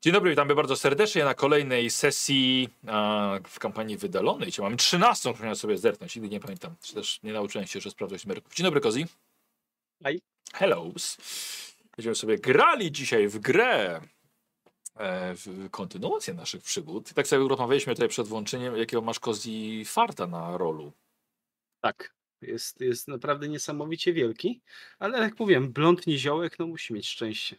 Dzień dobry, witamy bardzo serdecznie na kolejnej sesji a, w kampanii wydalonej. Dzisiaj mamy 13, muszę sobie zerknąć, nigdy nie pamiętam. Czy też nie nauczyłem się jeszcze sprawdzać numerków. Dzień dobry, Kozi. Hej. Hello. Będziemy sobie grali dzisiaj w grę. E, w kontynuację naszych przygód. I tak sobie rozmawialiśmy tutaj przed włączeniem, jakiego masz Kozi farta na rolu. Tak, jest, jest naprawdę niesamowicie wielki, ale jak mówiłem, blond niziołek, no musi mieć szczęście.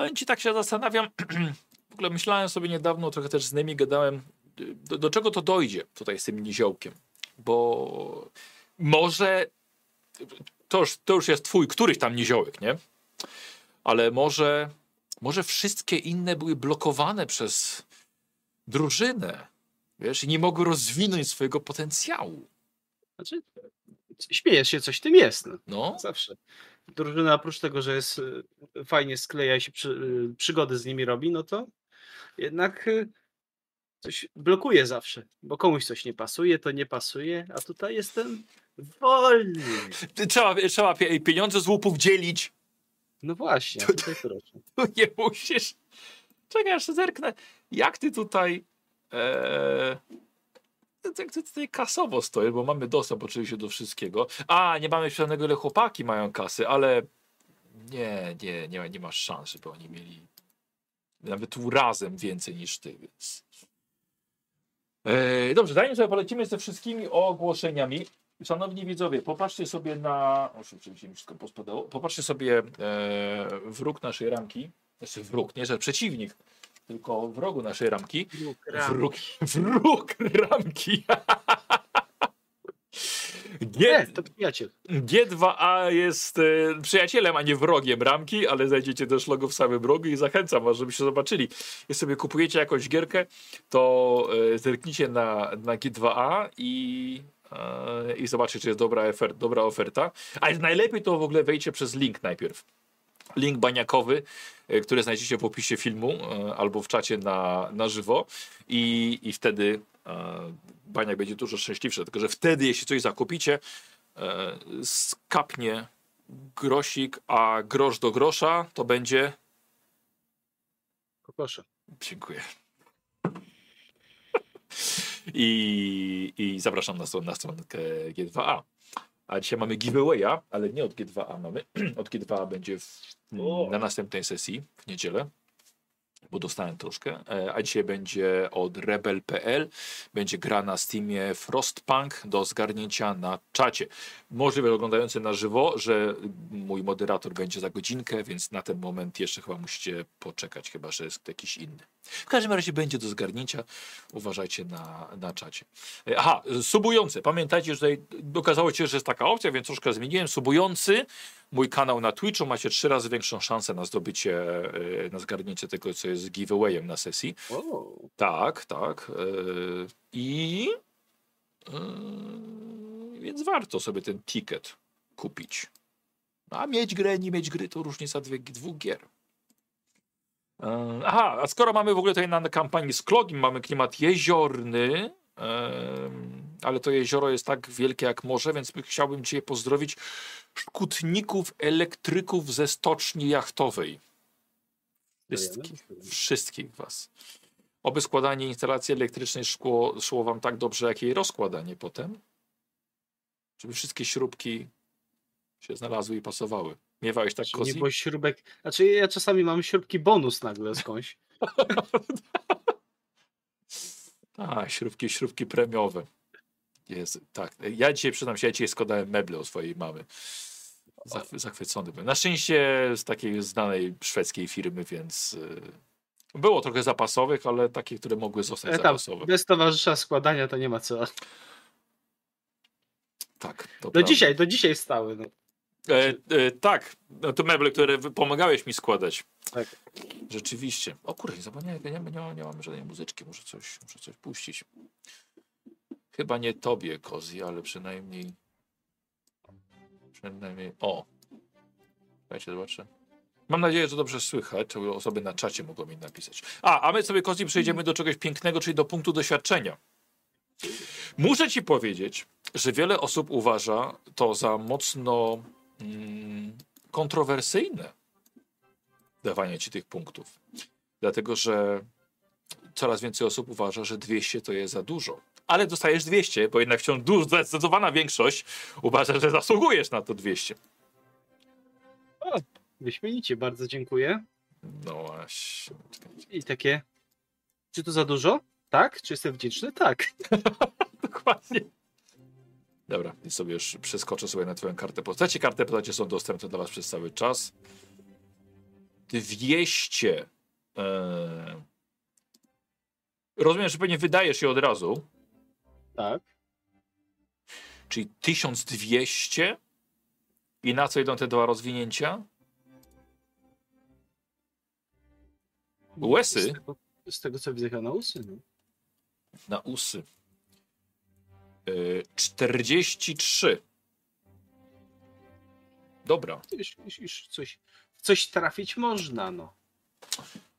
Powiem ci, tak się zastanawiam. W ogóle myślałem sobie niedawno, trochę też z nimi gadałem, do, do czego to dojdzie tutaj z tym niziołkiem. Bo może to już, to już jest twój któryś tam niziołek, nie? Ale może, może wszystkie inne były blokowane przez drużynę. Wiesz, i nie mogły rozwinąć swojego potencjału. Znaczy, śmiejesz się, coś w tym jest. No. No, Zawsze. Drużyna oprócz tego, że jest y, fajnie skleja i się przy, y, przygody z nimi robi, no to jednak y, coś blokuje zawsze, bo komuś coś nie pasuje, to nie pasuje, a tutaj jestem wolny. trzeba, trzeba pie- pieniądze z łupów dzielić. No właśnie, tutaj proszę. Tu nie musisz. Czekaj, aż zerknę. Jak ty tutaj. E, jak ty tutaj kasowo stoisz, bo mamy dostęp oczywiście do wszystkiego. A, nie mamy świadomego, ile chłopaki mają kasy, ale nie, nie, nie, nie masz szans, żeby oni mieli nawet tu razem więcej niż ty, więc. E, dobrze, zanim sobie polecimy ze wszystkimi ogłoszeniami. Szanowni widzowie, popatrzcie sobie na. O, oczywiście mi wszystko pospadało. Popatrzcie sobie e, wróg naszej ramki. Znaczy wróg, nie że przeciwnik, tylko wrogu naszej ramki. Wróg, wróg ramki. Nie, G, to przyjaciel. G2A jest e, przyjacielem, a nie wrogiem ramki, ale znajdziecie też logo w samym rogu i zachęcam was, żebyście zobaczyli. Jeśli sobie kupujecie jakąś gierkę, to e, zerknijcie na, na G2A i, e, i zobaczcie, czy jest dobra, ofer dobra oferta. A jest najlepiej to w ogóle wejdźcie przez link najpierw. Link baniakowy, e, który znajdziecie w opisie filmu e, albo w czacie na, na żywo i, i wtedy e, baniak będzie dużo szczęśliwszy, tylko że wtedy, jeśli coś zakupicie, skapnie grosik, a grosz do grosza to będzie... Proszę. Dziękuję. I, I zapraszam na, stronę, na stronkę G2A. A dzisiaj mamy giveawaya, ale nie od G2A mamy. Od G2A będzie w. na następnej sesji w niedzielę, bo dostałem troszkę. E, A dzisiaj będzie od Rebel.pl. Będzie gra na Steamie Frostpunk do zgarnięcia na czacie. Możliwe oglądający na żywo, że mój moderator będzie za godzinkę, więc na ten moment jeszcze chyba musicie poczekać, chyba że jest jakiś inny. W każdym razie będzie do zgarnięcia. Uważajcie na, na czacie. E, Aha, subujący. Pamiętajcie, że tutaj okazało się, że jest taka opcja, więc troszkę zmieniłem. Subujący, mój kanał na Twitchu, macie trzy razy większą szansę na zdobycie, e, na zgarnięcie tego, co jest giveawayem na sesji. O, Tak, tak. e, I więc warto sobie ten ticket kupić. A mieć grę, nie mieć gry to różnica dwóch gier. E, Aha, a skoro mamy w ogóle tutaj na kampanii z Klogim, mamy klimat jeziorny, em, ale to jezioro jest tak wielkie jak morze, więc chciałbym dzisiaj pozdrowić szkutników elektryków ze stoczni jachtowej. Wszystkich, wszystkich was. Oby składanie instalacji elektrycznej szło, szło wam tak dobrze, jak jej rozkładanie potem. Żeby wszystkie śrubki się znalazły i pasowały. Miewałeś tak Czy nie kozi? było śrubek. Znaczy ja czasami mam śrubki bonus nagle skądś. A, śrubki, śrubki premiowe. Jest, tak. Ja dzisiaj, przyznam się, ja dzisiaj składałem meble o swojej mamy. Zachwy, zachwycony byłem. Na szczęście z takiej znanej szwedzkiej firmy, więc y, było trochę zapasowych, ale takie, które mogły zostać E, tam, zapasowe. bez towarzysza składania to nie ma co. Tak. to Do dzisiaj, do dzisiaj stały. No. E, e, tak, no to meble, które pomagałeś mi składać. Tak. Rzeczywiście. O kurde, zapomniałem, nie, nie, nie, nie mamy żadnej muzyczki, muszę coś, muszę coś puścić. Chyba nie tobie, Kozi, ale przynajmniej... Przynajmniej... O! Dajcie, zobaczę. Mam nadzieję, że dobrze słychać, czy osoby na czacie mogą mi napisać. A, a my sobie, Kozi, przejdziemy do czegoś pięknego, czyli do punktu doświadczenia. Muszę ci powiedzieć, że wiele osób uważa to za mocno kontrowersyjne. dawania ci tych punktów. Dlatego, że coraz więcej osób uważa, że 200 to jest za dużo. Ale dostajesz 200, bo jednak wciąż dużo, zdecydowana większość uważa, że zasługujesz na to 200. Wyśmienicie, bardzo dziękuję. No właśnie. I takie, czy to za dużo? Tak. Czy jestem wdzięczny? Tak. Dokładnie. Dobra, i sobie już przeskoczę sobie na twoją kartę postaci. Karty postaci są dostępne dla was przez cały czas. 200. Eee... Rozumiem, że pewnie wydajesz je od razu, Tak. czyli 1200. I na co idą te dwa rozwinięcia? Łesy? Z tego, z tego co widzę na usy. No. Na usy. Eee, 43. Dobra. Już, już, już coś, coś trafić można, no.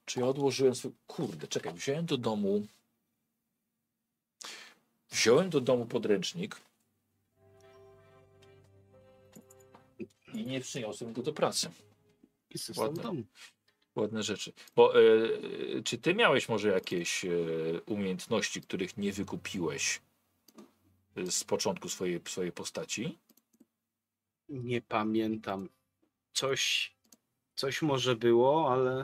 Czy ja odłożyłem swój... Kurde, czekaj, wziąłem do domu... Wziąłem do domu podręcznik i nie przyniosłem go do pracy. Ładne. domu. Ładne rzeczy. Bo e, czy ty miałeś może jakieś e, umiejętności, których nie wykupiłeś z początku swojej, swojej postaci? Nie pamiętam. Coś, coś może było, ale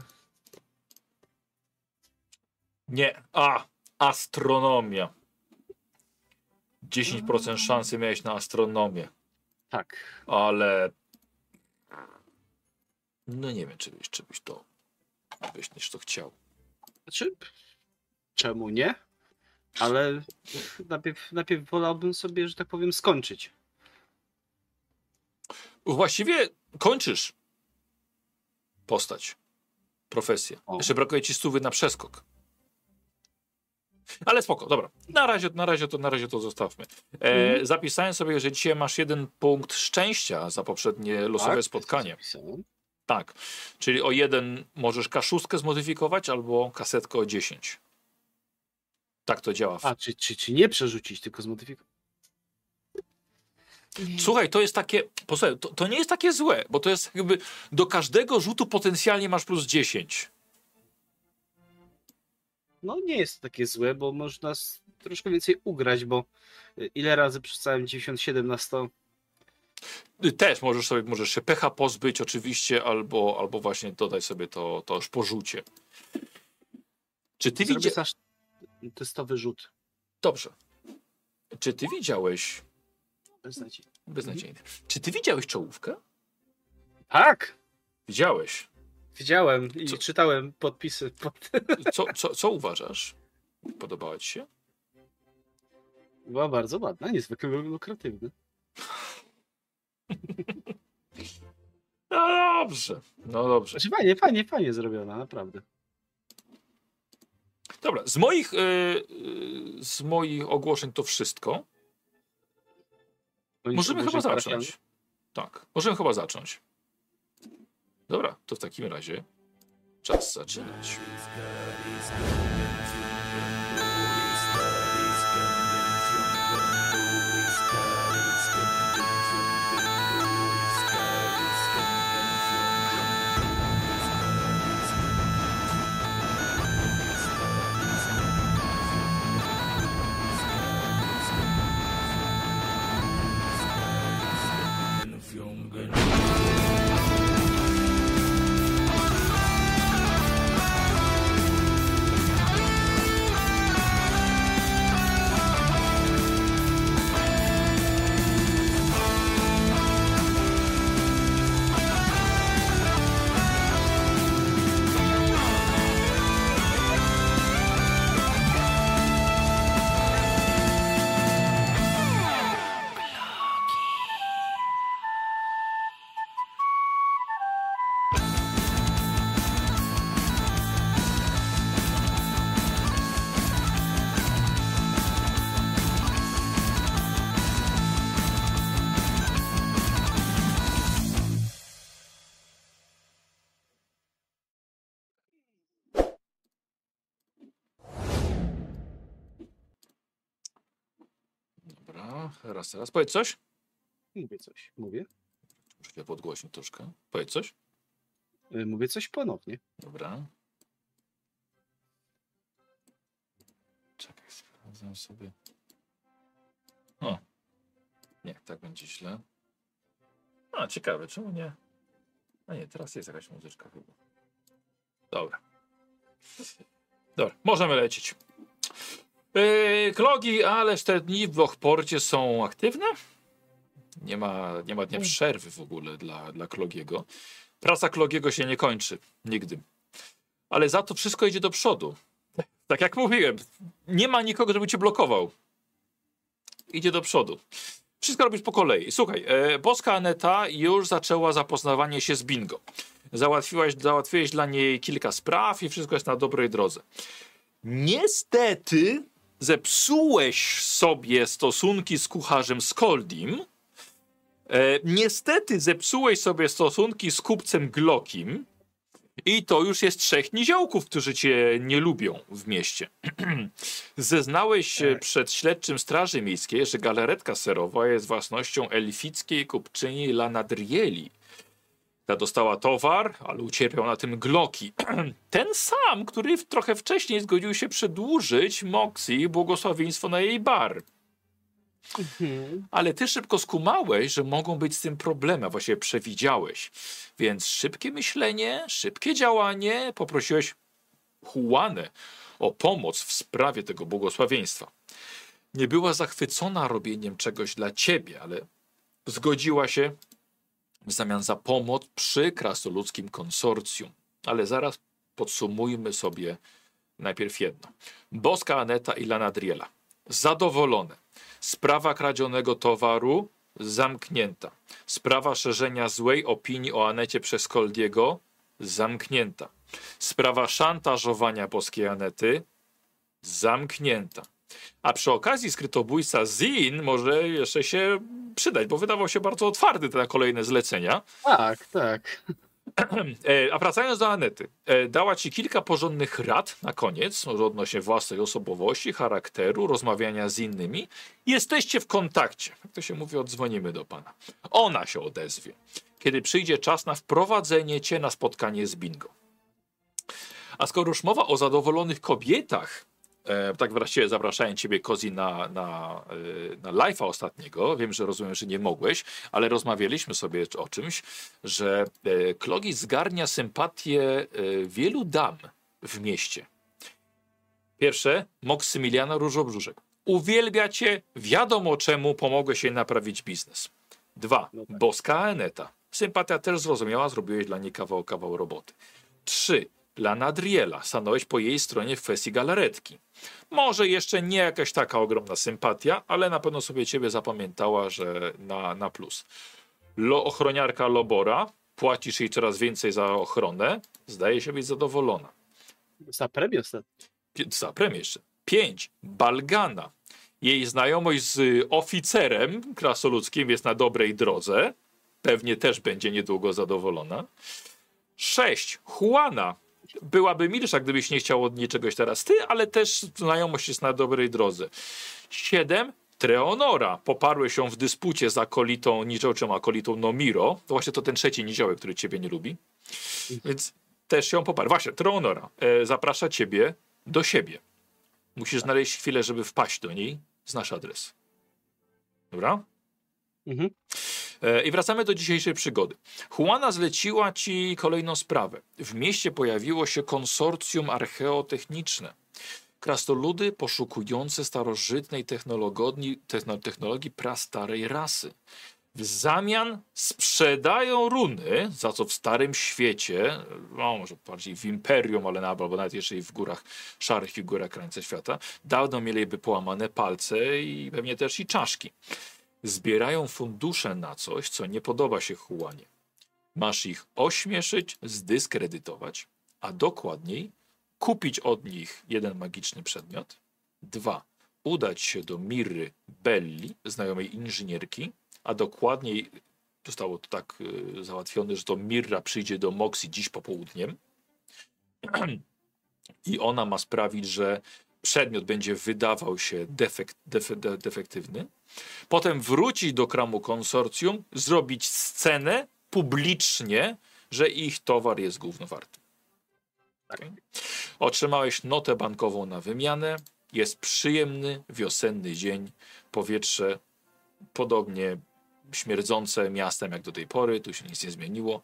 Nie. A! Astronomia. 10% szansy miałeś na astronomię. tak. Ale. No nie wiem, czy byś, czy byś to. Byś też to chciał. Znaczy, czemu nie? Ale najpierw, najpierw wolałbym sobie, że tak powiem, skończyć. Właściwie kończysz postać, profesję. O. Jeszcze brakuje ci stówy na przeskok. Ale spoko, dobra. Na razie, na razie, to, na razie to zostawmy. E, Mhm. Zapisałem sobie, że dzisiaj masz jeden punkt szczęścia za poprzednie losowe Tak, spotkanie. Tak. Czyli o jeden możesz kaszustkę zmodyfikować albo kasetkę o 10. Tak to działa. A, czy, czy, czy nie przerzucić, tylko zmodyfikować? Słuchaj, to jest takie. Posłuchaj, to, to nie jest takie złe, bo to jest jakby do każdego rzutu potencjalnie masz plus 10. No nie jest to takie złe, bo można troszkę więcej ugrać, bo y, ile razy przystałem 97 na 100? Y, Też możesz sobie możesz się pecha pozbyć oczywiście, albo, albo właśnie dodać sobie to, to już po rzucie. Czy ty aż testowy rzut. Dobrze. Czy ty widziałeś. Beznadziejnie. Beznadziejny. Czy ty widziałeś czołówkę? Tak! Widziałeś. Widziałem i Co? czytałem podpisy. Pod... Co, co, co uważasz? Podobała ci się? Była bardzo ładna, niezwykle lukratywna. No dobrze. No dobrze. Znaczy fajnie, fajnie, fajnie zrobiona, naprawdę. Dobra, z moich, y, y, z moich ogłoszeń to wszystko. Możemy chyba zacząć. Tak, możemy chyba zacząć. Dobra, to w takim razie czas zaczynać. Dobra, raz, raz. Powiedz coś. Mówię coś, mówię. Muszę cię podgłośnić troszkę. Powiedz coś. Y, Mówię coś ponownie. Dobra. Czekaj, sprawdzam sobie. O. Nie, tak będzie źle. A, ciekawe, czemu nie? A nie, teraz jest jakaś muzyczka chyba. Dobra. Dobra, możemy lecieć. Yy, klogi, ależ te dni w Lochporcie są aktywne? Nie ma, nie ma dnia przerwy w ogóle dla, dla Klogiego. Praca Klogiego się nie kończy. Nigdy. Ale za to wszystko idzie do przodu. Tak jak mówiłem, nie ma nikogo, żeby cię blokował. Idzie do przodu. Wszystko robisz po kolei. Słuchaj, e, boska Aneta już zaczęła zapoznawanie się z bingo. Załatwiłaś, załatwiłeś dla niej kilka spraw i wszystko jest na dobrej drodze. Niestety zepsułeś sobie stosunki z kucharzem Skoldim. E, niestety zepsułeś sobie stosunki z kupcem Glockim. I to już jest trzech niziołków, którzy cię nie lubią w mieście. Zeznałeś się przed śledczym Straży Miejskiej, że galaretka serowa jest własnością elfickiej kupczyni Lanadrieli. Ta dostała towar, ale ucierpiał na tym Glocki. Ten sam, który trochę wcześniej zgodził się przedłużyć Moxie błogosławieństwo na jej bar. Ale ty szybko skumałeś, że mogą być z tym problemy, a właściwie przewidziałeś. Więc szybkie myślenie, szybkie działanie, poprosiłeś Juanę o pomoc w sprawie tego błogosławieństwa. Nie była zachwycona robieniem czegoś dla ciebie, ale zgodziła się w zamian za pomoc przy krasnoludzkim konsorcjum. Ale zaraz podsumujmy sobie najpierw jedno. Boska Aneta i Lanadriela. Zadowolone. Sprawa kradzionego towaru zamknięta. Sprawa szerzenia złej opinii o Anecie przez Koldiego zamknięta. Sprawa szantażowania boskiej Anety zamknięta. A przy okazji skrytobójca Zin może jeszcze się przydać, bo wydawał się bardzo otwarty na kolejne zlecenia. Tak, tak. E, a wracając do Anety, e, dała ci kilka porządnych rad na koniec, może odnośnie własnej osobowości, charakteru, rozmawiania z innymi. Jesteście w kontakcie. Jak to się mówi, odzwonimy do pana. Ona się odezwie, kiedy przyjdzie czas na wprowadzenie cię na spotkanie z bingo. A skoro już mowa o zadowolonych kobietach, e, tak właściwie zapraszałem ciebie, Kozi, na, na, e, na live'a ostatniego. Wiem, że rozumiem, że nie mogłeś, ale rozmawialiśmy sobie o czymś, że e, Klogi zgarnia sympatię e, wielu dam w mieście. Pierwsze, Moksymiliana Różobrzuszek. Uwielbia cię, wiadomo czemu pomogłeś jej naprawić biznes. Dwa, No tak. Boska Aneta. Sympatia też zrozumiała, zrobiłeś dla niej kawał, kawał roboty. Trzy, Lana Driela. Stanąłeś po jej stronie w kwestii galaretki. Może jeszcze nie jakaś taka ogromna sympatia, ale na pewno sobie ciebie zapamiętała, że na, na plus. Lo, ochroniarka Lobora, płacisz jej coraz więcej za ochronę, zdaje się być zadowolona. Za premię ostatnio. Za premię jeszcze. Pięć. Balgana. Jej znajomość z y, oficerem krasoludzkim jest na dobrej drodze. Pewnie też będzie niedługo zadowolona. Sześć. Juana. Byłaby milsza, gdybyś nie chciał od niej czegoś teraz ty, ale też znajomość jest na dobrej drodze. Siedem. Treonora. Poparłeś się w dyspucie z akolitą, niziołczym akolitą Nomiro. To właśnie to ten trzeci niziołek, który ciebie nie lubi. Więc też ją poparł. Właśnie, Treonora e, zaprasza ciebie do siebie. Musisz znaleźć chwilę, żeby wpaść do niej. Znasz adres. Dobra? Mhm. E, I wracamy do dzisiejszej przygody. Juana zleciła ci kolejną sprawę. W mieście pojawiło się konsorcjum archeotechniczne. Krasnoludy poszukujące starożytnej technologii, techno, technologii prastarej rasy. W zamian sprzedają runy, za co w Starym Świecie, no może bardziej w Imperium, ale na- albo nawet jeszcze i w górach, szarych i górach krańce świata, dawno mieliby połamane palce i pewnie też i czaszki. Zbierają fundusze na coś, co nie podoba się Huanie. Masz ich ośmieszyć, zdyskredytować, a dokładniej kupić od nich jeden magiczny przedmiot, dwa, udać się do Mirry Belli, znajomej inżynierki, a dokładniej zostało to tak y, załatwione, że to Mirra przyjdzie do Moxie dziś popołudniem i ona ma sprawić, że przedmiot będzie wydawał się defekt, defe, de, defektywny. Potem wrócić do kramu konsorcjum, zrobić scenę publicznie, że ich towar jest gówno warty. Okej. Otrzymałeś notę bankową na wymianę. Jest przyjemny, wiosenny dzień. Powietrze podobnie śmierdzące miastem jak do tej pory. Tu się nic nie zmieniło.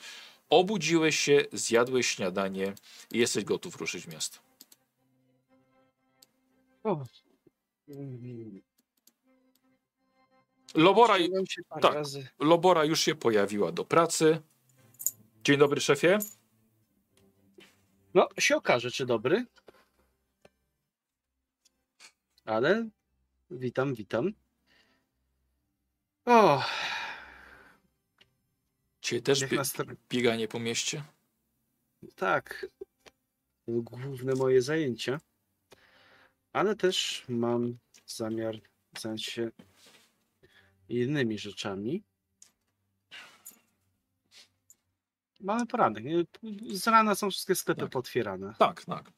Obudziłeś się, zjadłeś śniadanie i jesteś gotów ruszyć w miasto. O. Lobora, tak. razy. Lobora już się pojawiła do pracy. Dzień dobry, szefie. No, się okaże, czy dobry. Ale witam, witam. O, Cię też bie bieganie po mieście? Tak, główne moje zajęcia. Ale też mam zamiar zająć się innymi rzeczami. Mamy poranek. Z rana są wszystkie sklepy Tak. potwierane. Tak, tak.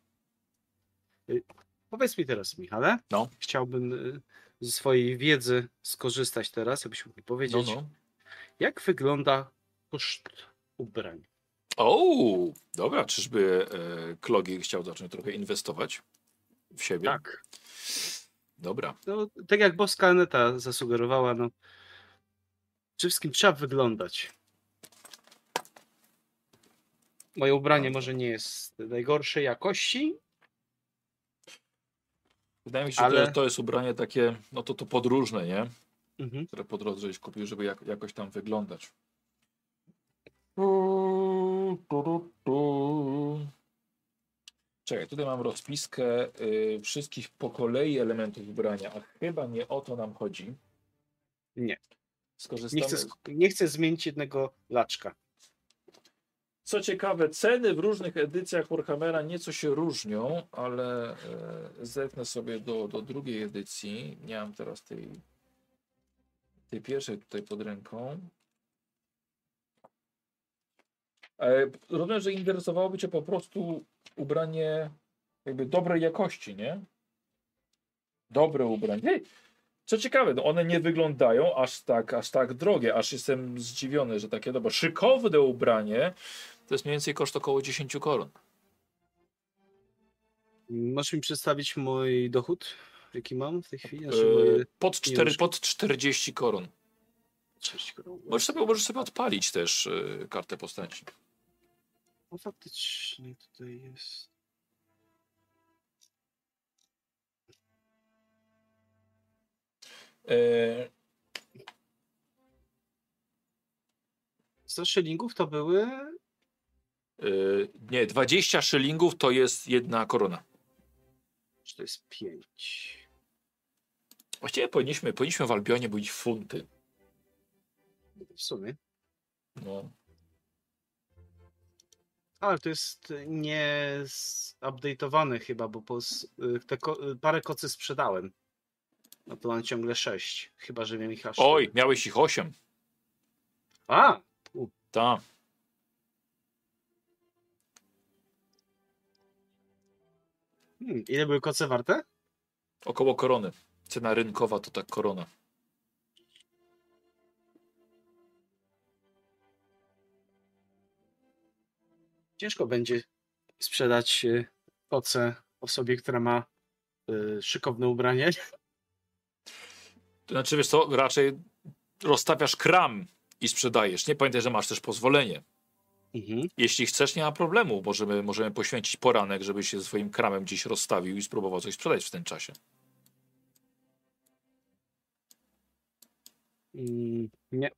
Powiedz mi teraz, Michale. No. Chciałbym y, ze swojej wiedzy skorzystać teraz, jakbyś mógł mi No, powiedzieć, no. jak wygląda koszt ubrań. O, dobra, czyżby e, Klogi chciał zacząć trochę inwestować w siebie? Tak. Dobra. No, tak jak boska Aneta zasugerowała, no, przede wszystkim trzeba wyglądać. Moje ubranie może nie jest najgorszej jakości, Wydaje mi się, że Ale- to, to jest ubranie takie, no to to podróżne, nie? mhm. Które po drodze żeś kupił, żeby jak, jakoś tam wyglądać. Czekaj, tutaj mam rozpiskę y, wszystkich po kolei elementów ubrania, a chyba nie o to nam chodzi. Nie. Skorzystamy. nie, chcę, nie chcę zmienić jednego laczka. Co ciekawe, ceny w różnych edycjach Warhammera nieco się różnią, ale e, zerknę sobie do, do drugiej edycji. Nie mam teraz tej, tej pierwszej tutaj pod ręką. E, rozumiem, że interesowałoby Cię po prostu ubranie jakby dobrej jakości, nie? Dobre ubranie. Co ciekawe, no one nie wyglądają aż tak, aż tak drogie, aż jestem zdziwiony, że takie dobre. Szykowne ubranie to jest mniej więcej koszt około 10 koron. Możesz mi przedstawić mój dochód, jaki mam w tej chwili? Znaczy E, moje pod, 4, pieniążki. pod 40 koron. sześć koron. Możesz sobie, możesz sobie odpalić też e, kartę postaci. No faktycznie tutaj jest. 100 szylingów to były e, nie, 20 szylingów to jest jedna korona. Czy to jest 5? Właściwie powinniśmy, powinniśmy w Albionie być funty. W sumie. No. Ale to jest nie update'owane chyba, bo po, y, te ko y, parę kocy sprzedałem. No to mam ciągle 6. Chyba, że miałem ich aż. Oj, miałeś ich 8. A! Tak. Hmm, ile były koce warte? Około korony. Cena rynkowa to tak korona. Ciężko będzie sprzedać y, koce osobie, która ma y, szykowne ubranie. To znaczy, wiesz co, raczej rozstawiasz kram i sprzedajesz. Nie pamiętaj, że masz też pozwolenie. Mhm. Jeśli chcesz, nie ma problemu. Możemy, możemy poświęcić poranek, żeby się swoim kramem gdzieś rozstawił i spróbował coś sprzedać w tym czasie. Mm, nie.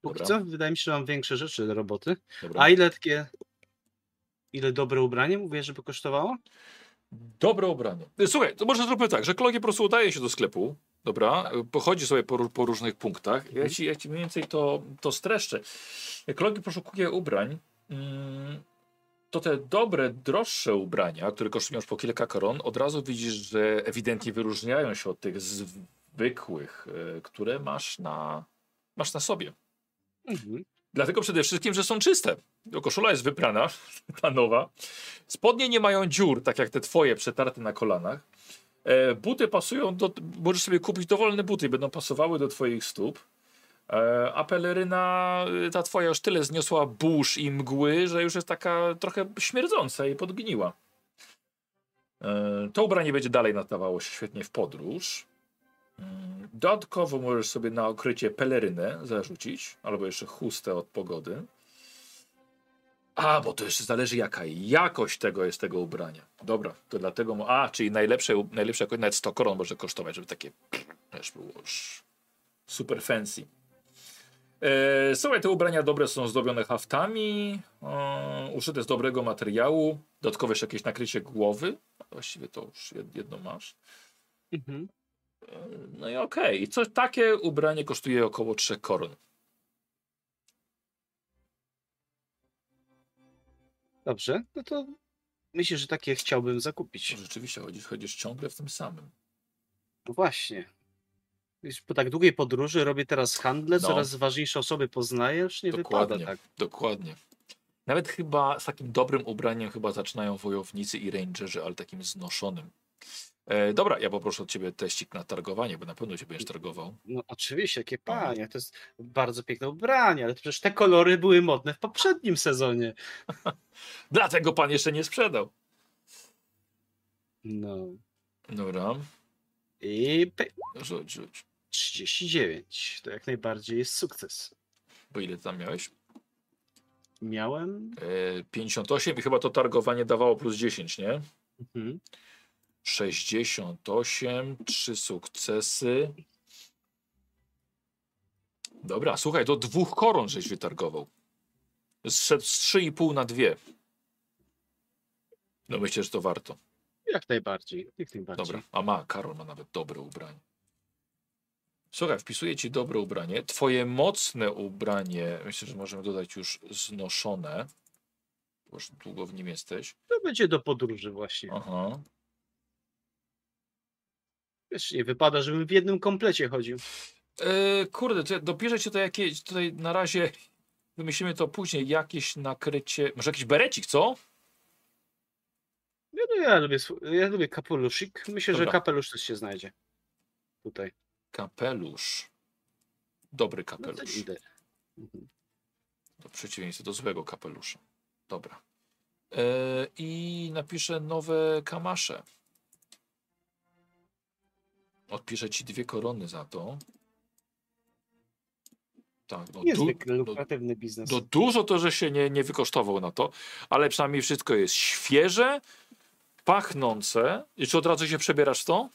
Póki Dobra. co wydaje mi się, że mam większe rzeczy do roboty. Dobra. A ile takie. Ile dobre ubranie mówię, żeby kosztowało? Dobre ubranie. Słuchaj, to może zróbmy tak, że Klogi po prostu udaje się do sklepu, dobra, pochodzi sobie po, po różnych punktach. Ja Mhm. ci, ja ci mniej więcej to, to streszczę. Klogi poszukuje ubrań, mm, to te dobre, droższe ubrania, które kosztują już po kilka koron, od razu widzisz, że ewidentnie wyróżniają się od tych zwykłych, e, które masz na, masz na sobie. Mhm. Dlatego przede wszystkim, że są czyste. Koszula jest wyprana, ta nowa. Spodnie nie mają dziur, tak jak te twoje przetarte na kolanach. E, buty pasują do. Możesz sobie kupić dowolne buty, będą pasowały do twoich stóp. E, a peleryna, y, ta twoja już tyle zniosła burz i mgły, że już jest taka trochę śmierdząca i podgniła. E, to ubranie będzie dalej nadawało się świetnie w podróż. Dodatkowo możesz sobie na okrycie pelerynę zarzucić, albo jeszcze chustę od pogody. A, bo to jeszcze zależy jaka jakość tego jest tego ubrania. Dobra, to dlatego... A, czyli najlepsze, najlepsze jakość, nawet 100 koron może kosztować, żeby takie... Wiesz, było już super fancy. E, słuchaj, te ubrania dobre są zdobione haftami, e, uszyte z dobrego materiału, dodatkowo jeszcze jakieś nakrycie głowy. Właściwie to już jed- jedno masz. Mhm. No i okej. I co takie ubranie kosztuje około 3 koron. Dobrze, no to myślę, że takie chciałbym zakupić. Rzeczywiście chodzisz, chodzisz ciągle w tym samym. No właśnie. Po tak długiej podróży robię teraz handle, No. coraz ważniejsze osoby poznaję, już nie Dokładnie. wypada tak. Dokładnie. Nawet chyba z takim dobrym ubraniem chyba zaczynają wojownicy i rangerzy, ale takim znoszonym. E, dobra, ja poproszę od ciebie teścik na targowanie, bo na pewno cię będziesz targował. No oczywiście, jakie Aha. panie, to jest bardzo piękne ubranie, ale przecież te kolory były modne w poprzednim sezonie. Dlatego pan jeszcze nie sprzedał. No. Dobra, I rzuć, rzuć. 39, to jak najbardziej jest sukces. Bo ile tam miałeś? Miałem. E, 58 i chyba to targowanie dawało plus 10, nie? Mhm. 68, trzy sukcesy. Dobra, słuchaj, do dwóch koron żeś wytargował. Zszedł z 3,5 na dwie. No myślę, że to warto. Jak najbardziej, jak najbardziej. Dobra, a ma, Karol ma nawet dobre ubranie. Słuchaj, wpisuję ci dobre ubranie. Twoje mocne ubranie, myślę, że możemy dodać już znoszone. Bo już długo w nim jesteś. To będzie do podróży właśnie. Aha. Wiesz, nie wypada, żebym w jednym komplecie chodził. E, kurde, to ja dopiszę ci to jakieś, tutaj na razie wymyślimy to później, jakieś nakrycie, może jakiś berecik, co? Ja, no, ja, lubię, ja lubię kapeluszik. Myślę, Dobra. że kapelusz też się znajdzie. Tutaj. Kapelusz. Dobry No to kapelusz. idę. Mhm. To przeciwieństwo do złego kapelusza. Dobra. E, I napiszę nowe kamasze. Odpiszę ci dwie korony za to. Tak, no, du, Niezwykle no, lukratywny biznes. no dużo to, że się nie, nie wykosztował na to, ale przynajmniej wszystko jest świeże, pachnące. I czy od razu się przebierasz w to?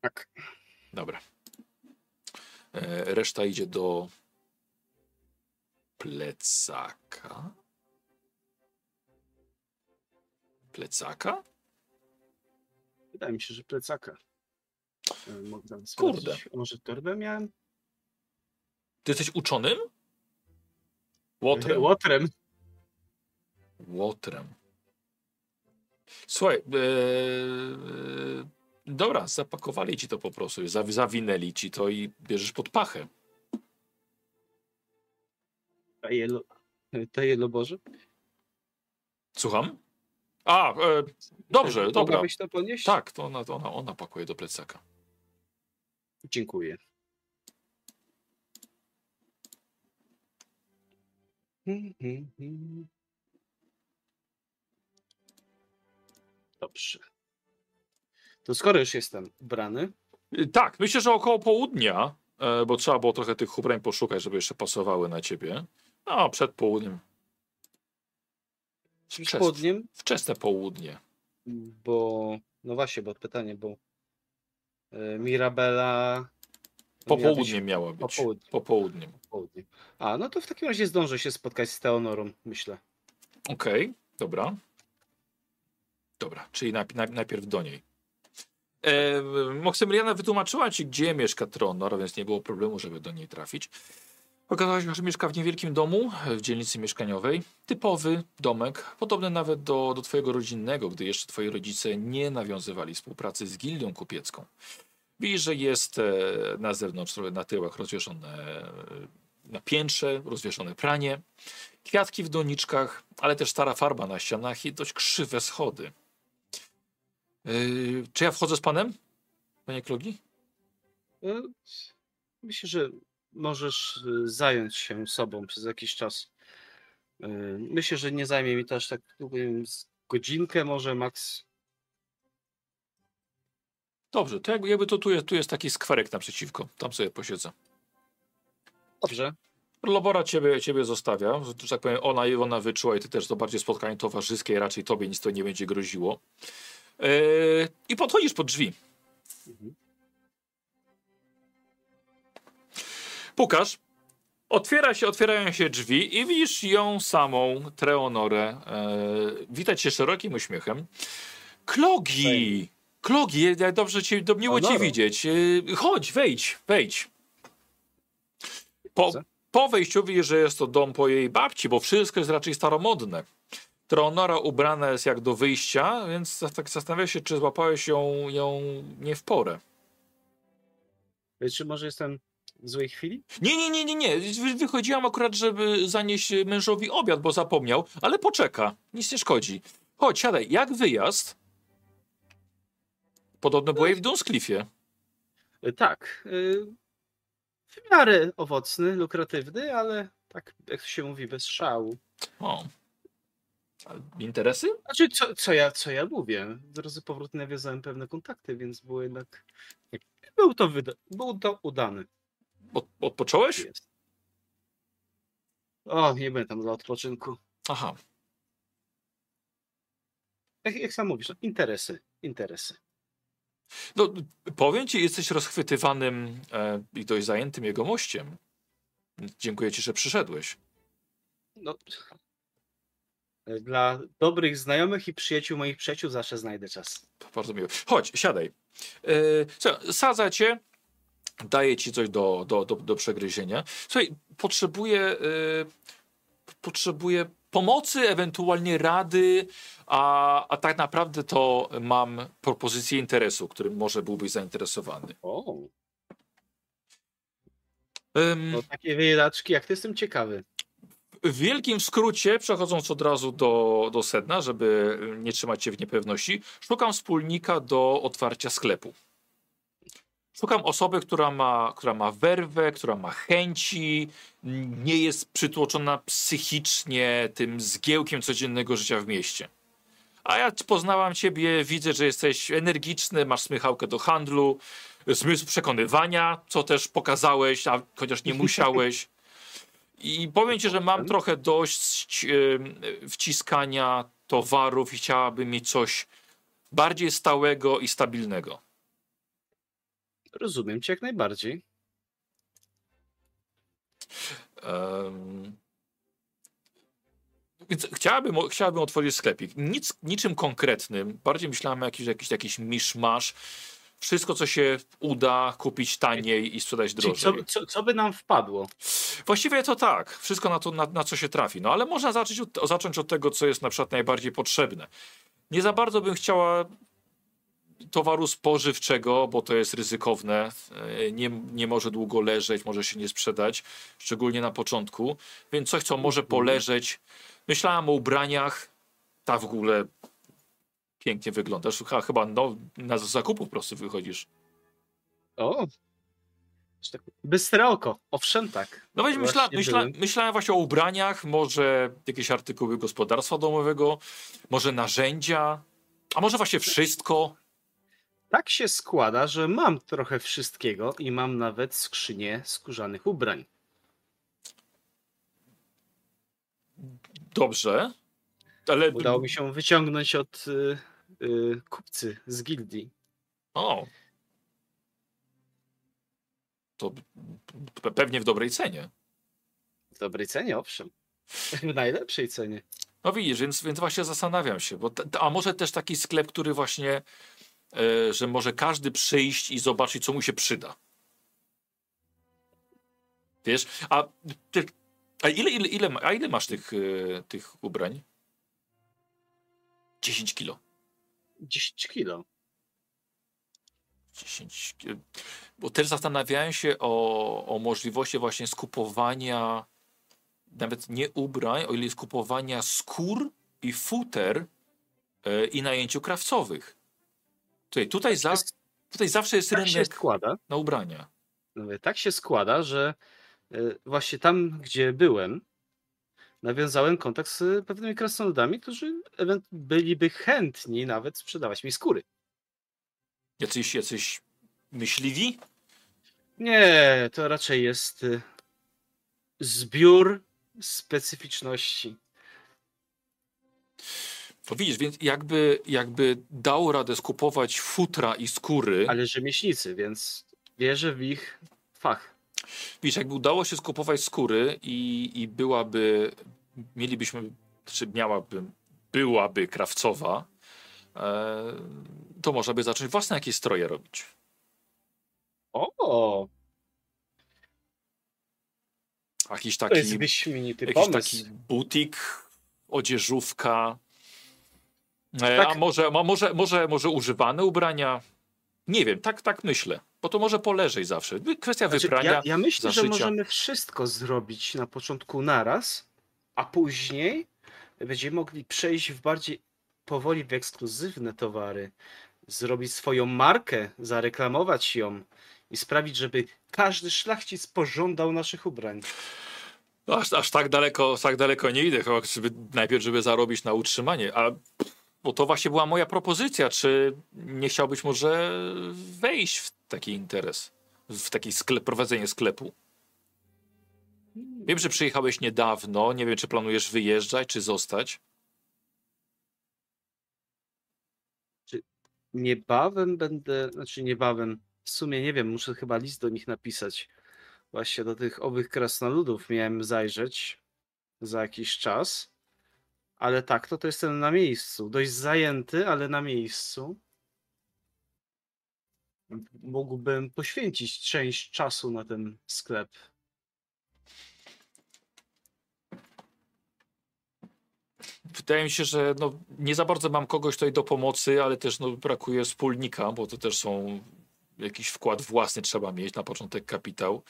Tak. Dobra. E, reszta idzie do plecaka. Plecaka? Wydaje mi się, że plecaka. E, Mogę Kurde. Może torbę miałem? Ty jesteś uczonym? Łotrem. Łotrem. Łotrem. Słuchaj, e, e, dobra, zapakowali ci to po prostu, zaw- zawinęli ci to i bierzesz pod pachę. A jelo... To jeloboże? Słucham? A, e, dobrze, dobra. Mogłabyś to ponieść? Tak, to ona, to ona, ona pakuje do plecaka. Dziękuję. Dobrze. To skoro już jestem ubrany, Y, Tak, myślę, że około południa, e, bo trzeba było trochę tych ubrań poszukać, żeby jeszcze pasowały na ciebie. No, przed południem. z Wczes, południem, wczesne południe. bo no właśnie, bo pytanie, bo Mirabela miała być Popołudnie miała być. popołudnie. Popołudniem. południe. A, no to w takim razie zdążę się spotkać z Teonorą, myślę. Okej, dobra. Dobra, czyli najp najp najpierw do niej. E, Moksymiliana wytłumaczyła ci, gdzie mieszka Tronor, więc nie było problemu, żeby do niej trafić. Okazało się, że mieszka w niewielkim domu, w dzielnicy mieszkaniowej. Typowy domek, podobny nawet do, do twojego rodzinnego, gdy jeszcze twoi rodzice nie nawiązywali współpracy z gildią kupiecką. Widzisz, że jest e, na zewnątrz, na tyłach rozwieszone e, na piętrze, rozwieszone pranie, kwiatki w doniczkach, ale też stara farba na ścianach i dość krzywe schody. Yy, czy ja wchodzę z panem, panie Klogi? Myślę, że możesz y, zająć się sobą przez jakiś czas. Y, Myślę, że nie zajmie mi to aż tak długo, z godzinkę może maks. Dobrze, to jakby, to tu jest, tu jest taki skwerek naprzeciwko. Tam sobie posiedzę. Dobrze. Lobora ciebie, ciebie zostawia, że tak powiem, ona, ona wyczuła i ty też to bardziej spotkanie towarzyskie, raczej tobie nic to nie będzie groziło. Yy, I podchodzisz pod drzwi. Mhm. Pukasz, otwiera się, otwierają się drzwi i widzisz ją samą, Treonorę. Yy, witać się szerokim uśmiechem. Klogi! Klogi, dobrze cię, do, miło cię widzieć. Yy, chodź, wejdź, wejdź. Po, po wejściu widzisz, że jest to dom po jej babci, bo wszystko jest raczej staromodne. Treonora ubrana jest jak do wyjścia, więc tak zastanawiam się, czy złapałeś ją, ją nie w porę. Czy może jestem złej chwili? Nie, nie, nie, nie, nie. Wy- Wychodziłam akurat, żeby zanieść mężowi obiad, bo zapomniał, ale poczeka. Nic nie szkodzi. Chodź, siadaj. Jak wyjazd? Podobno byłeś w Dunscliffie. Y, Tak. y, W miarę owocny, lukratywny, ale tak jak to się mówi, bez szału. O. A Interesy? Znaczy, co, co, ja, co ja mówię? W drodze powrotnej nawiązałem pewne kontakty, więc było jednak. Był to, wyda- był to udany. Od, odpocząłeś? Jest. O, nie będę tam dla odpoczynku. Aha. Jak, jak sam mówisz, no, interesy, interesy. No, powiem ci, jesteś rozchwytywanym e, i dość zajętym jego mościem. Dziękuję ci, że przyszedłeś. No, dla dobrych znajomych i przyjaciół moich przyjaciół zawsze znajdę czas. Bardzo miło. Chodź, siadaj. E, słuchaj, sadza cię, daję ci coś do, do, do, do przegryzienia. Słuchaj, potrzebuję, e, potrzebuję pomocy, ewentualnie rady, a, a tak naprawdę to mam propozycję interesu, którym może byłbyś zainteresowany. O, no takie wyjadaczki, jak ty jestem ciekawy. W wielkim skrócie, przechodząc od razu do, do sedna, żeby nie trzymać się w niepewności, szukam wspólnika do otwarcia sklepu. Szukam osoby, która ma, która ma werwę, która ma chęci, nie jest przytłoczona psychicznie tym zgiełkiem codziennego życia w mieście. A ja poznałam ciebie, widzę, że jesteś energiczny, masz smychałkę do handlu, zmysł przekonywania, co też pokazałeś, a chociaż nie musiałeś. I powiem ci, że mam trochę dość wciskania towarów i chciałabym mieć coś bardziej stałego i stabilnego. Rozumiem cię jak najbardziej. Więc chciałabym, chciałabym otworzyć sklepik. Nic, niczym konkretnym. Bardziej myślałem o jakiś, jakiś, jakiś miszmasz. Wszystko, co się uda kupić taniej i sprzedać Czyli drożej. co, co, co by nam wpadło? Właściwie to tak. Wszystko na, to, na, na co się trafi. No ale można zacząć od, zacząć od tego, co jest na przykład najbardziej potrzebne. Nie za bardzo bym chciała towaru spożywczego, bo to jest ryzykowne. E, Nie, nie może długo leżeć, może się nie sprzedać, szczególnie na początku. Więc coś, co może poleżeć. Myślałam o ubraniach. Ta w ogóle pięknie wyglądasz. Chyba- Chyba no, na zakupu po prostu wychodzisz. O! Tak- Bystre oko, owszem tak. No weź, myśla, myśla, myślałem właśnie o ubraniach, może jakieś artykuły gospodarstwa domowego, może narzędzia, a może właśnie wszystko. Tak się składa, że mam trochę wszystkiego i mam nawet skrzynię skórzanych ubrań. Dobrze, ale... Udało mi się wyciągnąć od y, y, kupcy z gildii. O. To pe- pewnie w dobrej cenie. W dobrej cenie, owszem. W najlepszej cenie. No widzisz, więc, więc właśnie zastanawiam się, bo a może też taki sklep, który właśnie, że może każdy przyjść i zobaczyć, co mu się przyda. Wiesz, a, a ile, ile, ile, a ile masz tych, e, tych ubrań? 10 kilo. 10 kilo. 10, ki- bo też zastanawiałem się o, o możliwości właśnie skupowania nawet nie ubrań, o ile skupowania skór i futer e, i najęciu krawcowych. Tutaj, tutaj, za, tutaj zawsze jest Tak się rynek składa. na ubrania. Mówię, tak się składa, że Y, Właśnie tam, gdzie byłem, nawiązałem kontakt z pewnymi krasnoludami, którzy byliby chętni nawet sprzedawać mi skóry. Jacyś, jacyś myśliwi? Nie, to raczej jest y, zbiór specyficzności. To widzisz, więc jakby, jakby dał radę skupować futra i skóry, Ale rzemieślnicy, więc wierzę w ich fach. widzisz, jakby udało się skupować skóry i, i byłaby, mielibyśmy, czy miałaby, byłaby krawcowa, e, to można by zacząć własne jakieś stroje robić. O, Jakiś to taki, jest wyśmienity jakiś pomysł. taki butik, odzieżówka, Tak. a może, a może, może, może używane ubrania? Nie wiem, tak, tak myślę, bo to może poleżeć zawsze. Kwestia Znaczy, wyprania. ja, ja myślę, że możemy wszystko zrobić na początku naraz, a później będziemy mogli przejść w bardziej powoli w ekskluzywne towary, zrobić swoją markę, zareklamować ją i sprawić, żeby każdy szlachcic pożądał naszych ubrań. Aż, aż tak daleko, tak daleko nie idę, chyba żeby, najpierw, żeby zarobić na utrzymanie. A bo to właśnie była moja propozycja, czy nie chciałbyś może wejść w taki interes, w taki sklep, prowadzenie sklepu? Wiem, że przyjechałeś niedawno, nie wiem, czy planujesz wyjeżdżać, czy zostać. Niebawem będę, znaczy niebawem, w sumie nie wiem, muszę chyba list do nich napisać. Właśnie do tych owych krasnoludów miałem zajrzeć za jakiś czas. Ale tak, to to jestem na miejscu. Dość zajęty, ale na miejscu. Mógłbym poświęcić część czasu na ten sklep. Wydaje mi się, że no, nie za bardzo mam kogoś tutaj do pomocy, ale też no, brakuje wspólnika, bo to też są jakiś wkład własny trzeba mieć na początek kapitał.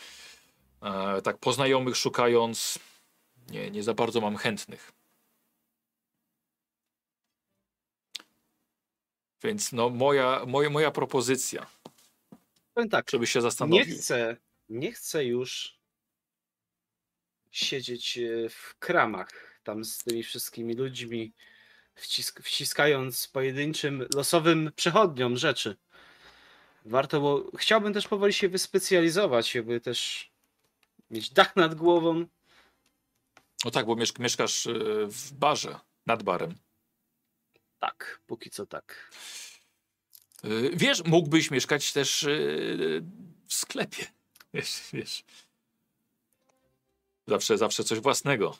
E, tak po znajomych szukając, nie, nie za bardzo mam chętnych. Więc no, moja, moja, moja propozycja, Powiem tak, żeby się nie zastanowił. chcę, nie chcę już siedzieć e, w kramach tam z tymi wszystkimi ludźmi, wcisk wciskając pojedynczym losowym przechodniom rzeczy. Warto, bo chciałbym też powoli się wyspecjalizować, żeby też mieć dach nad głową. No tak, bo mieszk mieszkasz e, w barze, nad barem. Tak, póki co tak. E, Wiesz, mógłbyś mieszkać też e, w sklepie. Wiesz, wiesz. Zawsze, zawsze coś własnego.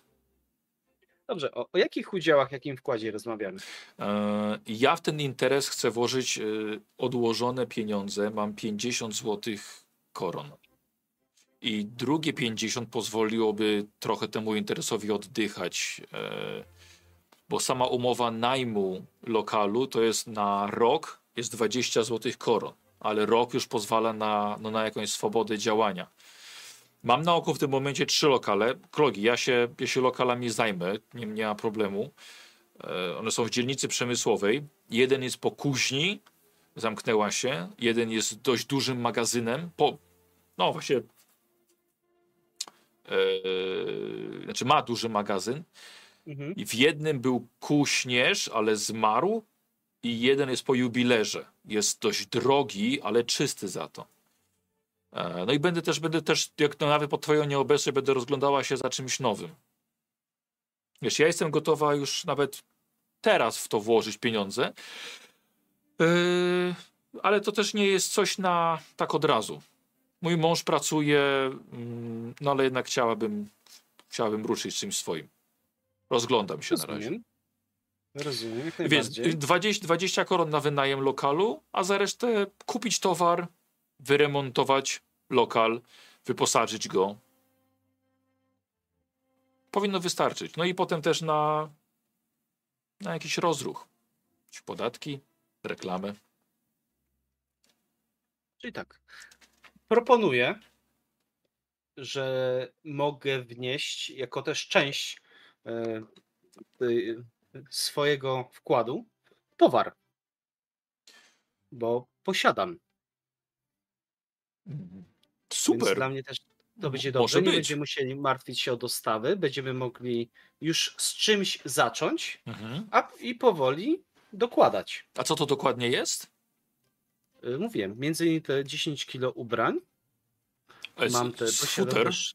Dobrze, o, o jakich udziałach, jakim wkładzie rozmawiamy? E, Ja w ten interes chcę włożyć e, odłożone pieniądze. Mam 50 zł koron. I drugie 50 pozwoliłoby trochę temu interesowi oddychać, e, bo sama umowa najmu lokalu to jest na rok, jest 20 zł koron, ale rok już pozwala na, no, na jakąś swobodę działania. Mam na oku w tym momencie trzy lokale. Klogi, ja się, ja się lokalami zajmę, nie, nie ma problemu. E, One są w dzielnicy przemysłowej. Jeden jest po kuźni, zamknęła się. Jeden jest dość dużym magazynem. Po, no właśnie. e, znaczy ma duży magazyn. Mhm. I w jednym był kuśnierz, ale zmarł. I jeden jest po jubilerze. Jest dość drogi, ale czysty za to. E, No i będę też, będę też, jak to nawet po twoją nieobecność, będę rozglądała się za czymś nowym. Wiesz, ja jestem gotowa już nawet teraz w to włożyć pieniądze, Yy, ale to też nie jest coś na tak od razu. Mój mąż pracuje, mm, no ale jednak chciałabym, chciałabym ruszyć czymś swoim. Rozglądam się na razie. Rozumiem. Rozumiem, Więc najbardziej. 20, 20 koron na wynajem lokalu, a za resztę kupić towar, wyremontować lokal, wyposażyć go. Powinno wystarczyć. No i potem też na, na jakiś rozruch. Podatki, reklamy. Czyli tak. Proponuję, że mogę wnieść jako też część swojego wkładu towar. Bo posiadam. Więc Super. dla mnie też To będzie Może dobrze. Nie być. będziemy musieli martwić się o dostawy. Będziemy mogli już z czymś zacząć, Mhm. a i powoli dokładać. A co to dokładnie jest? Y, Mówiłem, między innymi te 10 kilo ubrań. E, Mam te posiadam futer? też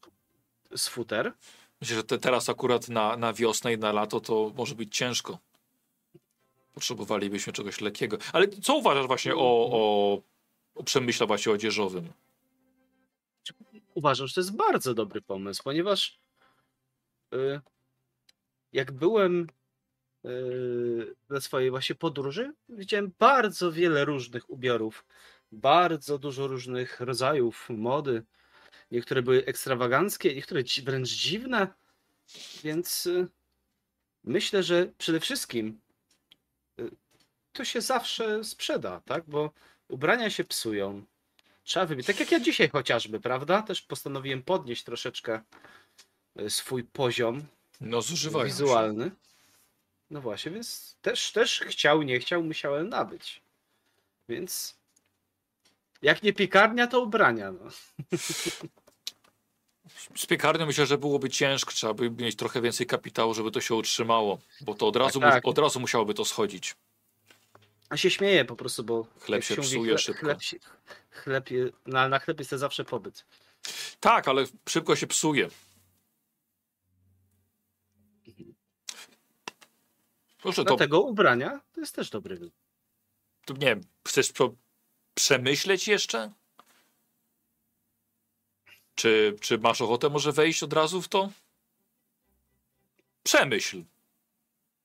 z futer. Myślę, że te, teraz akurat na, na wiosnę i na lato to może być ciężko. Potrzebowalibyśmy czegoś lekkiego. Ale co uważasz właśnie o, o, o przemyśle odzieżowym? Uważam, że to jest bardzo dobry pomysł, ponieważ y, jak byłem y, na swojej właśnie podróży, widziałem bardzo wiele różnych ubiorów, bardzo dużo różnych rodzajów mody. Niektóre były ekstrawaganckie, niektóre wręcz dziwne, więc y, myślę, że przede wszystkim y, to się zawsze sprzeda, tak? Bo ubrania się psują, Trzeba wybić. Tak jak ja dzisiaj chociażby, prawda? Też postanowiłem podnieść troszeczkę y, swój poziom No się. wizualny. No właśnie, więc też, też chciał, nie chciał, musiałem nabyć. Więc jak nie piekarnia, to ubrania. No. Z piekarnią myślę, że byłoby ciężko. Trzeba by mieć trochę więcej kapitału, żeby to się utrzymało. Bo to od razu, tak. mu- od razu musiałoby to schodzić. A się śmieję po prostu, bo Chleb się mówi, psuje szybko. Chleb, się- chleb, na, na chleb jest to zawsze pobyt. Tak, ale szybko się psuje. Proszę, to, Dlatego ubrania to jest też dobry wybór. to nie wiem, chcesz to przemyśleć jeszcze? Czy, czy masz ochotę może wejść od razu w to? Przemyśl.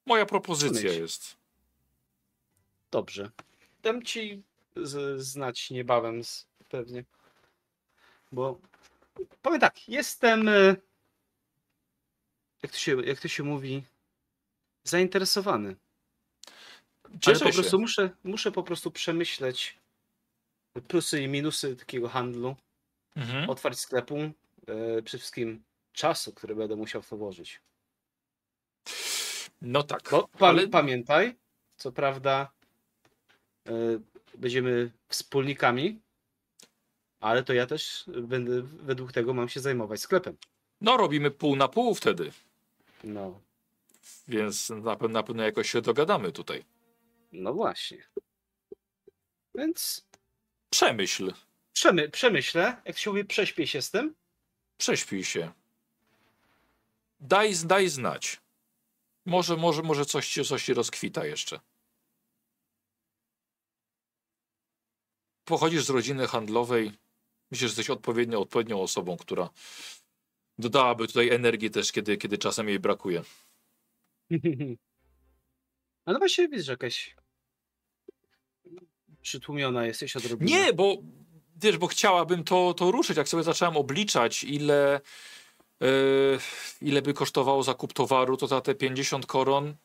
Moja propozycja Przemyśl. jest. Dobrze. Dam ci z, znać niebawem z, pewnie. Bo powiem tak, jestem e, jak to się, jak to się mówi zainteresowany. Ale Cieszę po się. prostu muszę, muszę po prostu przemyśleć plusy i minusy takiego handlu, Mhm. otwarć sklepu, e, przede wszystkim czasu, który będę musiał w to włożyć. No tak, Bo pa, ale pamiętaj, co prawda e, będziemy wspólnikami, ale to ja też będę według tego mam się zajmować sklepem. no robimy pół na pół wtedy, No, więc na, pe- na pewno jakoś się dogadamy tutaj. no właśnie. Więc Przemyśl, przemy, przemyślę, jak się mówi, prześpię się z tym. prześpij się. Daj, daj znać. Może, może, może coś ci, coś ci rozkwita jeszcze. Pochodzisz z rodziny handlowej. Myślę, że jesteś odpowiednio, odpowiednią osobą, która dodałaby tutaj energii też, kiedy, kiedy czasem jej brakuje. A no właśnie widzisz, że jakaś przytłumiona jesteś odrobinę. Nie, bo wiesz, bo chciałabym to, to ruszyć. Jak sobie zacząłem obliczać, ile, e, ile by kosztowało zakup towaru, to za te 50 koron,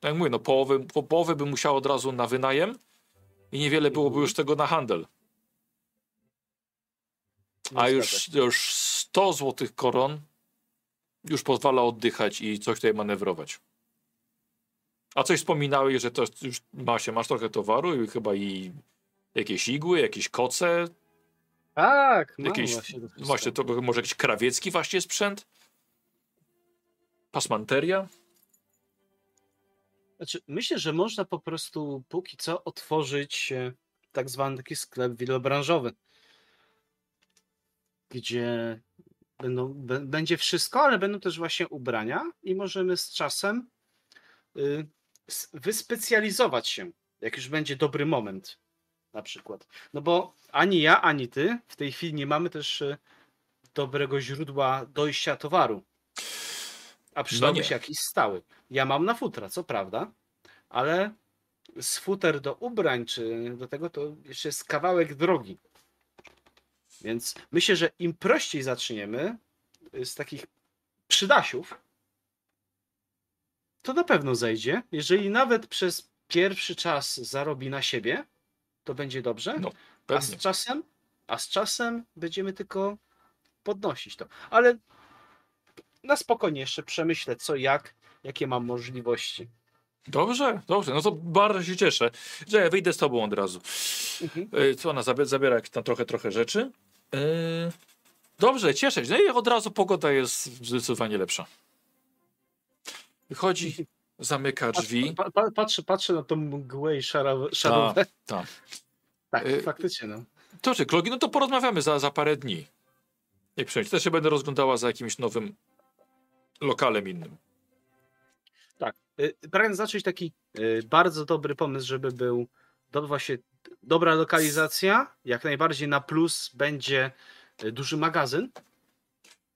tak jak mówię, no połowę, po, połowę bym musiał od razu na wynajem i niewiele byłoby już tego na handel. A już, już 100 złotych koron już pozwala oddychać i coś tutaj manewrować. A coś wspominałeś, że to już ma się, masz trochę towaru i chyba i jakieś igły, jakieś koce, Tak, Jakieś- właśnie. Właśnie, to może jakiś krawiecki właśnie sprzęt? Pasmanteria? Znaczy, myślę, że można po prostu póki co otworzyć e, tak zwany taki sklep wielobranżowy, gdzie będą, będzie wszystko, ale będą też właśnie ubrania i możemy z czasem y, wyspecjalizować się, jak już będzie dobry moment na przykład. No bo ani ja, ani ty w tej chwili nie mamy też e, dobrego źródła dojścia towaru. A przydałby nie. się jakiś stały. Ja mam na futra, co prawda, ale z futer do ubrań czy do tego to jeszcze jest kawałek drogi. Więc myślę, że im prościej zaczniemy y, z takich przydasiów, to na pewno zejdzie. Jeżeli nawet przez pierwszy czas zarobi na siebie, to będzie dobrze. No, a z czasem, a z czasem będziemy tylko podnosić to. Ale na spokojnie jeszcze przemyślę co jak, jakie mam możliwości. Dobrze, dobrze. No to bardzo się cieszę, że ja wyjdę z tobą od razu. Mhm. E, Co ona zabiera, tam trochę, trochę rzeczy. E, Dobrze, cieszę się. No i od razu pogoda jest zdecydowanie lepsza. Wychodzi, zamyka drzwi. Pa, pa, patrzę, patrzę na tą mgłę i szara- szarówę. tak. Tak, Y- faktycznie. No. Dobrze, Klogi, no to porozmawiamy za, za parę dni. Nie przyjąć. Też się będę rozglądała za jakimś nowym lokalem innym. Tak. Y, Pragnę zacząć taki y, bardzo dobry pomysł, żeby był do, właśnie dobra lokalizacja. Jak najbardziej na plus będzie y, duży magazyn.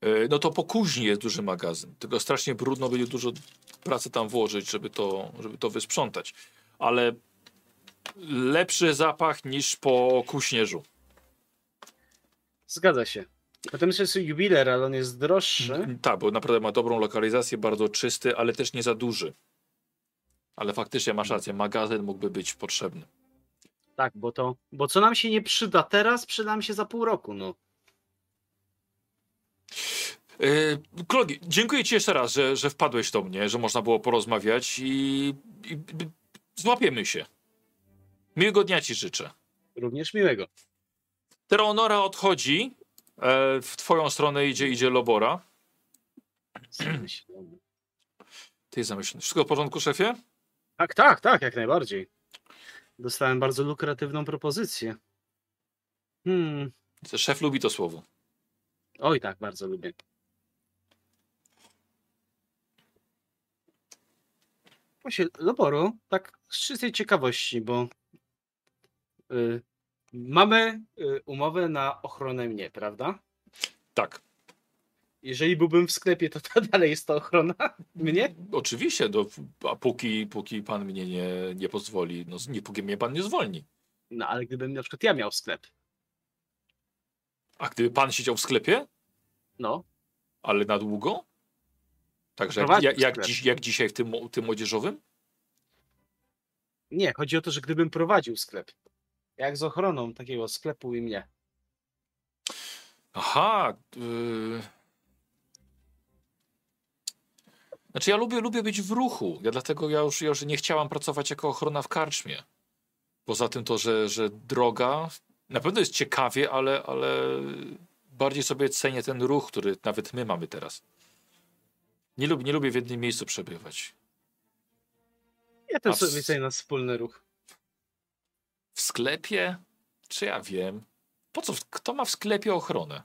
E, No to po kuźni jest duży magazyn. Tylko strasznie brudno, będzie dużo pracy tam włożyć, żeby to, żeby to wysprzątać. Ale lepszy zapach niż po kuśnierzu. Zgadza się. Potem jest jubiler, ale on jest droższy. Tak, bo naprawdę ma dobrą lokalizację, bardzo czysty, ale też nie za duży. Ale faktycznie masz rację, magazyn mógłby być potrzebny. Tak, bo to. Bo co nam się nie przyda teraz, przyda nam się za pół roku. No. Yy, Klogi, dziękuję Ci jeszcze raz, że, że wpadłeś do mnie, że można było porozmawiać i, i, i złapiemy się. Miłego dnia Ci życzę. Również miłego. Teronora odchodzi, e, w Twoją stronę idzie, idzie Lobora. Zamyślony. Ty zamyślony. Wszystko w porządku, szefie? Tak, tak, tak, jak najbardziej. Dostałem bardzo lukratywną propozycję. Hmm. Szef lubi to słowo. Oj, tak, bardzo lubię. Właśnie, Loboro, tak z czystej ciekawości, bo y, mamy y, umowę na ochronę mnie, prawda? Tak. Jeżeli byłbym w sklepie, to, to dalej jest to ochrona mnie? Oczywiście, no, a póki, póki pan mnie nie, nie pozwoli, no nie póki mnie pan nie zwolni. No, ale gdybym na przykład ja miał sklep, A gdyby pan siedział w sklepie, no, ale na długo? Także jak, jak, jak, dziś, jak dzisiaj w tym, tym młodzieżowym? nie, chodzi o to, że gdybym prowadził sklep, jak z ochroną takiego sklepu i mnie. Aha. Yy... Znaczy ja lubię, lubię być w ruchu. Ja dlatego ja już, ja już nie chciałam pracować jako ochrona w karczmie. Poza tym to, że, że droga na pewno jest ciekawie, ale, ale bardziej sobie cenię ten ruch, który nawet my mamy teraz. Nie lubię, nie lubię w jednym miejscu przebywać. Ja też sobie cenię na wspólny ruch. W sklepie? Czy ja wiem? Po co? Kto ma w sklepie ochronę?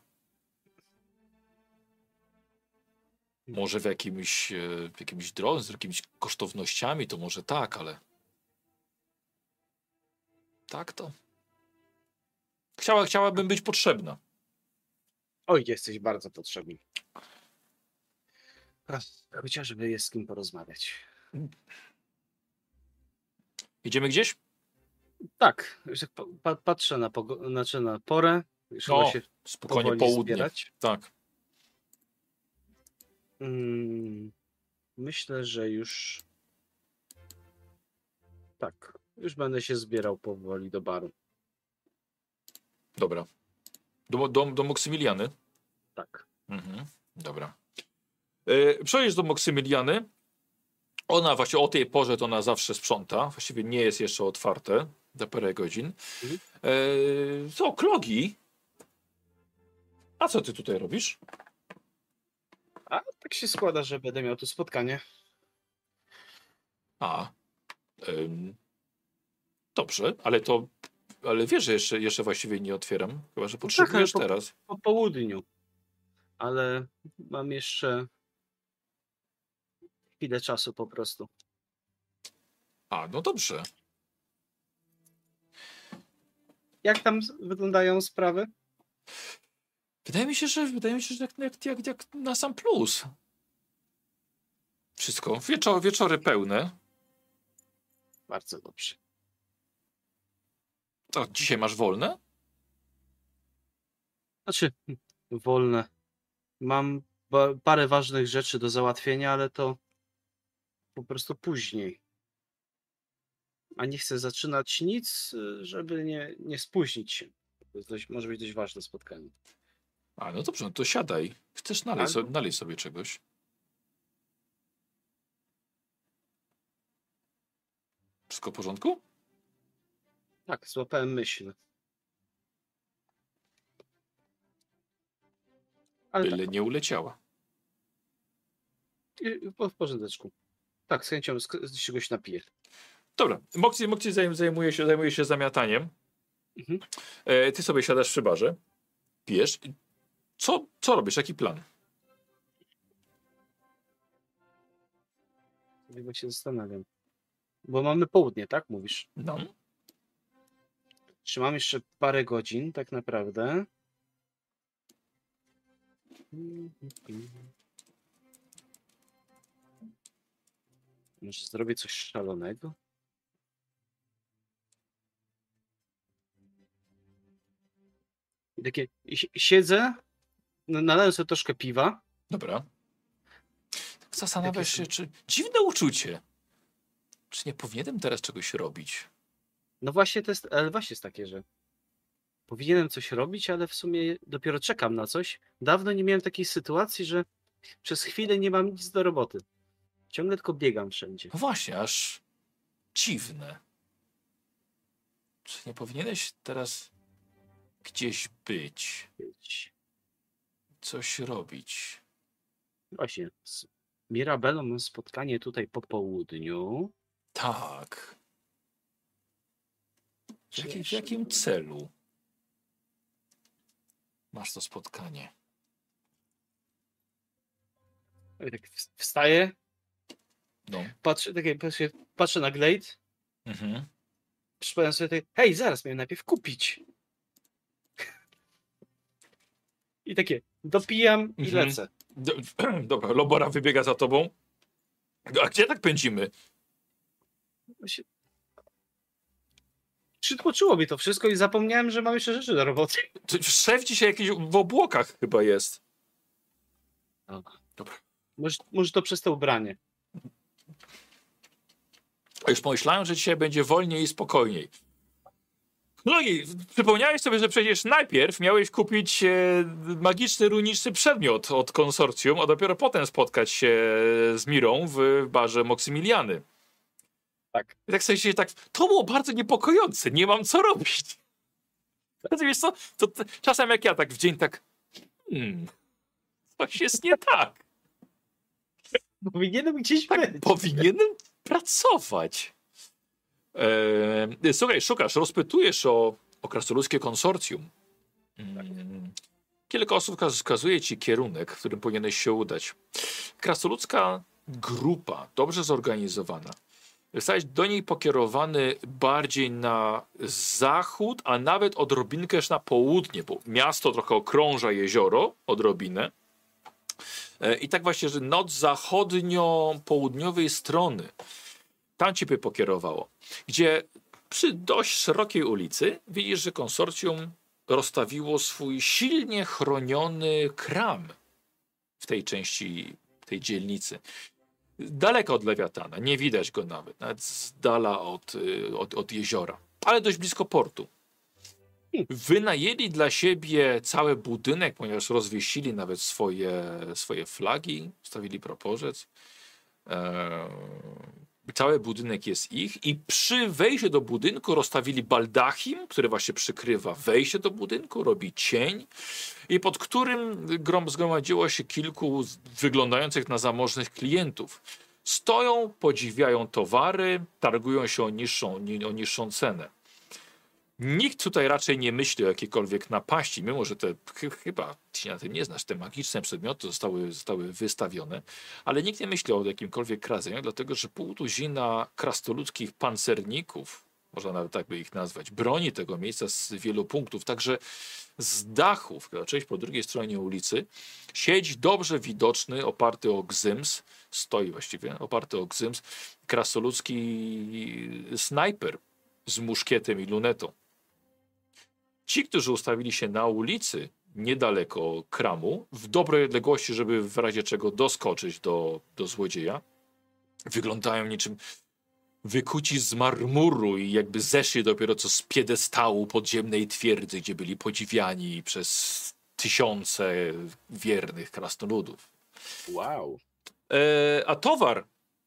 Może w jakimś, e, w jakimś drodze, z jakimiś kosztownościami, to może tak, ale. Tak to. Chciała, chciałabym być potrzebna. Oj, jesteś bardzo potrzebny. Chociażby jest z kim porozmawiać. Idziemy gdzieś? Tak, pa- patrzę na, pogo- znaczy na porę. Już się Spokojnie, południe. zbierać. Tak. Mm, myślę, że już. Tak, już będę się zbierał powoli do baru. Dobra. Do, do, do Moksymiliany? Tak. Mhm, dobra. E, Przejdź do Moksymiliany. Ona właśnie o tej porze to ona zawsze sprząta. Właściwie nie jest jeszcze otwarte za parę godzin. Mhm. E, co, klogi? A co ty tutaj robisz? A tak się składa, że będę miał tu spotkanie. A. dobrze, ale to. Ale wiesz, że jeszcze, jeszcze właściwie nie otwieram. Chyba, że potrzebujesz po- teraz. Po południu. Ale mam jeszcze chwilę czasu po prostu. A, no dobrze. Jak tam wyglądają sprawy? Wydaje mi się, że wydaje mi się, że jak, jak, jak, jak na sam plus. Wszystko. Wieczor, wieczory pełne. Bardzo dobrze. To dzisiaj masz wolne? Znaczy, wolne. Mam parę ważnych rzeczy do załatwienia, ale to po prostu później. A nie chcę zaczynać nic, żeby nie, nie spóźnić się. To dość, może być dość ważne spotkanie. A, no dobrze, no to siadaj. Chcesz nalej, sobie, nalej sobie czegoś. Wszystko w porządku? Tak, złapałem myśl. Ale byle nie uleciała. tak, po- w porządeczku. Tak, z chęcią z czegoś napiję. Dobra, Moxie zajm- zajmuje, się, zajmuje się zamiataniem. Mhm. E, ty sobie siadasz przy barze, pijesz. Co, co robisz? Jaki plan? Chyba się zastanawiam. Bo mamy południe, tak mówisz? No. Czy mam jeszcze parę godzin, tak naprawdę? Może zrobię coś szalonego? I takie si- siedzę, nalałem sobie troszkę piwa. Dobra. Tak Zastanawiasz się, czy... Dziwne uczucie. Czy nie powinienem teraz czegoś robić? No właśnie to jest, ale właśnie jest takie, że powinienem coś robić, ale w sumie dopiero czekam na coś. Dawno nie miałem takiej sytuacji, że przez chwilę nie mam nic do roboty. Ciągle tylko biegam wszędzie. No właśnie, aż dziwne. Czy nie powinieneś teraz gdzieś być, Być. coś robić? Właśnie, z Mirabelą mam spotkanie tutaj po południu. Tak. W, jakim- w jakim celu masz to spotkanie? Tak wstaję, No. patrzę, takie, patrzę, patrzę na Glade, Mhm. przypominam sobie, tak, hej, zaraz miałem najpierw kupić. I takie, dopijam i Mhm. lecę. Do, dobra, Lobora wybiega za tobą. A gdzie tak pędzimy? Przytłoczyło mi to wszystko i zapomniałem, że mam jeszcze rzeczy do roboty. Ty- Szef dzisiaj jakiś w obłokach chyba jest. Dobra. Może, może to przez to ubranie. A już pomyślałem, że dzisiaj będzie wolniej i spokojniej. No i przypomniałeś sobie, że przecież najpierw miałeś kupić e, magiczny, runiczny przedmiot od konsorcjum, a dopiero potem spotkać się z Mirą w barze Moksymiliany. Tak. I tak sobie się tak, to było bardzo niepokojące, nie mam co robić. Ale wiesz co, to, to, czasem jak ja tak w dzień tak, hmm, coś jest nie tak. Powinienem gdzieś Tak, być. powinienem pracować. E, słuchaj, szukasz, rozpytujesz o, o krasnoludzkie konsorcjum. Mm, Kilka osób wskaz- wskazuje ci kierunek, w którym powinieneś się udać. Krasnoludzka grupa, dobrze zorganizowana. Zostałeś do niej pokierowany bardziej na zachód, a nawet odrobinkę na południe, bo miasto trochę okrąża jezioro, odrobinę. E, I tak właśnie, że noc zachodnio-południowej strony, tam cię by pokierowało, gdzie przy dość szerokiej ulicy widzisz, że konsorcjum rozstawiło swój silnie chroniony kram w tej części tej dzielnicy. Daleko od Lewiatana, nie widać go nawet, nawet z dala od, y, od, od jeziora, ale dość blisko portu. Wynajęli dla siebie cały budynek, ponieważ rozwiesili nawet swoje, swoje flagi, stawili proporzec. Eee, cały budynek jest ich i przy wejściu do budynku rozstawili baldachim, który właśnie przykrywa wejście do budynku, robi cień i pod którym grom zgromadziło się kilku wyglądających na zamożnych klientów. Stoją, podziwiają towary, targują się o niższą, ni- o niższą cenę. Nikt tutaj raczej nie myśli o jakiejkolwiek napaści, mimo że te chy- chyba się na tym nie znasz, te magiczne przedmioty zostały, zostały wystawione, ale nikt nie myśli o jakimkolwiek kradzeniu, dlatego że pół tuzina krastoludzkich pancerników, można nawet tak by ich nazwać, broni tego miejsca z wielu punktów, także z dachów, część po drugiej stronie ulicy, siedzi dobrze widoczny, oparty o gzyms, stoi właściwie, oparty o gzyms, krasnoludzki snajper z muszkietem i lunetą. Ci, którzy ustawili się na ulicy niedaleko kramu, w dobrej odległości, żeby w razie czego doskoczyć do, do złodzieja, wyglądają niczym wykuci z marmuru i jakby zeszli dopiero co z piedestału podziemnej twierdzy, gdzie byli podziwiani przez tysiące wiernych krasnoludów. Wow. E, a towar,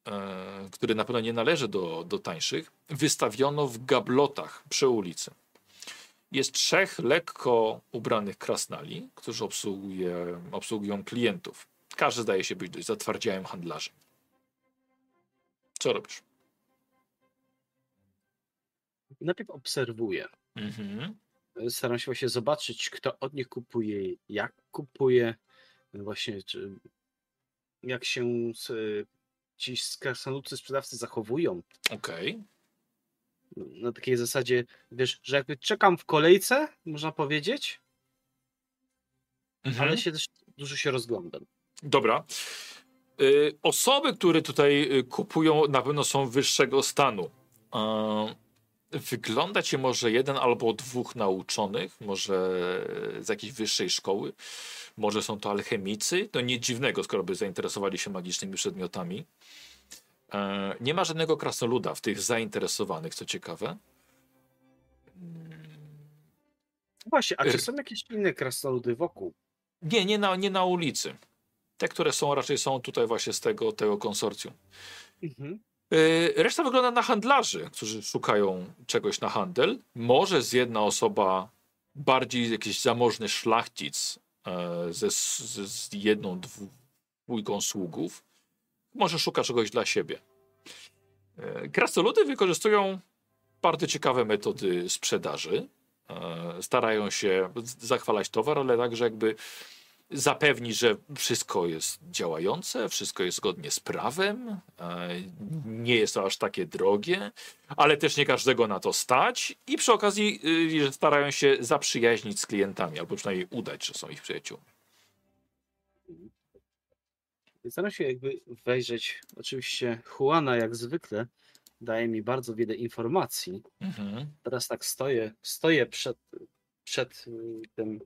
e, który na pewno nie należy do, do tańszych, wystawiono w gablotach przy ulicy. Jest trzech lekko ubranych krasnali, którzy obsługuje, obsługują klientów. Każdy zdaje się być dość zatwardziałym handlarzem. Co robisz? Najpierw obserwuję. Mhm. Staram się właśnie zobaczyć, kto od nich kupuje, jak kupuje, właśnie czy, jak się z, ci krasnoludcy sprzedawcy zachowują. Okej. Na takiej zasadzie, wiesz, że jakby czekam w kolejce, można powiedzieć, Mhm. ale się też dużo się rozglądam. Dobra. Y, osoby, które tutaj y, kupują, na pewno są wyższego stanu. Y, wygląda może jeden albo dwóch nauczonych, może z jakiejś wyższej szkoły. Może są to alchemicy. To nic dziwnego, skoro by zainteresowali się magicznymi przedmiotami. Y, nie ma żadnego krasnoluda w tych zainteresowanych, co ciekawe. Właśnie, a czy R- są jakieś inne krasnoludy wokół? Nie, nie na, nie na ulicy. Te, które są, raczej są tutaj właśnie z tego, tego konsorcjum. Mhm. Yy, Reszta wygląda na handlarzy, którzy szukają czegoś na handel. Może z jedna osoba bardziej jakiś zamożny szlachcic e, ze, z, z jedną, dwójką sługów. Może szuka czegoś dla siebie. E, Krasnoludy wykorzystują bardzo ciekawe metody sprzedaży. E, Starają się zachwalać towar, ale także jakby zapewnić, że wszystko jest działające, wszystko jest zgodnie z prawem, e, nie jest to aż takie drogie, ale też nie każdego na to stać i przy okazji y, starają się zaprzyjaźnić z klientami, albo przynajmniej udać, że są ich przyjaciółmi. Staram się jakby wejrzeć. Oczywiście Juana jak zwykle daje mi bardzo wiele informacji. Mhm. Teraz tak stoję, stoję przed, przed y, tym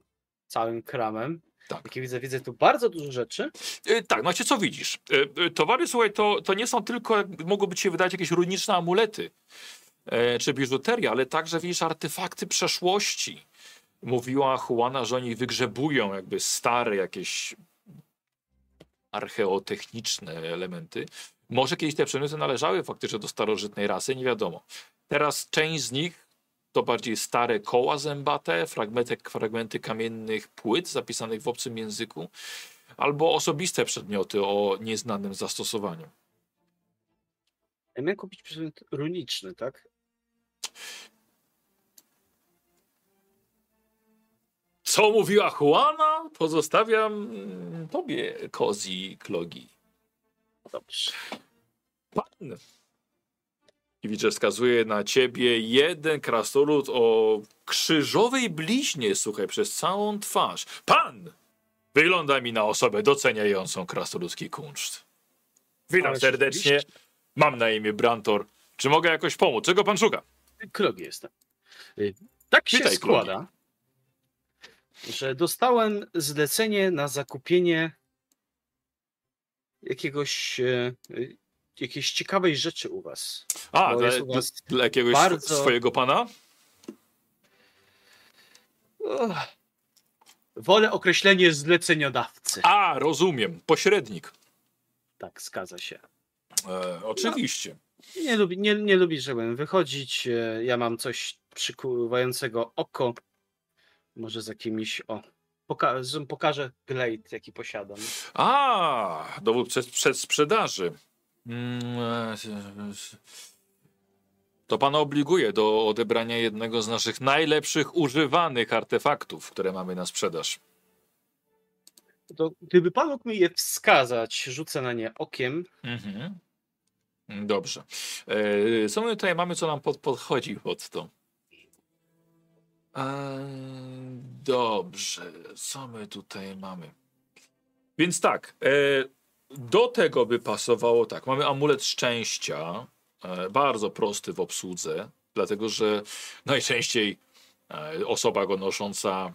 całym kramem. Tak. Jak widzę, widzę tu bardzo dużo rzeczy. Y, Tak, no cię co widzisz? Y, y, Towary, słuchaj, to, to nie są tylko, jak mogłoby ci się wydać, jakieś runiczne amulety e, czy biżuteria, ale także widzisz artefakty przeszłości. Mówiła Juana, że oni wygrzebują jakby stare jakieś archeotechniczne elementy. Może kiedyś te przedmioty należały faktycznie do starożytnej rasy, nie wiadomo. Teraz część z nich to bardziej stare koła zębate, fragmenty, fragmenty kamiennych płyt zapisanych w obcym języku, albo osobiste przedmioty o nieznanym zastosowaniu. Ja miałem kupić przedmiot runiczny, tak? Co mówiła Juana? Pozostawiam tobie, Kozi Klogi. Dobrze. Pan! I widzę, wskazuje na ciebie jeden krasnolud o krzyżowej bliźnie, słuchaj, przez całą twarz. Pan! Wygląda mi na osobę doceniającą krasnoludzki kunszt. Witam serdecznie. Mam na imię Brantor. Czy mogę jakoś pomóc? Czego pan szuka? Klogi jestem. Y, Tak się Witaj, składa, że dostałem zlecenie na zakupienie jakiegoś e, jakiejś ciekawej rzeczy u was. A, dla, was dla jakiegoś bardzo- swojego pana? Uch. Wolę określenie zleceniodawcy. A, rozumiem. Pośrednik. Tak, zgadza się. E, oczywiście. Nie lubi, nie, nie lubi, żebym wychodzić. e, Ja mam coś przykuwającego oko. Może z jakimiś. O, poka pokażę glade, jaki posiadam. A, dowód przed, przed sprzedaży. Mm, e, To pana obliguje do odebrania jednego z naszych najlepszych używanych artefaktów, które mamy na sprzedaż. To gdyby pan mógł mi je wskazać, rzucę na nie okiem. Mhm. Dobrze. E, co my tutaj mamy, co nam pod, podchodzi pod to? E, dobrze. Co my tutaj mamy? Więc tak. E, do tego by pasowało tak. Mamy amulet szczęścia. E, bardzo prosty w obsłudze, dlatego że najczęściej e, osoba go nosząca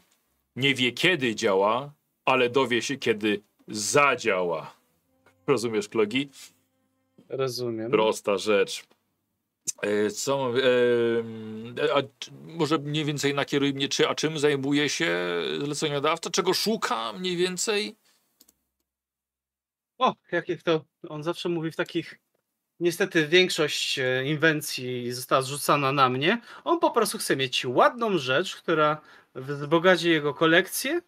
nie wie kiedy działa, ale dowie się kiedy zadziała. Rozumiesz, Klogi? Rozumiem. Prosta rzecz. E, Co, e, a, czy- może mniej więcej nakieruj mnie, czy, a czym zajmuje się zleceniodawca? Czego szuka mniej więcej? O, jak, jak to on zawsze mówi w takich niestety większość e, inwencji została zrzucana na mnie. On po prostu chce mieć ładną rzecz, która wzbogaci jego kolekcję,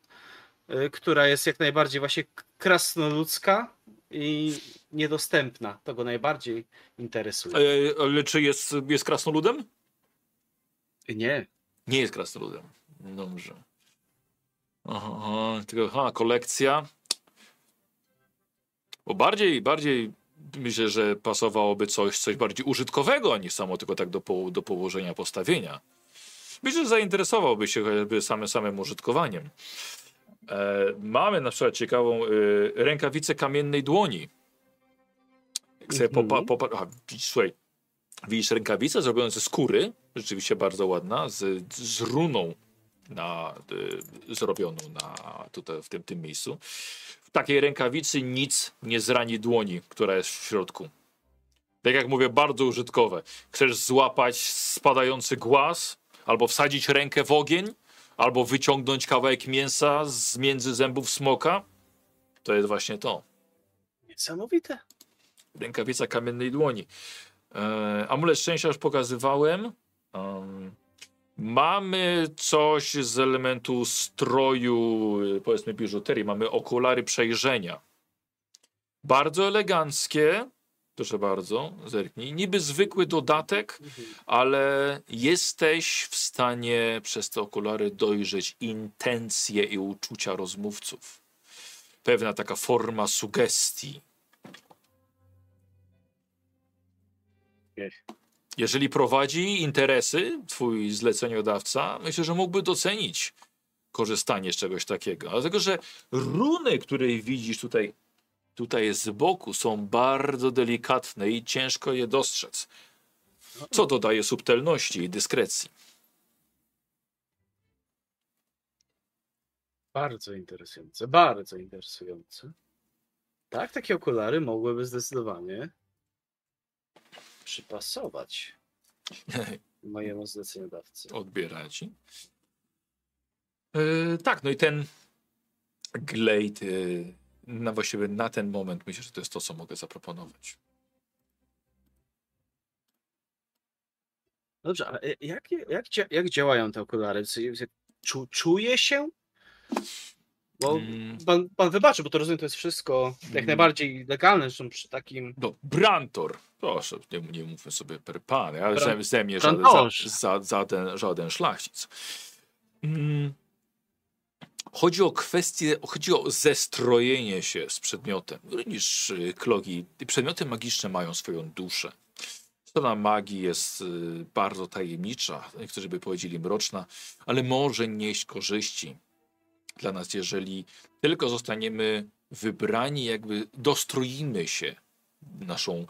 e, która jest jak najbardziej właśnie krasnoludzka i niedostępna. To go najbardziej interesuje. E, ale czy jest, jest krasnoludem? Nie. Nie jest krasnoludem. Dobrze. Aha, aha, tylko aha, kolekcja. Bo bardziej, bardziej myślę, że pasowałoby coś, coś bardziej użytkowego, a nie samo tylko tak do, po, do położenia, postawienia. Myślę, że zainteresowałby się chociażby samym, samym użytkowaniem. E, mamy na przykład ciekawą e, rękawicę kamiennej dłoni. Jak sobie Mhm. popa, popa, aha, widzisz, słuchaj, widzisz rękawicę zrobioną ze skóry, rzeczywiście bardzo ładna, z, z runą na, y, zrobioną na, tutaj w tym, tym miejscu. W takiej rękawicy nic nie zrani dłoni, która jest w środku. Tak jak mówię, bardzo użytkowe. Chcesz złapać spadający głaz, albo wsadzić rękę w ogień, albo wyciągnąć kawałek mięsa z między zębów smoka. To jest właśnie to. Niesamowite. Rękawica kamiennej dłoni. E, amulet szczęścia już pokazywałem. Em, mamy coś z elementu stroju, y, powiedzmy biżuterii. Mamy okulary przejrzenia. Bardzo eleganckie. Proszę bardzo, zerknij. Niby zwykły dodatek, ale jesteś w stanie przez te okulary dojrzeć intencje i uczucia rozmówców. Pewna taka forma sugestii. Jeżeli prowadzi interesy twój zleceniodawca, myślę, że mógłby docenić korzystanie z czegoś takiego. Dlatego, że runy, które widzisz tutaj, tutaj z boku, są bardzo delikatne i ciężko je dostrzec. Co dodaje subtelności i dyskrecji. Bardzo interesujące, bardzo interesujące. Tak, takie okulary mogłyby zdecydowanie przypasować mojemu zleceniodawcy. Odbiera ci. E, tak, no i ten glejt, e, na właściwie na ten moment myślę, że to jest to, co mogę zaproponować. Dobrze, ale e, jak, jak, jak działają te okulary? Czu, czuje się? Bo Mm. pan, pan wybaczy, bo to rozumiem, to jest wszystko jak Mm. najbardziej legalne, zresztą przy takim No, Brantor. Proszę, nie, nie mówmy sobie per pan, ale Bran- ze, ze mnie żaden, za, za, za ten, żaden szlachcic. Mm. Chodzi o kwestię, chodzi o zestrojenie się z przedmiotem. Również y, klogi, przedmioty magiczne mają swoją duszę. Strona magii jest y, bardzo tajemnicza, niektórzy by powiedzieli mroczna, ale może nieść korzyści dla nas, jeżeli tylko zostaniemy wybrani, jakby dostroimy się naszą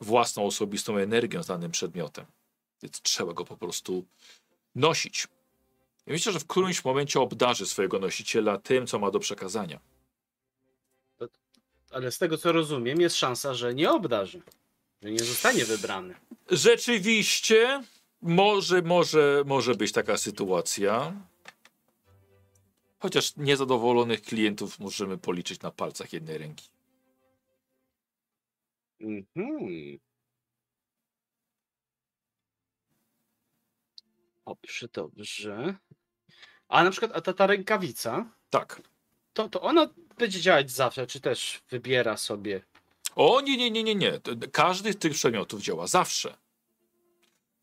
własną osobistą energią z danym przedmiotem. Więc trzeba go po prostu nosić. I myślę, że w którymś momencie obdarzy swojego nosiciela tym, co ma do przekazania. Ale z tego co rozumiem, jest szansa, że nie obdarzy, że nie zostanie wybrany. Rzeczywiście, może, może, może być taka sytuacja. Chociaż niezadowolonych klientów możemy policzyć na palcach jednej ręki. Mhm. Dobrze, dobrze. A na przykład a ta, ta rękawica, Tak. to, to ona będzie działać zawsze, czy też wybiera sobie. O nie, nie, nie, nie, nie. Każdy z tych przedmiotów działa zawsze.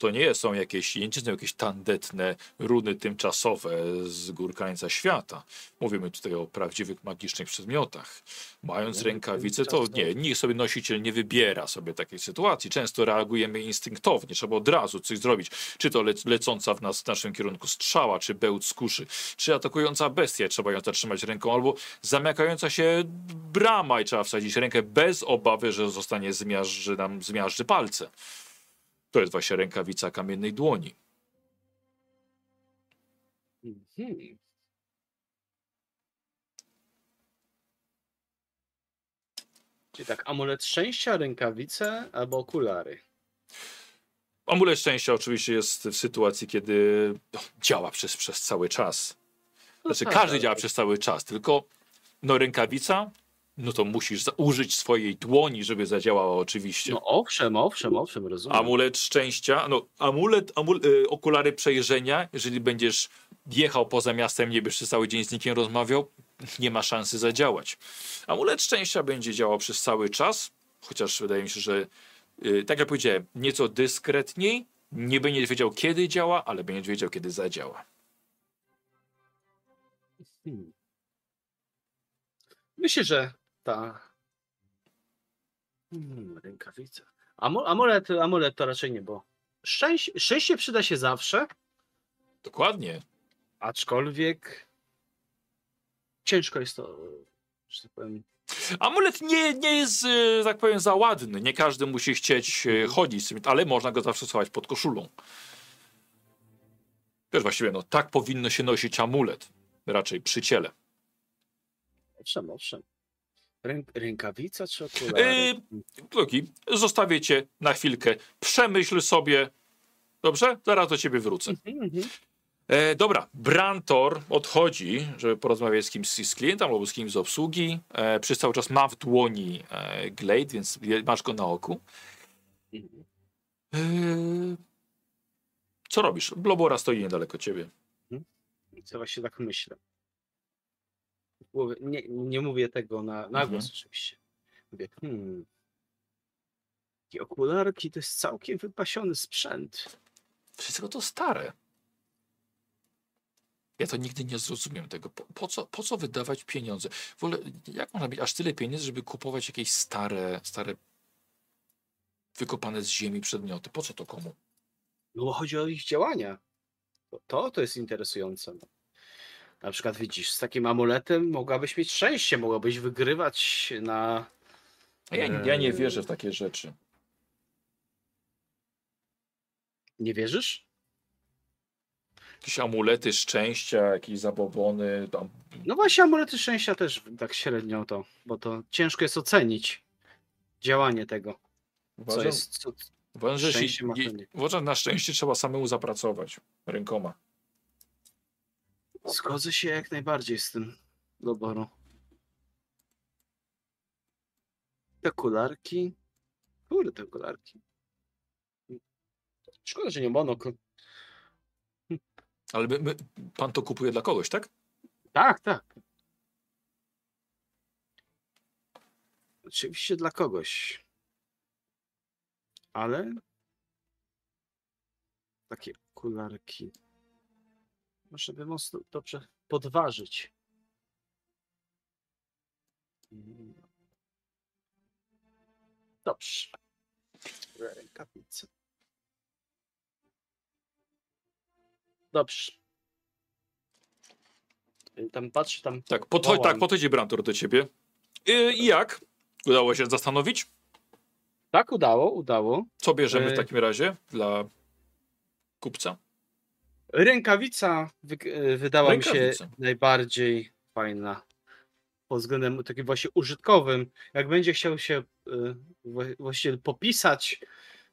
To nie są jakieś, nie są jakieś tandetne runy tymczasowe z gór krańca świata. Mówimy tutaj o prawdziwych magicznych przedmiotach. Mając rękawice, to nie, niech sobie nosiciel nie wybiera sobie takiej sytuacji. Często reagujemy instynktownie, trzeba od razu coś zrobić. Czy to lec lecąca w nas w naszym kierunku strzała, czy bełt z kuszy, czy atakująca bestia, trzeba ją zatrzymać ręką, albo zamykająca się brama i trzeba wsadzić rękę bez obawy, że zostanie zmiażdży nam zmiażdży palce. To jest właśnie rękawica kamiennej dłoni. Mhm. Czyli tak, amulet szczęścia, rękawice albo okulary. Amulet szczęścia oczywiście jest w sytuacji, kiedy działa przez, przez cały czas. No Znaczy tak, każdy działa przez cały czas, tylko no rękawica No to musisz użyć swojej dłoni, żeby zadziałała oczywiście. No owszem, owszem, owszem, rozumiem. Amulet szczęścia, no amulet, amul, y, okulary przejrzenia, jeżeli będziesz jechał poza miastem, nie będziesz przez cały dzień z nikim rozmawiał, nie ma szansy zadziałać. Amulet szczęścia będzie działał przez cały czas, chociaż wydaje mi się, że y, tak jak powiedziałem, nieco dyskretniej, nie będziesz wiedział kiedy działa, ale będziesz wiedział kiedy zadziała. Hmm. Myślę, że ta hmm, rękawica. Amu- Amulet, amulet to raczej nie, bo szczęście, szczęście przyda się zawsze, Dokładnie. aczkolwiek ciężko jest to, że tak powiem, Amulet nie, nie jest, y, tak powiem, za ładny. Nie każdy musi chcieć y, chodzić z tym, ale można go zawsze schować pod koszulą. Wiesz, właściwie, no tak powinno się nosić amulet. Raczej przy ciele. owszem, owszem. Ręk, rękawica czy okulary? Yy, zostawię cię na chwilkę. Przemyśl sobie. Dobrze? Zaraz do ciebie wrócę. Mhm, mhm. E, dobra, Brantor odchodzi, żeby porozmawiać z kimś z klientem albo z kimś z obsługi. E, przez cały czas ma w dłoni e, Glade, więc masz go na oku. Mhm. E, co robisz? Blobora stoi niedaleko ciebie. Co właśnie tak myślę. Nie, nie mówię tego na, na Mhm. głos oczywiście. Mówię, hmm. I okularki to jest całkiem wypasiony sprzęt. Wszystko to stare. Ja to nigdy nie zrozumiem tego. Po, po, co, po co wydawać pieniądze? W ogóle, jak można mieć aż tyle pieniędzy, żeby kupować jakieś stare, stare, wykopane z ziemi przedmioty? Po co to komu? No bo chodzi o ich działania. To, to, to jest interesujące. Na przykład widzisz, z takim amuletem mogłabyś mieć szczęście, mogłabyś wygrywać na. Ja, ja nie wierzę w takie rzeczy. Nie wierzysz? Jakieś amulety szczęścia, jakieś zabobony. Tam. No właśnie, amulety szczęścia też tak średnio to, bo to ciężko jest ocenić działanie tego. Co Uważam, jest. Co, uważam, że to je- uważam, na szczęście trzeba samemu zapracować rękoma. Zgodzę się jak najbardziej z tym doboru. Te okularki. Kurde, te okularki. Szkoda, że nie monokl. Ale my, my, pan to kupuje dla kogoś, tak? Tak, tak. Oczywiście dla kogoś. Ale takie okularki. Może by mocno dobrze podważyć. Dobrze. Rękawice. Dobrze. Tam patrzę, tam Tak, podchodzi, Wołam. tak podchodzi Brantor do ciebie. I, I jak? Udało się zastanowić? Tak, udało, udało. Co bierzemy w E, takim razie dla kupca? Rękawica wy, e, wydała mi się Rękawica. najbardziej fajna pod względem takim właśnie użytkowym. Jak będzie chciał się e, wła- właściwie popisać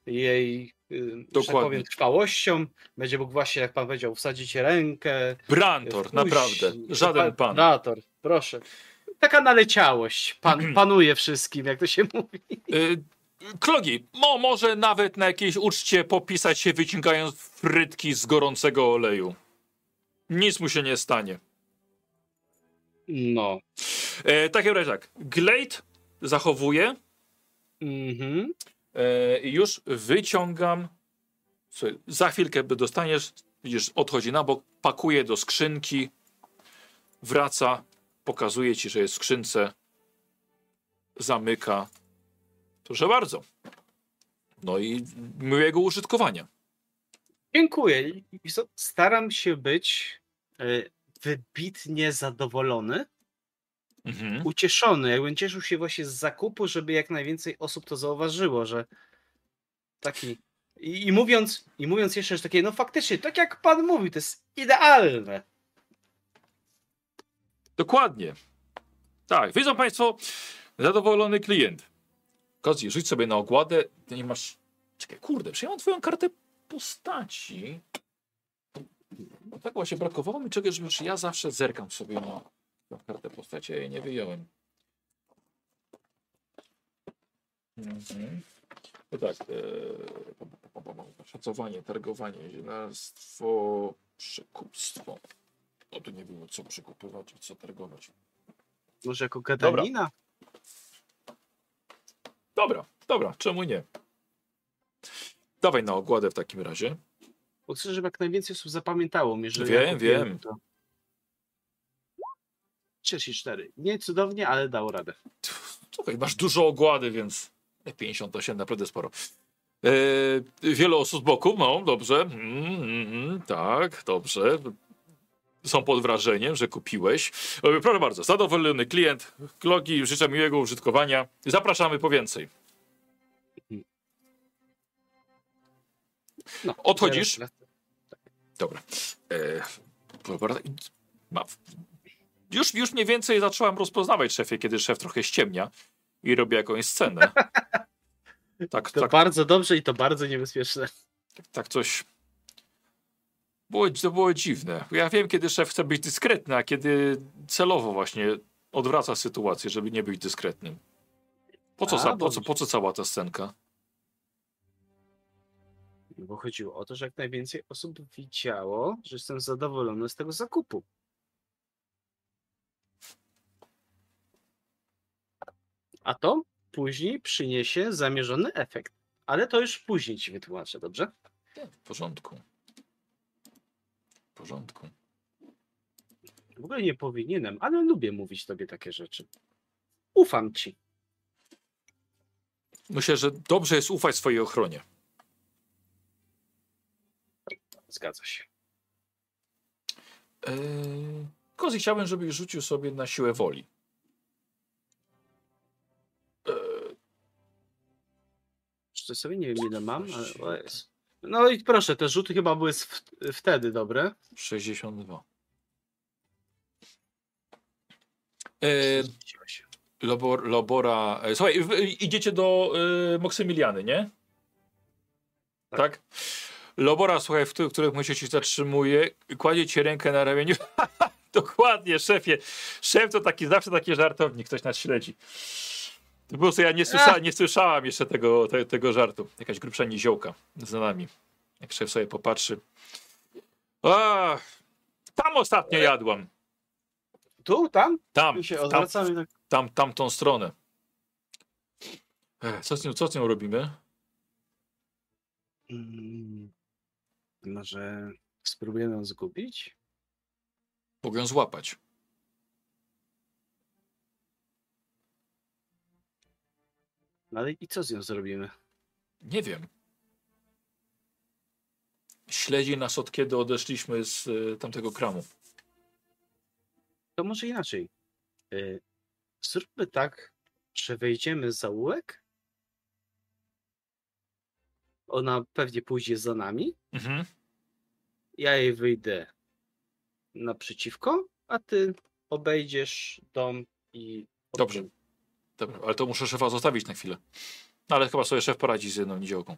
jej e, tak Dokładnie. powiem, trwałością, będzie mógł właśnie, jak pan powiedział, wsadzić rękę. Brantor, wpuść- naprawdę. Żaden pan. Brator, proszę. Taka naleciałość pan, panuje wszystkim, jak to się mówi. Klogi, mo, może nawet na jakiejś uczcie popisać się wyciągając frytki z gorącego oleju. Nic mu się nie stanie. No. E, takim razie tak, Glade zachowuje Mhm. e, i już wyciągam. Słuchaj, za chwilkę dostaniesz, widzisz, odchodzi na bok, pakuje do skrzynki, wraca, pokazuje ci, że jest w skrzynce, zamyka. Proszę bardzo. No i miłego użytkowania. Dziękuję. Staram się być e, wybitnie zadowolony, Mhm. ucieszony. Jakbym cieszył się właśnie z zakupu, żeby jak najwięcej osób to zauważyło, że taki. I, i, mówiąc, I mówiąc jeszcze, że takie, no faktycznie, tak jak pan mówi, to jest idealne. Dokładnie. Tak, widzą Państwo, zadowolony klient. Kozi, rzuć sobie na ogładę. Ty nie masz. Czekaj, kurde, przyjąłem Twoją kartę postaci. No tak właśnie brakowało mi czegoś, że ja zawsze zerkam sobie na, na kartę postaci, jej nie wyjąłem. Mhm. No tak. E, szacowanie, targowanie, zielarstwo, przekupstwo. No tu nie było co przekupywać i co targować. Może jako gadanina? Dobra, dobra, czemu nie? Dawaj na ogładę w takim razie. Bo chcę, żeby jak najwięcej osób zapamiętało mnie, że Wiem, ja wiem. To. 34. Nie cudownie, ale dało radę. Słuchaj, masz dużo ogłady, więc 58 naprawdę sporo. E, wiele osób z boku, no dobrze. Mm, mm, mm, tak, dobrze. Są pod wrażeniem, że kupiłeś. E, proszę bardzo, zadowolony klient, logi, życzę miłego użytkowania. Zapraszamy po więcej. No, Odchodzisz? Dobra. E, już, już mniej więcej zacząłem rozpoznawać szefie, kiedy szef trochę ściemnia i robi jakąś scenę. Tak, To tak, bardzo dobrze i to bardzo niebezpieczne. tak coś. Było, to było dziwne. Ja wiem, kiedy szef chce być dyskretny, a kiedy celowo właśnie odwraca sytuację, żeby nie być dyskretnym. Po co, A, za, po co, po co cała ta scenka? Bo chodziło o to, że jak najwięcej osób widziało, że jestem zadowolony z tego zakupu. A to później przyniesie zamierzony efekt. Ale to już później ci wytłumaczę, dobrze? W porządku. W porządku. W ogóle nie powinienem, ale lubię mówić tobie takie rzeczy. Ufam ci. Myślę, że dobrze jest ufać swojej ochronie. Zgadza się. Eee, Kozy, chciałbym, żebyś rzucił sobie na siłę woli. Eee, Czy sobie nie wiem ile mam, ale o jest. No i proszę, te rzuty chyba były w, wtedy dobre. 62. Eee, Zrzuciło się. Lobor, Lobora. e, Słuchaj, idziecie do e, Moksymiliany, nie? Tak. Tak. Lobora, słuchaj, w tych, których musicie się zatrzymuje, kładzie ci rękę na ramieniu. Dokładnie, szefie. Szef to taki zawsze taki żartownik, ktoś nas śledzi. Po prostu ja nie, słysza, nie słyszałam jeszcze tego, te, tego żartu. Jakaś grubsza niziołka za nami. Jak szef sobie popatrzy. A, tam ostatnio jadłam. Tu, tam? Tam, I się tam, odwracamy. Tak. tam, tamtą stronę. Ech, Co z, nią, co z nią robimy? Mm, może spróbujemy ją zgubić? Mogę ją złapać. Ale i co z nią zrobimy? Nie wiem. Śledzi nas od kiedy odeszliśmy z y, tamtego kramu. To może inaczej. Y, Zróbmy tak, że wejdziemy za zaułek. Ona pewnie pójdzie za nami. Mhm. Ja jej wyjdę naprzeciwko, a ty obejdziesz dom i. Dobrze. Dobra, ale to muszę szefa zostawić na chwilę. No, ale chyba sobie szef poradzi z jedną niziołką.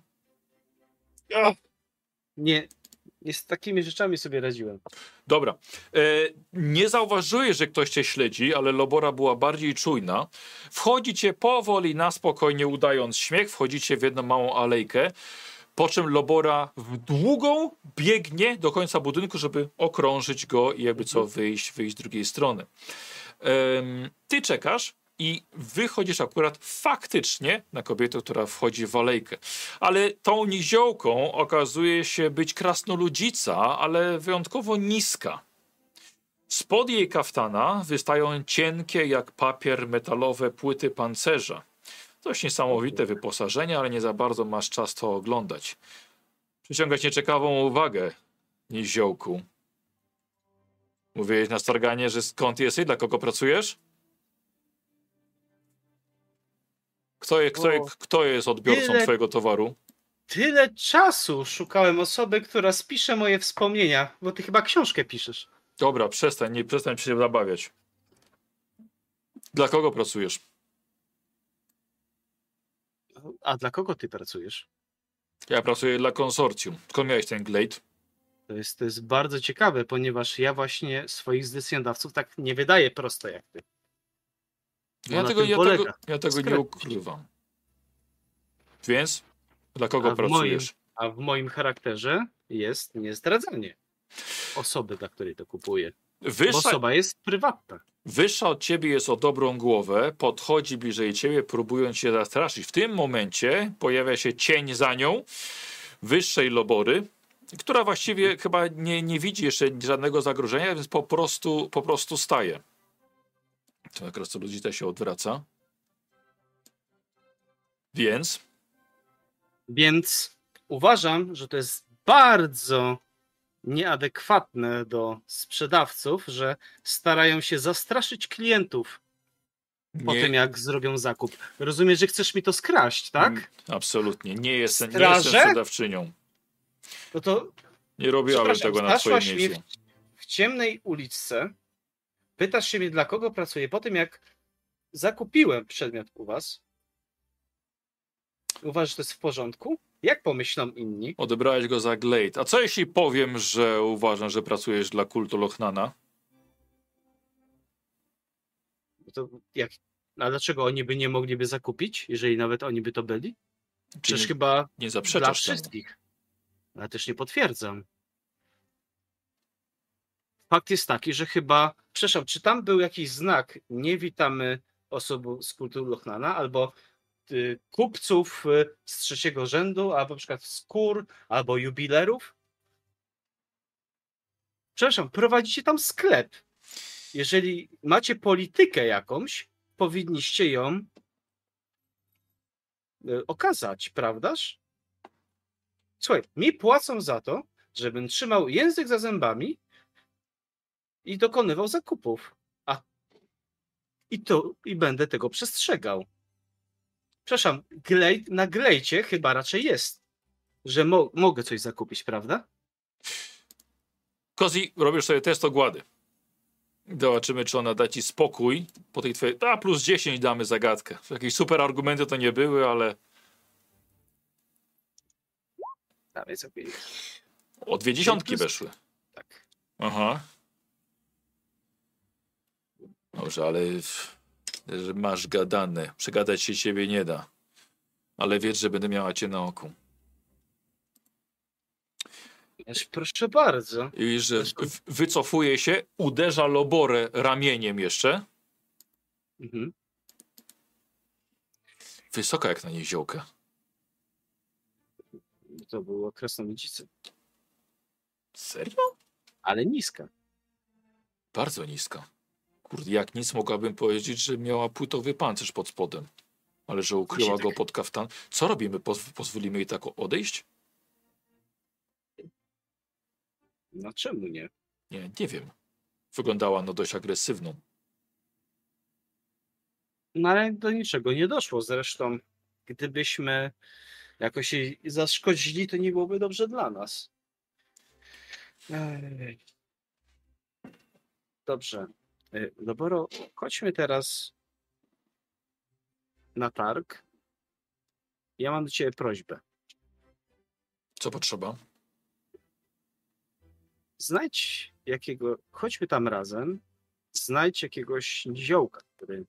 Nie, nie z takimi rzeczami sobie radziłem. Dobra. E, nie zauważyłeś, że ktoś cię śledzi, ale Lobora była bardziej czujna. Wchodzicie powoli, na spokojnie, udając śmiech. Wchodzicie w jedną małą alejkę. Po czym Lobora w długą biegnie do końca budynku, żeby okrążyć go i jakby co wyjść, wyjść z drugiej strony. Em, ty czekasz i wychodzisz akurat faktycznie na kobietę, która wchodzi w alejkę. Ale tą niziołką okazuje się być krasnoludzica, ale wyjątkowo niska. Spod jej kaftana wystają cienkie jak papier metalowe płyty pancerza. Dość niesamowite wyposażenie, ale nie za bardzo masz czas to oglądać. Przyciągać nieczekawą uwagę, niziołku. Mówiłeś na starganie, że skąd jesteś, dla kogo pracujesz? Kto, kto, kto jest odbiorcą tyle- twojego towaru? Tyle czasu szukałem osoby, która spisze moje wspomnienia, bo ty chyba książkę piszesz. Dobra, przestań, nie przestań się zabawiać. Dla kogo pracujesz? A dla kogo ty pracujesz? Ja pracuję dla konsorcjum. Skąd miałeś ten glade? To jest, to jest bardzo ciekawe, ponieważ ja właśnie swoich zleceniodawców tak nie wydaję prosto jak ty. Bo Ja tego, ja tego, ja tego nie ukrywam. Więc dla kogo A w moim- pracujesz? A w moim charakterze jest niezdradzanie osoby, dla której to kupuję. Bo Wyższa, osoba jest prywatna. wyższa od ciebie jest o dobrą głowę, podchodzi bliżej ciebie, próbując się zastraszyć. W tym momencie pojawia się cień za nią, wyższej lobory, która właściwie chyba nie, nie widzi jeszcze żadnego zagrożenia, więc po prostu, po prostu staje. To jak krasnoludita się odwraca. Więc Więc uważam, że to jest bardzo nieadekwatne do sprzedawców, że starają się zastraszyć klientów po nie, tym, jak zrobią zakup. Rozumiesz, że chcesz mi to skraść, tak? Mm, absolutnie nie jestem, nie jestem sprzedawczynią. No to Nie Przepraszam, tego na twoim mnie miejscu. w, w ciemnej uliczce, pytasz się mnie, dla kogo pracuję, po tym jak zakupiłem przedmiot u was, uważasz, że to jest w porządku? Jak pomyślą inni? Odebrałeś go za Glade. A co jeśli powiem, że uważam, że pracujesz dla kultu Lochnana? To jak, a dlaczego oni by nie mogliby zakupić, jeżeli nawet oni by to byli? Przecież nie, chyba nie dla zaprzeczasz temu? wszystkich. Ale też nie potwierdzam. Fakt jest taki, że chyba, przepraszam, czy tam był jakiś znak, nie witamy osób z kultu Lochnana, albo y, kupców y, z trzeciego rzędu, albo na przykład skór, albo jubilerów? Przepraszam, prowadzicie tam sklep. Jeżeli macie politykę jakąś, powinniście ją y, okazać, prawdaż? Słuchaj, mi płacą za to, żebym trzymał język za zębami i dokonywał zakupów. A i to i będę tego przestrzegał. Przepraszam, glej, na glejcie chyba raczej jest, że mo mogę coś zakupić, prawda? Kozi, robisz sobie test ogłady. Zobaczymy, czy ona da ci spokój po tej twojej... A, plus 10 damy zagadkę. Jakieś super argumenty to nie były, ale Dawaj sobie. o dwie dziesiątki weszły. Tak. Aha. Dobrze, ale że masz gadane. Przegadać się ciebie nie da. Ale wiedz, że będę miała cię na oku. Ależ Proszę bardzo. I że wycofuje się, uderza Loborę ramieniem jeszcze. Mhm. Wysoka jak na niziołkę. To było krasnoludzice, Serio? ale niska. Bardzo niska. Kurde, jak nic mogłabym powiedzieć, że miała płytowy pancerz pod spodem. Ale że ukryła go tak. pod kaftan. Co robimy? Poz pozwolimy jej tak odejść? No czemu nie? Nie, nie wiem. Wyglądała no dość agresywną. No ale do niczego nie doszło. Zresztą, gdybyśmy jakoś jej zaszkodzili, to nie byłoby dobrze dla nas. Ej. Dobrze. Y, Loboro, chodźmy teraz na targ. Ja mam do ciebie prośbę. Co potrzeba? Znajdź jakiego, chodźmy tam razem, znajdź jakiegoś niziołka, który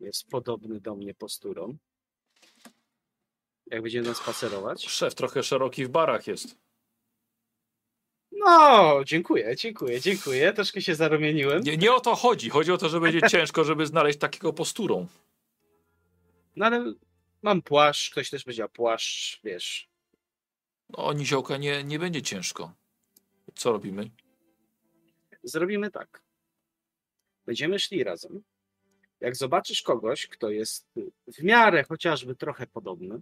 jest podobny do mnie posturą. Jak będziemy tam spacerować. Szef trochę szeroki w barach jest. No, dziękuję, dziękuję, dziękuję. Troszkę się zarumieniłem. Nie, nie o to chodzi. Chodzi o to, że będzie ciężko, żeby znaleźć takiego posturą. No ale mam płaszcz, ktoś też będzie miał płaszcz, wiesz. No, niziołka nie, nie będzie ciężko. Co robimy? Zrobimy tak. Będziemy szli razem. Jak zobaczysz kogoś, kto jest w miarę chociażby trochę podobny,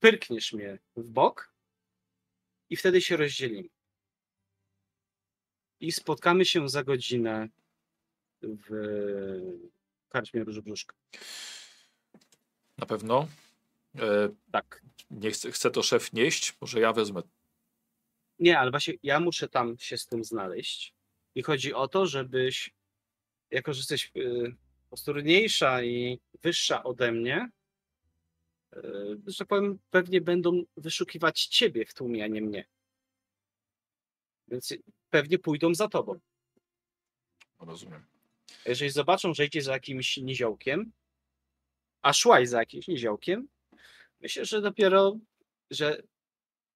pyrkniesz mnie w bok i wtedy się rozdzielimy. I spotkamy się za godzinę w karczmie Różbrzuszka. Na pewno. E, Tak. nie chce to szef nieść. Może ja wezmę. Nie, ale właśnie ja muszę tam się z tym znaleźć. I chodzi o to, żebyś, jako że jesteś y, posturniejsza i wyższa ode mnie, że tak powiem, pewnie będą wyszukiwać ciebie w tłumie, a nie mnie. Więc pewnie pójdą za tobą. Rozumiem. Jeżeli zobaczą, że idziesz za jakimś niziołkiem, a szłaś za jakimś niziołkiem, Myślę, że dopiero, że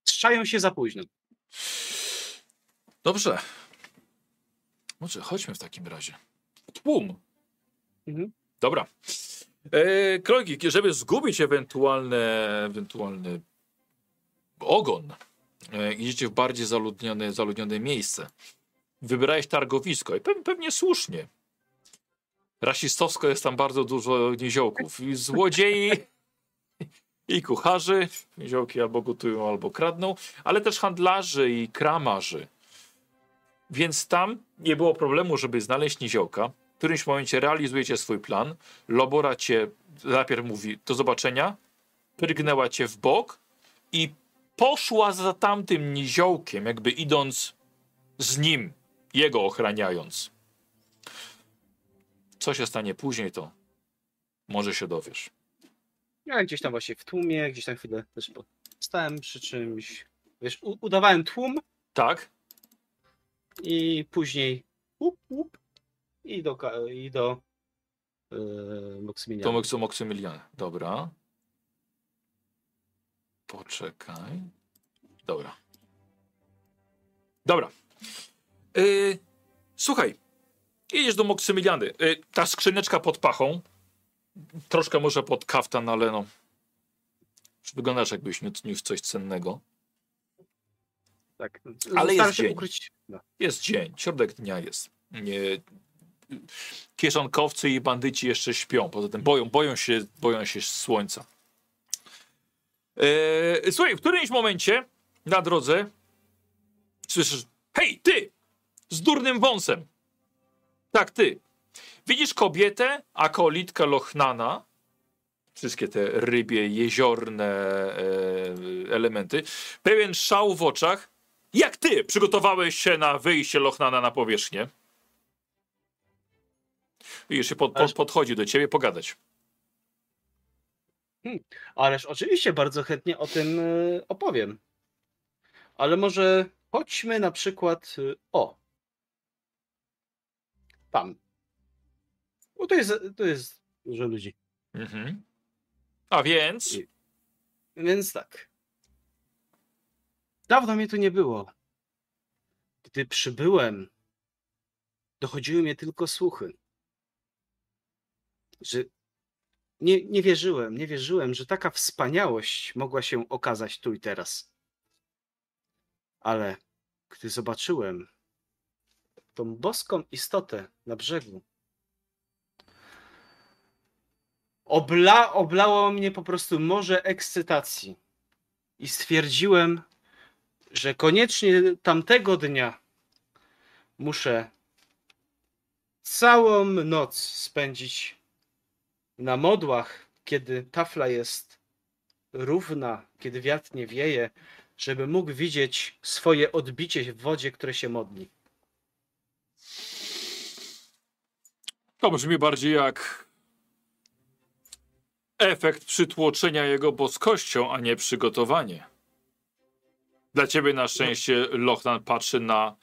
strzają się za późno. Dobrze. Może chodźmy w takim razie. Tłum. Mhm. Dobra. E, żeby zgubić ewentualne, ewentualny ogon, e, idziecie w bardziej zaludnione, zaludnione miejsce. Wybierałeś targowisko i pe pewnie słusznie. Rasistowsko jest tam bardzo dużo niziołków i złodziei i kucharzy. Niziołki albo gotują, albo kradną, ale też handlarzy i kramarzy. Więc tam nie było problemu, żeby znaleźć niziołka. W którymś momencie realizujecie swój plan. Lobora cię najpierw mówi do zobaczenia, prygnęła cię w bok i poszła za tamtym niziołkiem, jakby idąc z nim, jego ochraniając. Co się stanie później, to może się dowiesz. Ja gdzieś tam właśnie w tłumie, gdzieś tam chwilę też stałem przy czymś. Wiesz, udawałem tłum Tak? i później łup, łup, i do, i do yy, Maksymiliana. To Moksu Maksymilian. Dobra. Poczekaj. Dobra. Dobra. Yy, słuchaj. Jedziesz do Moksymiliany. Yy, ta skrzyneczka pod pachą. Troszkę może pod kaftan, ale no. Wyglądasz jakbyś niósł coś cennego. Tak. Ale Staram jest dzień. ukryć. No. Jest dzień, środek dnia jest. Nie, kieszonkowcy i bandyci jeszcze śpią. Poza tym boją, boją, się, boją się słońca. Eee, słuchaj, w którymś momencie na drodze słyszysz: Hej, ty! Z durnym wąsem. Tak, ty. Widzisz kobietę, akolitkę Lochnana. Wszystkie te rybie, jeziorne e, elementy. Pełen szał w oczach. Jak ty przygotowałeś się na wyjście Lochnana na powierzchnię? Widzisz, się pod, pod, podchodzi do ciebie pogadać. Ależ oczywiście bardzo chętnie o tym y, opowiem. Ale może chodźmy na przykład. y, O. Tam. Bo to jest, to jest dużo ludzi. Mhm. A więc. I- Więc tak. Dawno mnie tu nie było. Gdy przybyłem, dochodziły mnie tylko słuchy. Że nie, nie wierzyłem, nie wierzyłem, że taka wspaniałość mogła się okazać tu i teraz. Ale gdy zobaczyłem tą boską istotę na brzegu, obla, oblało mnie po prostu morze ekscytacji. I stwierdziłem, że koniecznie tamtego dnia muszę całą noc spędzić na modłach, kiedy tafla jest równa, kiedy wiatr nie wieje, żeby mógł widzieć swoje odbicie w wodzie, które się modli. To brzmi bardziej jak efekt przytłoczenia jego boskością, a nie przygotowanie. Dla ciebie na szczęście Lochnan patrzy na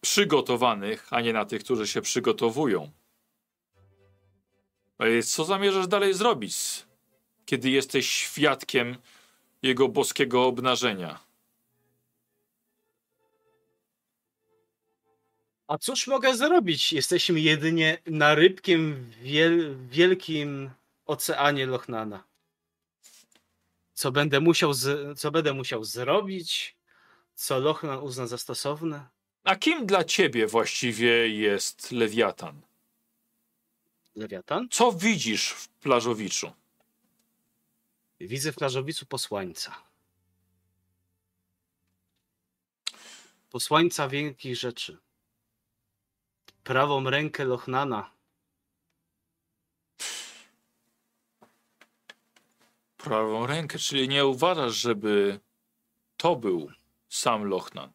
przygotowanych, a nie na tych, którzy się przygotowują. Ej, Co zamierzasz dalej zrobić, kiedy jesteś świadkiem jego boskiego obnażenia? A cóż mogę zrobić? Jesteśmy jedynie narybkiem w wiel wielkim oceanie Lochnana. Co będę musiał, co będę musiał zrobić? Co Lochnan uzna za stosowne? A kim dla ciebie właściwie jest Lewiatan? Lewiatan? Co widzisz w plażowiczu? Widzę w plażowicu posłańca. Posłańca wielkich rzeczy. Prawą rękę Lochnana. Prawą rękę, czyli nie uważasz, żeby to był sam Lochnan.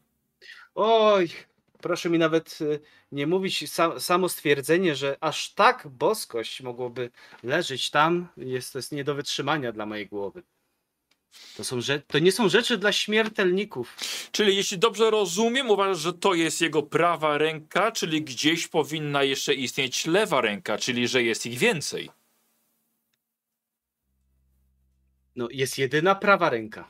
Oj, proszę mi nawet y, nie mówić sa, samo stwierdzenie, że aż tak boskość mogłoby leżeć tam, jest to jest nie do wytrzymania dla mojej głowy. To, są to nie są rzeczy dla śmiertelników. Czyli jeśli dobrze rozumiem, uważasz, że to jest jego prawa ręka, czyli gdzieś powinna jeszcze istnieć lewa ręka, czyli że jest ich więcej. No, jest jedyna prawa ręka.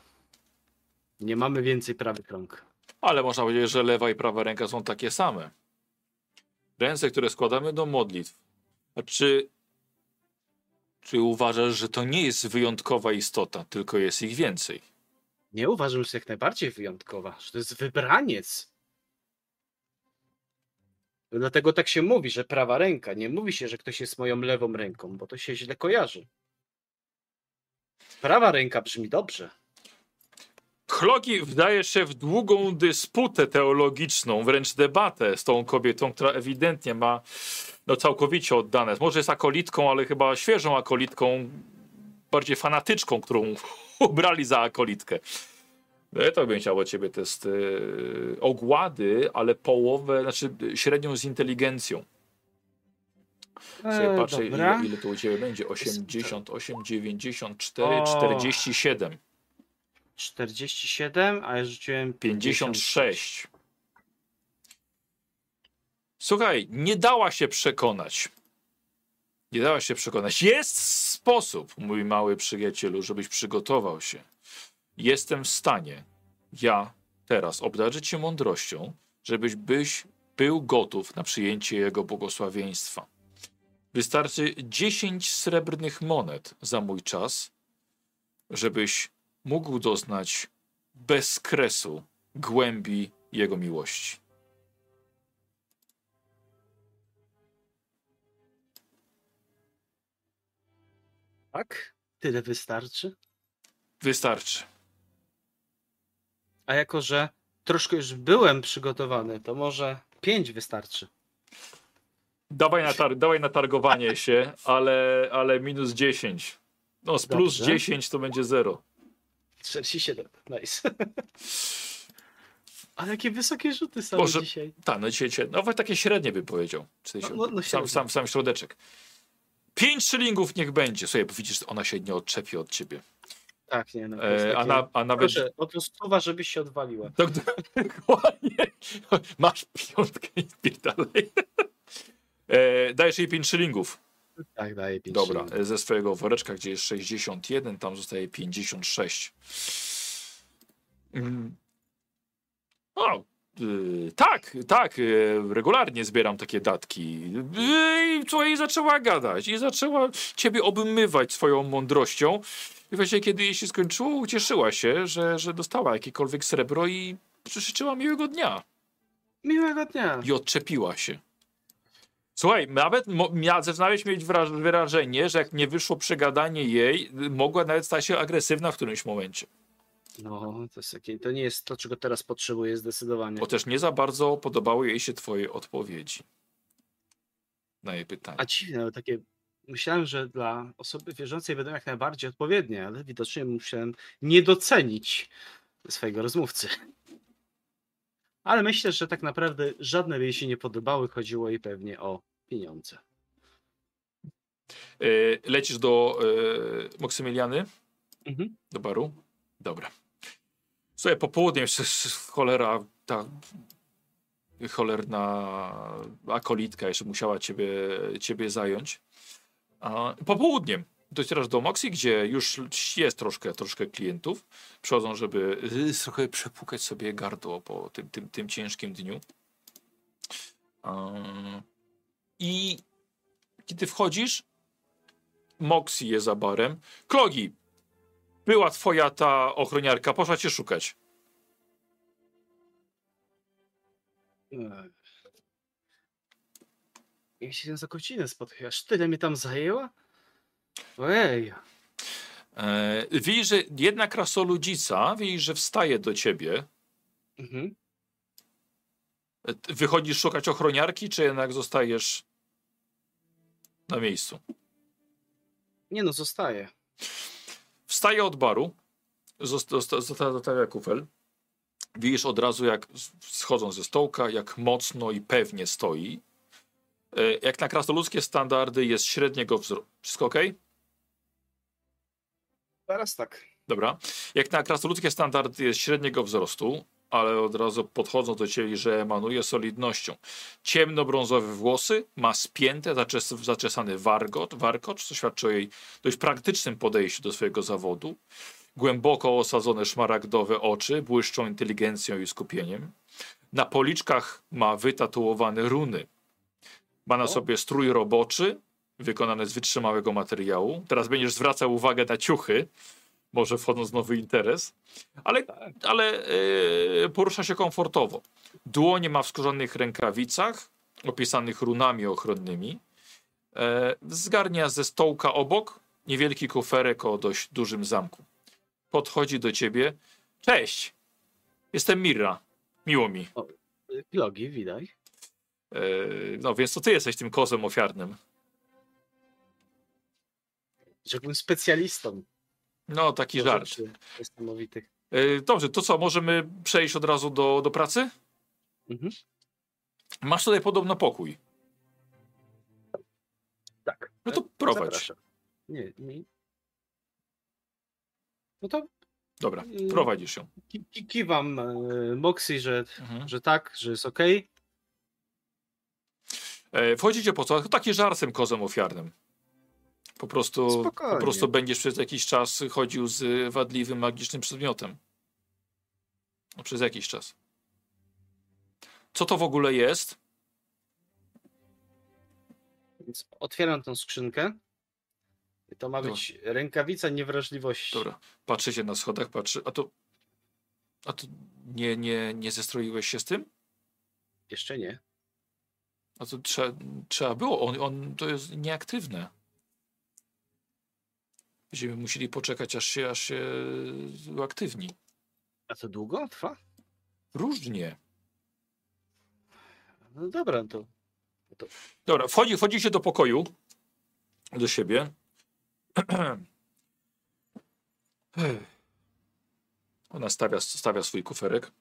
Nie mamy więcej prawych rąk. Ale można powiedzieć, że lewa i prawa ręka są takie same. Ręce, które składamy do modlitw. A czy, czy uważasz, że to nie jest wyjątkowa istota, tylko jest ich więcej? Nie uważam, że jak najbardziej wyjątkowa, że to jest wybraniec. Dlatego tak się mówi, że prawa ręka. Nie mówi się, że ktoś jest moją lewą ręką, bo to się źle kojarzy. Prawa ręka brzmi dobrze. Chlogi wdaje się w długą dysputę teologiczną, wręcz debatę z tą kobietą, która ewidentnie ma no, całkowicie oddane. Może jest akolitką, ale chyba świeżą akolitką, bardziej fanatyczką, którą ubrali za akolitkę. No, to bym chciał od ciebie test yy, ogłady, ale połowę, znaczy średnią z inteligencją. Sobie E, patrzę, dobra. ile, ile to u ciebie będzie. 88, 94, O. 47, 47, a ja rzuciłem 56. Słuchaj, nie dała się przekonać. Nie dała się przekonać. Jest sposób, mój mały przyjacielu, żebyś przygotował się. Jestem w stanie, ja teraz, obdarzyć cię mądrością, żebyś byś był gotów na przyjęcie jego błogosławieństwa. Wystarczy 10 srebrnych monet za mój czas, żebyś mógł doznać bez kresu głębi jego miłości. Tak? Tyle wystarczy? Wystarczy. A jako, że troszkę już byłem przygotowany, to może 5 wystarczy. Dawaj na, tar dawaj na targowanie się, ale, ale minus 10. No, z plus Dobrze. 10 to będzie 0. 47, nice. Ale jakie wysokie rzuty są Boże, dzisiaj. Tak, no dzisiaj, nawet takie średnie bym powiedział. No, no, no sam, sam, sam środeczek. 5 szylingów niech będzie. Słuchaj, bo widzisz, ona się nie odczepi od ciebie. Tak, nie no. E, a, na, a nawet... Proszę, stuwa, żebyś się odwaliła. Dokładnie. Masz piątkę i dalej. E, dajesz jej 5 szylingów. Tak, daję 5. Dobra, ze swojego woreczka, gdzie jest 61, tam zostaje 56. Mm. O, y, tak, tak, y, regularnie zbieram takie datki. Y, I co jej zaczęła gadać i zaczęła ciebie obmywać swoją mądrością. I właśnie kiedy jej się skończyło, ucieszyła się, że, że dostała jakiekolwiek srebro i życzyła miłego dnia. Miłego dnia. I odczepiła się. Słuchaj, nawet zaczynałeś mieć wrażenie, że jak nie wyszło przegadanie jej, mogła nawet stać się agresywna w którymś momencie. No, to, jest takie, to nie jest to, czego teraz potrzebuję zdecydowanie. Bo też nie za bardzo podobały jej się twoje odpowiedzi na jej pytania. A dziwne, ale takie. Myślałem, że dla osoby wierzącej będą jak najbardziej odpowiednie, ale widocznie musiałem nie docenić swojego rozmówcy. Ale myślę, że tak naprawdę żadne by jej się nie podobały, chodziło jej pewnie o pieniądze. Y, lecisz do y, Moksymiliany? Mhm. Do baru? Dobra. Słuchaj, popołudnie jeszcze cholera, ta cholerna akolitka jeszcze musiała ciebie, ciebie zająć. A, popołudniem docierasz do Moxie, gdzie już jest troszkę, troszkę klientów. Przychodzą, żeby y, trochę przepłukać sobie gardło po tym, tym, tym ciężkim dniu. I kiedy wchodzisz, Moxie jest za barem. Klogi, była twoja ta ochroniarka, poszła cię szukać. Ja się za godzinę spotkałem, tyle mnie tam zajęła? Ojej. E, widzisz, że jedna krasoludzica, widzisz, że wstaje do ciebie. Mhm. E, Wychodzisz szukać ochroniarki, czy jednak zostajesz na miejscu? Nie no, zostaje. Wstaje od baru, zosta- zosta- zosta- zostawia kufel. Widzisz od razu, jak schodzą ze stołka, jak mocno i pewnie stoi. E, Jak na krasnoludzkie standardy jest średniego wzrostu. Wszystko ok? Teraz tak. Dobra. Jak na krasnoludzkie standardy jest średniego wzrostu, ale od razu podchodzą do ciebie, że emanuje solidnością. Ciemnobrązowe włosy, ma spięte, zaczes zaczesany wargot, warkocz, co świadczy o jej dość praktycznym podejściu do swojego zawodu. Głęboko osadzone szmaragdowe oczy, błyszczą inteligencją i skupieniem. Na policzkach ma wytatuowane runy. Ma na O. sobie strój roboczy, wykonany z wytrzymałego materiału. Teraz będziesz zwracał uwagę na ciuchy, może wchodząc w nowy interes, ale, ale e, porusza się komfortowo. Dłonie ma w skórzanych rękawicach, opisanych runami ochronnymi. E, zgarnia ze stołka obok niewielki kuferek o dość dużym zamku. Podchodzi do ciebie. Cześć, jestem Mirra. Miło mi. Logi, widać. E, no więc to ty jesteś tym kozem ofiarnym. Rzekłbym specjalistą. No, taki żart. Niesamowitych. E, dobrze, to co, możemy przejść od razu do, do pracy? Mhm. Masz tutaj podobno pokój. Tak. No to prowadź. Zapraszam. Nie, nie. No to Dobra, prowadzisz ją. ki- ki- kiwam e, Moxie, że, Mhm. że tak, że jest. E, wchodzicie po co? Taki żartem kozem ofiarnym. Po prostu, po prostu będziesz przez jakiś czas chodził z wadliwym, magicznym przedmiotem. No, przez jakiś czas. Co to w ogóle jest? Więc otwieram tą skrzynkę. I to ma Dobra. być rękawica niewrażliwości. Dobra, patrzycie na schodach, patrzy. A to. A to nie, nie, nie zestroiłeś się z tym? Jeszcze nie. A to trzeba, trzeba było. On, on to jest nieaktywne. Będziemy musieli poczekać, aż się, aż się uaktywni. A to długo trwa? Różnie. No dobra, to Dobra, wchodzi, wchodzicie do pokoju. Do siebie. Ona stawia, stawia swój kuferek.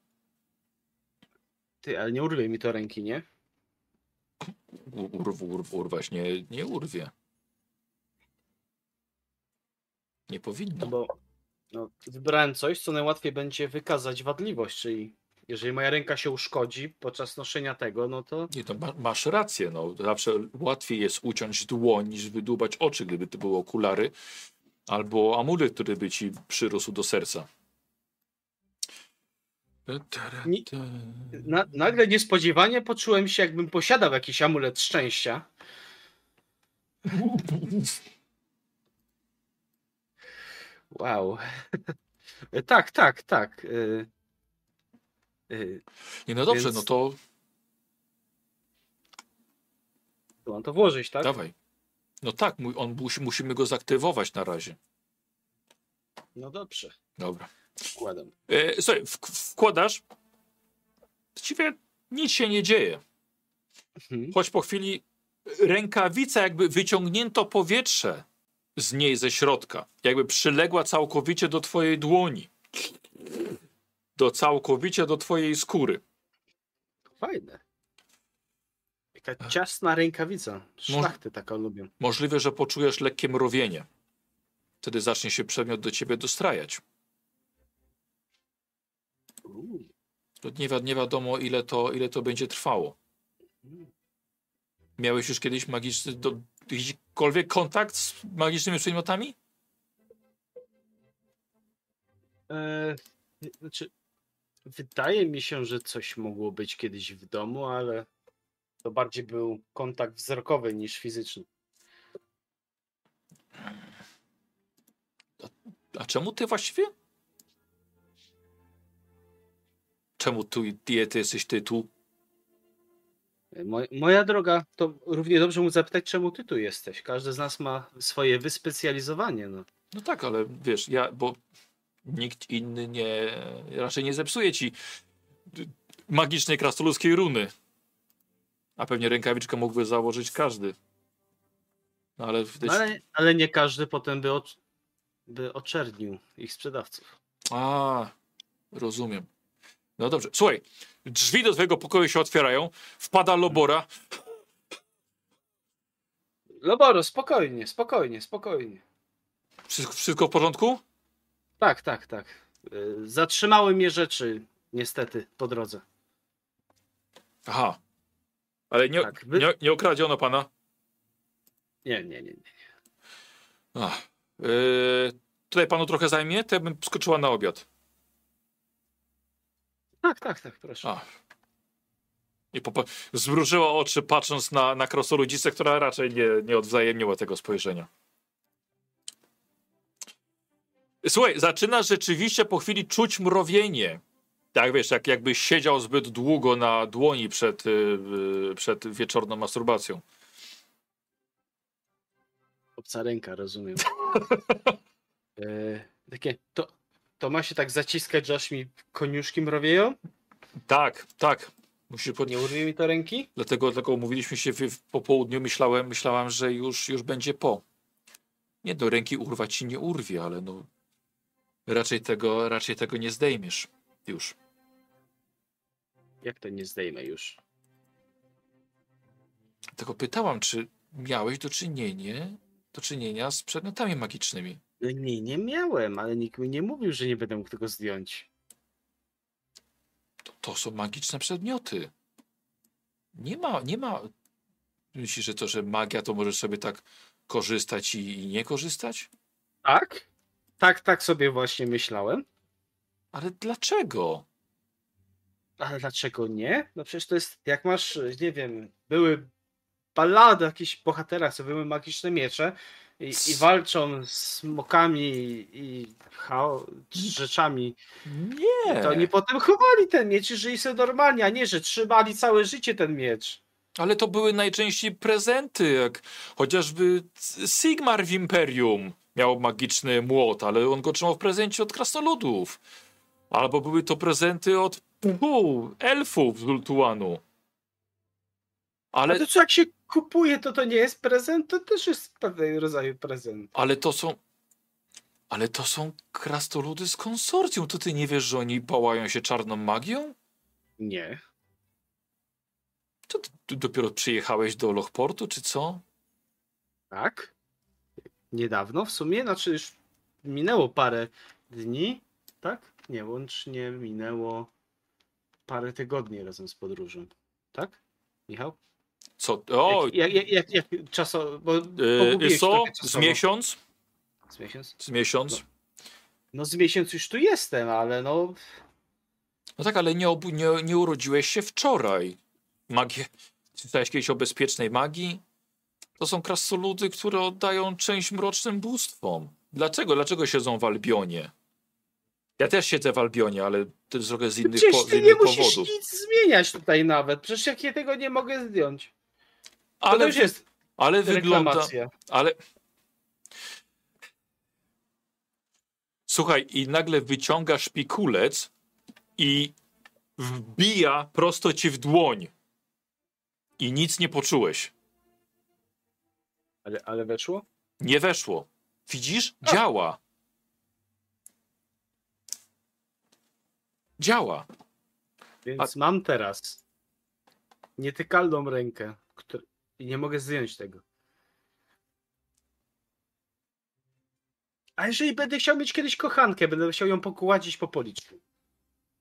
ty, ale nie urwie mi to ręki, nie? Urw, urw, urwać nie, nie urwie. Nie No powinno. bo no, wybrałem coś, co najłatwiej będzie wykazać wadliwość, czyli jeżeli moja ręka się uszkodzi podczas noszenia tego, no to Nie, to ma, masz rację. No. Zawsze łatwiej jest uciąć dłoń niż wydłubać oczy, gdyby to były okulary. Albo amulet, który by ci przyrósł do serca. Ni- na, nagle niespodziewanie poczułem się, jakbym posiadał jakiś amulet szczęścia. Wow. tak, tak, tak. y, y, Nie, no dobrze, Więc- no to to mam to włożyć, tak? dawaj. No tak, on musi, musimy go zaktywować na razie. No dobrze, Dobra. wkładam. E, wkładasz. Właściwie nic się nie dzieje. Mhm. Choć po chwili rękawica, jakby wyciągnięto powietrze z niej ze środka. Jakby przyległa całkowicie do twojej dłoni. Do całkowicie do twojej skóry. Fajne. Jaka ciasna rękawica. Szlachty taką lubią. Możliwe, że poczujesz lekkie mrowienie. Wtedy zacznie się przedmiot do ciebie dostrajać. To nie, wi- nie wiadomo, ile to, ile to będzie trwało. Miałeś już kiedyś magiczny, do, jakikolwiek kontakt z magicznymi przedmiotami? E, znaczy, wydaje mi się, że coś mogło być kiedyś w domu, ale to bardziej był kontakt wzrokowy niż fizyczny. A czemu ty właściwie? Czemu tu ty, ty jesteś ty tu? Moj, moja droga, to równie dobrze mu zapytać, czemu ty tu jesteś. Każdy z nas ma swoje wyspecjalizowanie. No. No tak, ale wiesz, ja, bo nikt inny nie, raczej nie zepsuje ci magicznej krasnoludzkiej runy. A pewnie rękawiczkę mógłby założyć każdy. No ale, No, ale, ale nie każdy potem by, ocz, by oczernił ich sprzedawców. A, rozumiem. No dobrze. Słuchaj, drzwi do twojego pokoju się otwierają. Wpada Lobora. Loboro, spokojnie, spokojnie, spokojnie. Wszystko, wszystko w porządku? Tak, tak, tak. Y, Zatrzymały mnie rzeczy Niestety, po drodze. Aha. Ale nie, Tak, wy- nie, nie okradziono pana? Nie, nie, nie. nie. Ach. Yy, tutaj panu trochę zajmie? To ja bym skoczyła na obiad. Tak, tak, tak, proszę. A. I popa- zmrużyła oczy patrząc na, na krosoludzicę, która raczej nie, nie odwzajemniła tego spojrzenia. Słuchaj, zaczyna rzeczywiście po chwili czuć mrowienie. Tak wiesz, jak jakbyś siedział zbyt długo na dłoni przed, y, y, przed wieczorną masturbacją. Obca ręka, rozumiem. e, takie, to, to ma się tak zaciskać, że aż mi koniuszki mrowieją? Tak, tak. Musisz pod... Nie urwie mi to ręki? Dlatego, dlatego umówiliśmy się w, w popołudniu. Myślałem, myślałam, że już, już będzie po. Nie do ręki urwać ci nie urwie, ale no. Raczej tego, raczej tego nie zdejmiesz. Już. Jak to nie zdejmę już? Tylko pytałam, czy miałeś do czynienia, do czynienia z przedmiotami magicznymi. No nie, nie miałem, ale nikt mi nie mówił, że nie będę mógł tego zdjąć. To, to są magiczne przedmioty. Nie ma, nie ma. Myślisz, że to, że magia, to możesz sobie tak korzystać i, i nie korzystać? Tak? Tak, tak sobie właśnie myślałem. Ale dlaczego? Ale dlaczego nie? No przecież to jest, jak masz, nie wiem, były ballady o jakichś bohaterach, co były magiczne miecze i, i walczą z smokami i chao- z rzeczami. Nie. To oni potem chowali ten miecz i żyli sobie normalnie, a nie, że trzymali całe życie ten miecz. Ale to były najczęściej prezenty, jak chociażby Sigmar w Imperium miał magiczny młot, ale on go trzymał w prezencie od krasnoludów. Albo były to prezenty od pu, elfów z Ultuanu. Ale Ale, to co jak się kupuje, to to nie jest prezent, to też jest pewnego rodzaju prezent. ale to są... Ale to są krasnoludy z konsorcjum. To ty nie wiesz, że oni pałają się czarną magią? Nie. To ty, ty dopiero przyjechałeś do Lochportu, czy co? Tak? Niedawno w sumie, znaczy już minęło parę dni, tak? Nie, łącznie minęło parę tygodni razem z podróżą. Tak? Michał? Co? O, jak, jak, jak, jak czaso, bo yy, Z miesiąc? Z miesiąc? Z miesiąc? No z miesiąc już tu jestem, ale no No tak, ale nie, obu, nie, nie urodziłeś się wczoraj. Magię. Czytałeś kiedyś o bezpiecznej magii? To są krasnoludy, które oddają część mrocznym bóstwom. Dlaczego? Dlaczego siedzą w Albionie? Ja też siedzę w Albionie, ale to jest trochę z innych, przecież po, z ty nie innych musisz powodów. nic zmieniać tutaj nawet. Przecież jak ja tego nie mogę zdjąć. Ale, to już jest ale wygląda. Ale. Słuchaj, i nagle wyciąga szpikulec i wbija prosto ci w dłoń. I nic nie poczułeś. Ale, ale weszło? Nie weszło. Widzisz? A. Działa. Działa. Więc mam teraz nietykalną rękę któr- i nie mogę zdjąć tego. A jeżeli będę chciał mieć kiedyś kochankę, będę chciał ją pokładzić po policzku.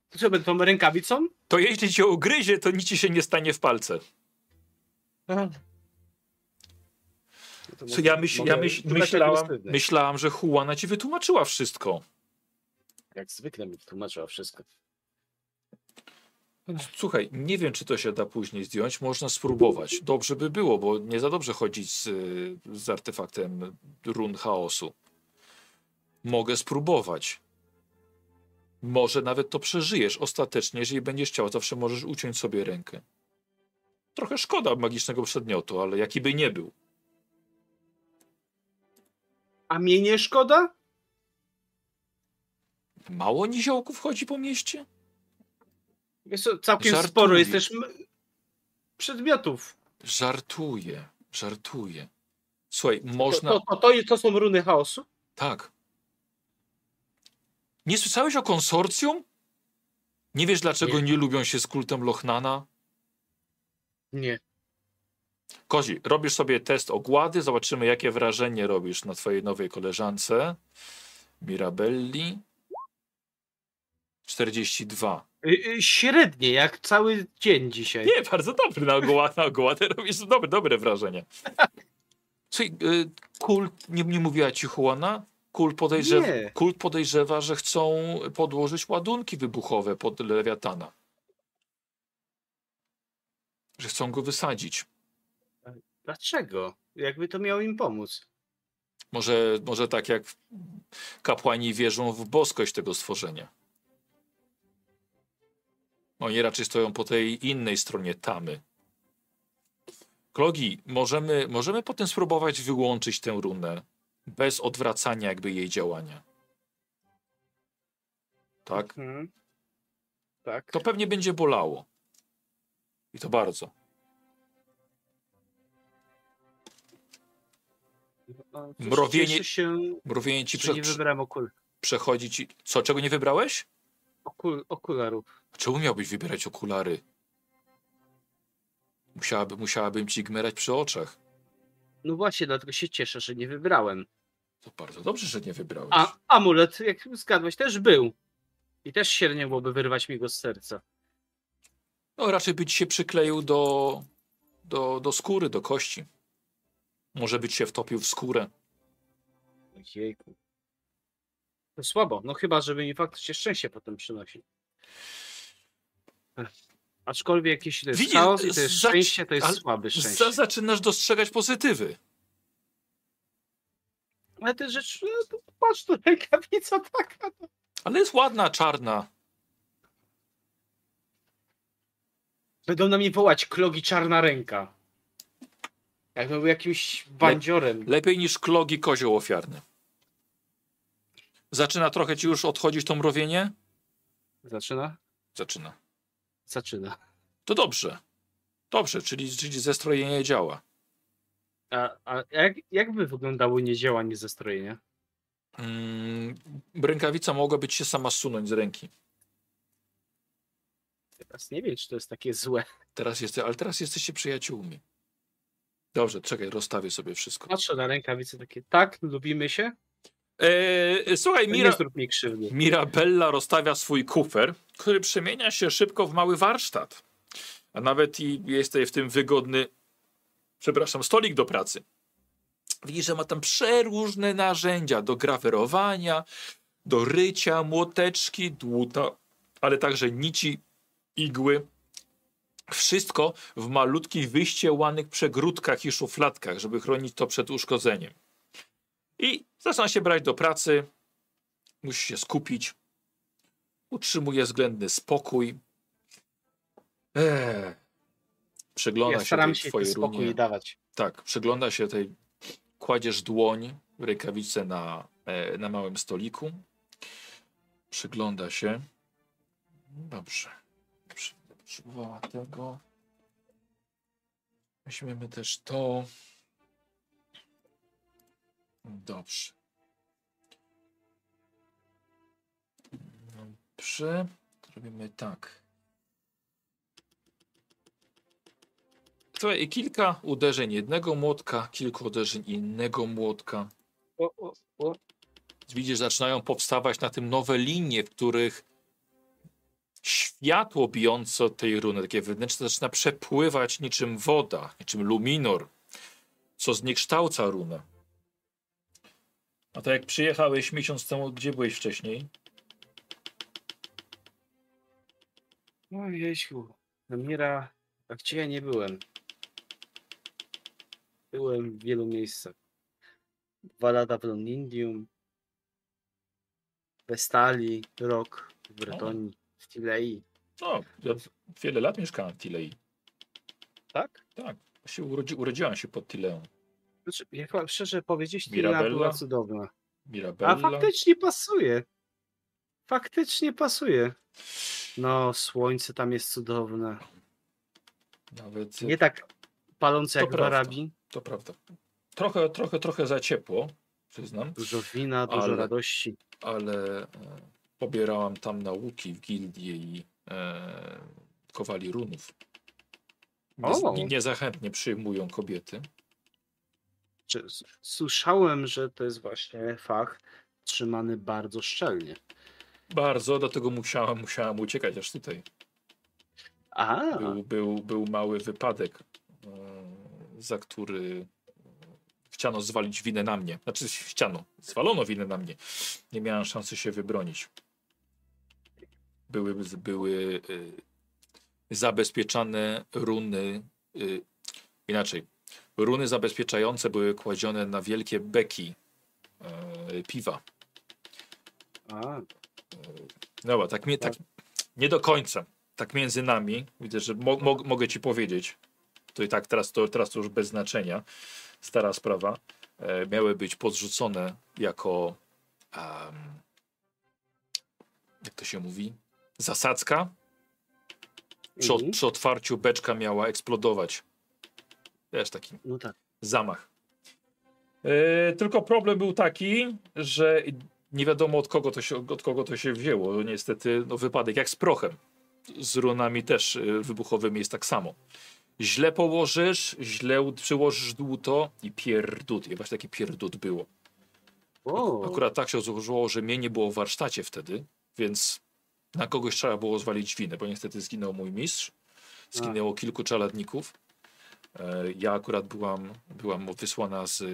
To co, będę tą rękawicą? To jeśli cię ugryzie, to nic ci się nie stanie w palce. No to Co ja, myśl, ja myśl, szukać myślałam, myślałam, że Juana ci wytłumaczyła wszystko. Jak zwykle mi tłumaczyła wszystko. Słuchaj, nie wiem, czy to się da później zdjąć. Można spróbować. Dobrze by było, bo nie za dobrze chodzić z, z artefaktem run chaosu. Mogę spróbować. Może nawet to przeżyjesz ostatecznie. Jeżeli będziesz chciał, zawsze możesz uciąć sobie rękę. Trochę szkoda magicznego przedmiotu, ale jaki by nie był. A mnie nie szkoda? Mało niziołków chodzi po mieście? Jest całkiem sporo. Jest też przedmiotów. Żartuję, żartuję. Słuchaj, można... to, to, to, to są runy chaosu? Tak. Nie słyszałeś o konsorcjum? Nie wiesz, dlaczego nie, Nie. lubią się z kultem Lochnana? Nie. Kozi, robisz sobie test ogłady, zobaczymy, jakie wrażenie robisz na twojej nowej koleżance. Mirabelli. 42. Y, y, Średnie, jak cały dzień dzisiaj. Nie, bardzo dobry na ogoła, na ogołatę robisz dobre, dobre wrażenie. Słuchaj, y, kult, nie, nie mówiła ci Juana? Kult podejrzewa, Nie. kult podejrzewa, że chcą podłożyć ładunki wybuchowe pod Lewiatana. Że chcą go wysadzić. Dlaczego? Jakby to miało im pomóc? Może, może tak jak kapłani wierzą w boskość tego stworzenia. Oni raczej stoją po tej innej stronie tamy. Klogi, możemy, możemy potem spróbować wyłączyć tę runę bez odwracania jakby jej działania. Tak? Mhm. Tak. To pewnie będzie bolało. I to bardzo. Mrowienie- się, Mrowienie ci że nie prze, wybrałem okul, przechodzi ci... Co, czego nie wybrałeś? okul, okularów. Czemu miałbyś wybierać okulary? Musiałaby, musiałabym ci gmerać przy oczach. No właśnie, dlatego się cieszę, że nie wybrałem. To bardzo dobrze, że nie wybrałeś. A amulet, jak zgadłeś, też był. I też średnio byłoby wyrwać mi go z serca. No raczej być się przykleił do, do, do skóry, do kości. Może być się wtopił w skórę. Ojejku. To słabo. No chyba, żeby mi faktycznie szczęście potem przynosi. Aczkolwiek jeśli to jest Widzisz, chaos i to jest szczęście, to jest słabe szczęście. zaczynasz dostrzegać pozytywy. Ale te rzeczy, no, to patrz, tu rękawica taka. no. Ale jest ładna, czarna. Będą na mnie wołać klogi czarna ręka. Jakbym był jakimś bandziorem. Lepiej niż klogi kozioł ofiarny. Zaczyna trochę ci już odchodzić to mrowienie? Zaczyna? Zaczyna. Zaczyna. To dobrze. Dobrze, czyli, czyli zestrojenie działa. A, a jak, jak by wyglądało niedziałanie zestrojenia? Mm, rękawica mogłaby ci się sama zsunąć z ręki. Teraz nie wiem, czy to jest takie złe. Teraz jeste, ale teraz jesteście przyjaciółmi. Dobrze, czekaj, rozstawię sobie wszystko. Patrzę na rękawice takie, tak, lubimy się? Eee, słuchaj, Mira. Mirabella rozstawia swój kufer, który przemienia się szybko w mały warsztat. A nawet i jest tutaj w tym wygodny, przepraszam, stolik do pracy. Widzisz, że ma tam przeróżne narzędzia do grawerowania, do rycia, młoteczki, dłuta, ale także nici, igły. Wszystko w malutkich, wyściełanych przegródkach i szufladkach, żeby chronić to przed uszkodzeniem. I zaczyna się brać do pracy, musi się skupić, utrzymuje względny spokój. Eee. Przygląda Ja się tej się twojej spokój runie. dawać. Tak, przygląda się tej, kładziesz dłoń, rękawicę na, e, na małym stoliku. Przygląda się. Dobrze. Dobrze, Potrzebowała tego. Weźmiemy też to. Dobrze. Dobrze. Zrobimy tak. Słuchaj, kilka uderzeń jednego młotka, kilka uderzeń innego młotka. O, o, o. Widzisz, zaczynają powstawać na tym nowe linie, w których światło bijące od tej runy, takie wewnętrzne, zaczyna przepływać niczym woda, niczym luminor, co zniekształca runę. A to jak przyjechałeś miesiąc temu, gdzie byłeś wcześniej? Ojejku. Mira, a gdzie ja nie byłem? Byłem w wielu miejscach. Dwa lata w Londinium, Westali, rok w Bretonii, w Tilei. No, ja wiele lat mieszkałem w Tilei. Tak? Tak, się urodzi, urodziłam się pod Tileą. Znaczy, jak mam szczerze powiedzieć, Mirabella? była cudowna. Mirabella. A faktycznie pasuje. Faktycznie pasuje. No, słońce tam jest cudowne. Nawet, Nie tak palące To jak prawda. Arabii. to prawda. Trochę, trochę, trochę za ciepło, przyznam, Dużo wina, dużo Ale- radości. ale e, pobierałam tam nauki w gildii i e, kowali runów. Nie, niezachętnie przyjmują kobiety. Czy, słyszałem, że to jest właśnie fach trzymany bardzo szczelnie. Bardzo, dlatego musiałam, musiałam uciekać aż tutaj. A, Był, był, był mały wypadek, e, za który chciano zwalić winę na mnie. Znaczy chciano, zwalono winę na mnie. Nie miałem szansy się wybronić. Były, były y, zabezpieczane runy, y, inaczej, runy zabezpieczające były kładzione na wielkie beki y, piwa. a, Dobra, tak, mi- tak nie do końca. Tak między nami, widzę, że mo mo mogę ci powiedzieć, to i tak teraz to, teraz to już bez znaczenia, stara sprawa, e, miały być podrzucone jako, em, jak to się mówi, zasadzka. Przy, mhm. przy otwarciu beczka miała eksplodować. Wiesz, taki no tak. zamach. E, tylko problem był taki, że nie wiadomo od kogo to się, od kogo to się wzięło. Niestety no, wypadek jak z prochem. Z runami też e, wybuchowymi jest tak samo. Źle położysz, źle przyłożysz dłuto i pierdut. I właśnie taki pierdut było. Akurat tak się złożyło, że mnie nie było w warsztacie wtedy, więc na kogoś trzeba było zwalić winę, bo niestety zginął mój mistrz. Zginęło kilku czeladników. E, Ja akurat byłam, byłam wysłana z, e,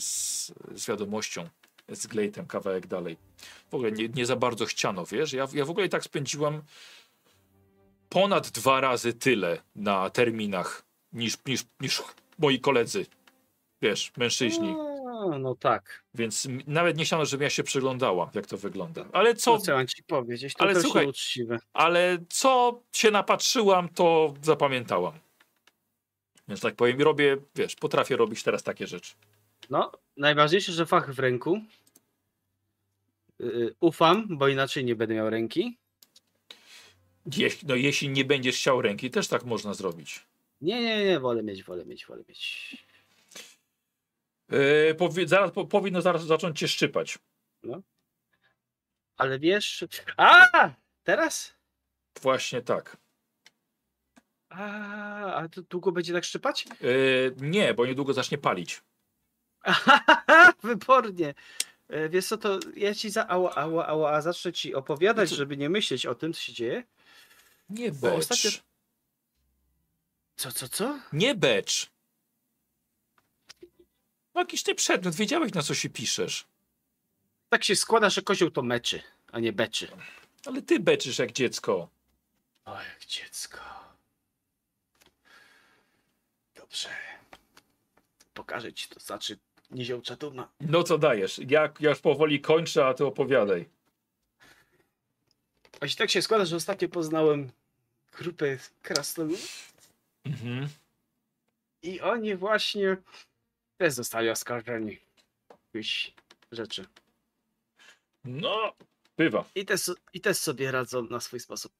z, z wiadomością, z glejtem kawałek dalej. W ogóle nie, nie za bardzo chciano, wiesz? Ja, ja w ogóle i tak spędziłam ponad dwa razy tyle na terminach niż, niż, niż moi koledzy, wiesz, mężczyźni. No tak. Więc nawet nie chciano, żebym ja się przyglądała, jak to wygląda. Ale co, Co chciałem ci powiedzieć? To Ale też słuchaj- nieuczciwe. ale co się napatrzyłam, to zapamiętałam. Więc tak powiem, robię, wiesz, potrafię robić teraz takie rzeczy. No, najważniejsze, że fach w ręku. Yy, ufam, bo inaczej nie będę miał ręki. Jeś, no jeśli nie będziesz chciał ręki, też tak można zrobić. Nie, nie, nie, wolę mieć, wolę mieć, wolę mieć. Yy, powi zaraz, po, powinno zaraz zacząć cię szczypać. Ale wiesz. A! Teraz? Właśnie tak. A, a to długo będzie tak szczypać? Yy, nie, bo niedługo zacznie palić. Wybornie. E, Wiesz co, to ja ci za ała, ała, ała, a zacznę ci opowiadać, Co? żeby nie myśleć o tym, co się dzieje. Nie Bo becz. ostatnio- Co, co, co? Nie becz. No jakiś ty przedmiot, wiedziałeś na co się piszesz. Tak się składa, że kozioł to meczy, a nie beczy. Ale ty beczysz jak dziecko. O, jak dziecko. Dobrze. Pokażę ci to, znaczy niziołcza duma. No co dajesz? Ja, ja już powoli kończę, a ty opowiadaj. A się tak się składa, że ostatnio poznałem grupę krasnoludów Mhm. i oni właśnie też zostali oskarżeni jakichś rzeczy. No, bywa. I też, I też sobie radzą na swój sposób.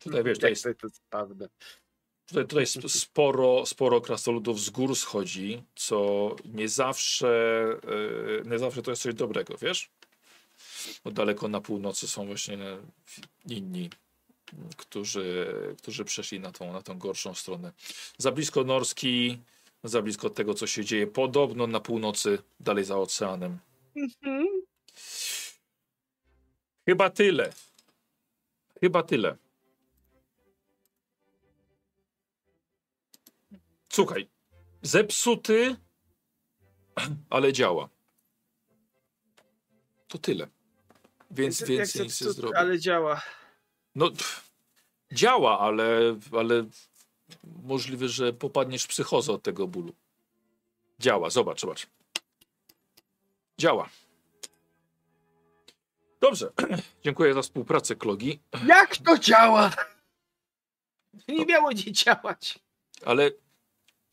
Tutaj wiesz, to jest, to, to jest prawda. Tutaj, tutaj sp- sporo, sporo krasnoludów z gór schodzi, co nie zawsze, e, nie zawsze to jest coś dobrego, wiesz? Bo daleko na północy są właśnie inni, którzy, którzy przeszli na tą, na tą gorszą stronę. Za blisko Norski, za blisko tego, co się dzieje podobno na północy, dalej za oceanem. Mhm. Chyba tyle. Chyba tyle. Słuchaj, zepsuty, ale działa. To tyle. Więc Jak więcej nic nie zrobię. Ale działa. No, pff, działa, ale, ale możliwe, że popadniesz w psychozę od tego bólu. Działa, zobacz, zobacz. Działa. Dobrze. Dziękuję za współpracę, Klogi. Jak to działa? Nie miało nie działać. Ale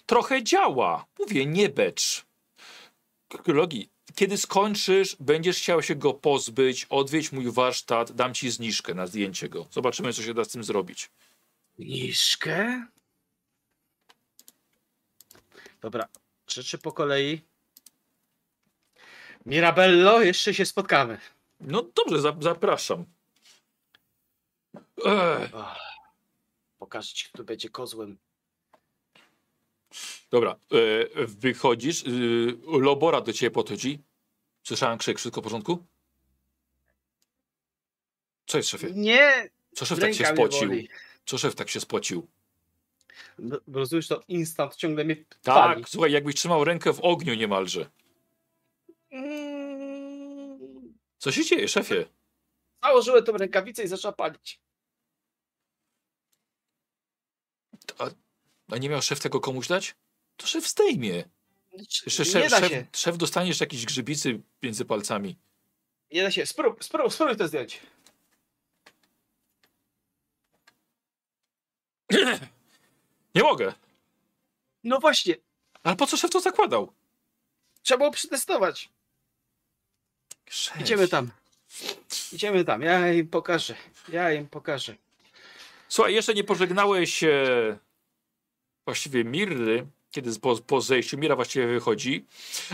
trochę działa. Mówię, nie becz. Kiedy skończysz, będziesz chciał się go pozbyć, odwiedź mój warsztat, dam ci zniżkę na zdjęcie go. Zobaczymy, co się da z tym zrobić. Niżkę? Dobra, rzeczy po kolei. Mirabello, jeszcze się spotkamy. No dobrze, za, zapraszam. Ech, pokażę ci, kto będzie kozłem. Dobra, e, wychodzisz. E, Lobora do ciebie podchodzi. Słyszałem krzyk, wszystko w porządku? Co jest szefie? Nie, Co szef tak się spocił? Co szef tak się spocił? No, rozumiesz, to instant ciągle mnie Tak, pali. słuchaj, jakbyś trzymał rękę w ogniu niemalże. Mm, Co się dzieje, szefie? Założyłem tą rękawicę i zaczęła palić. A nie miał szef tego komuś dać? To szef zdejmie. Jeszcze nie szef, da szef, się, szef dostaniesz jakieś grzybicy między palcami. nie da się. Sprób, sprób, spróbuj to zdjąć. Nie mogę. No właśnie, Ale po co szef to zakładał? trzeba było przetestować. Idziemy tam. Idziemy tam, ja im pokażę. Ja im pokażę. Słuchaj, jeszcze nie pożegnałeś e, właściwie Mirry, kiedy po, po zejściu Mira właściwie wychodzi,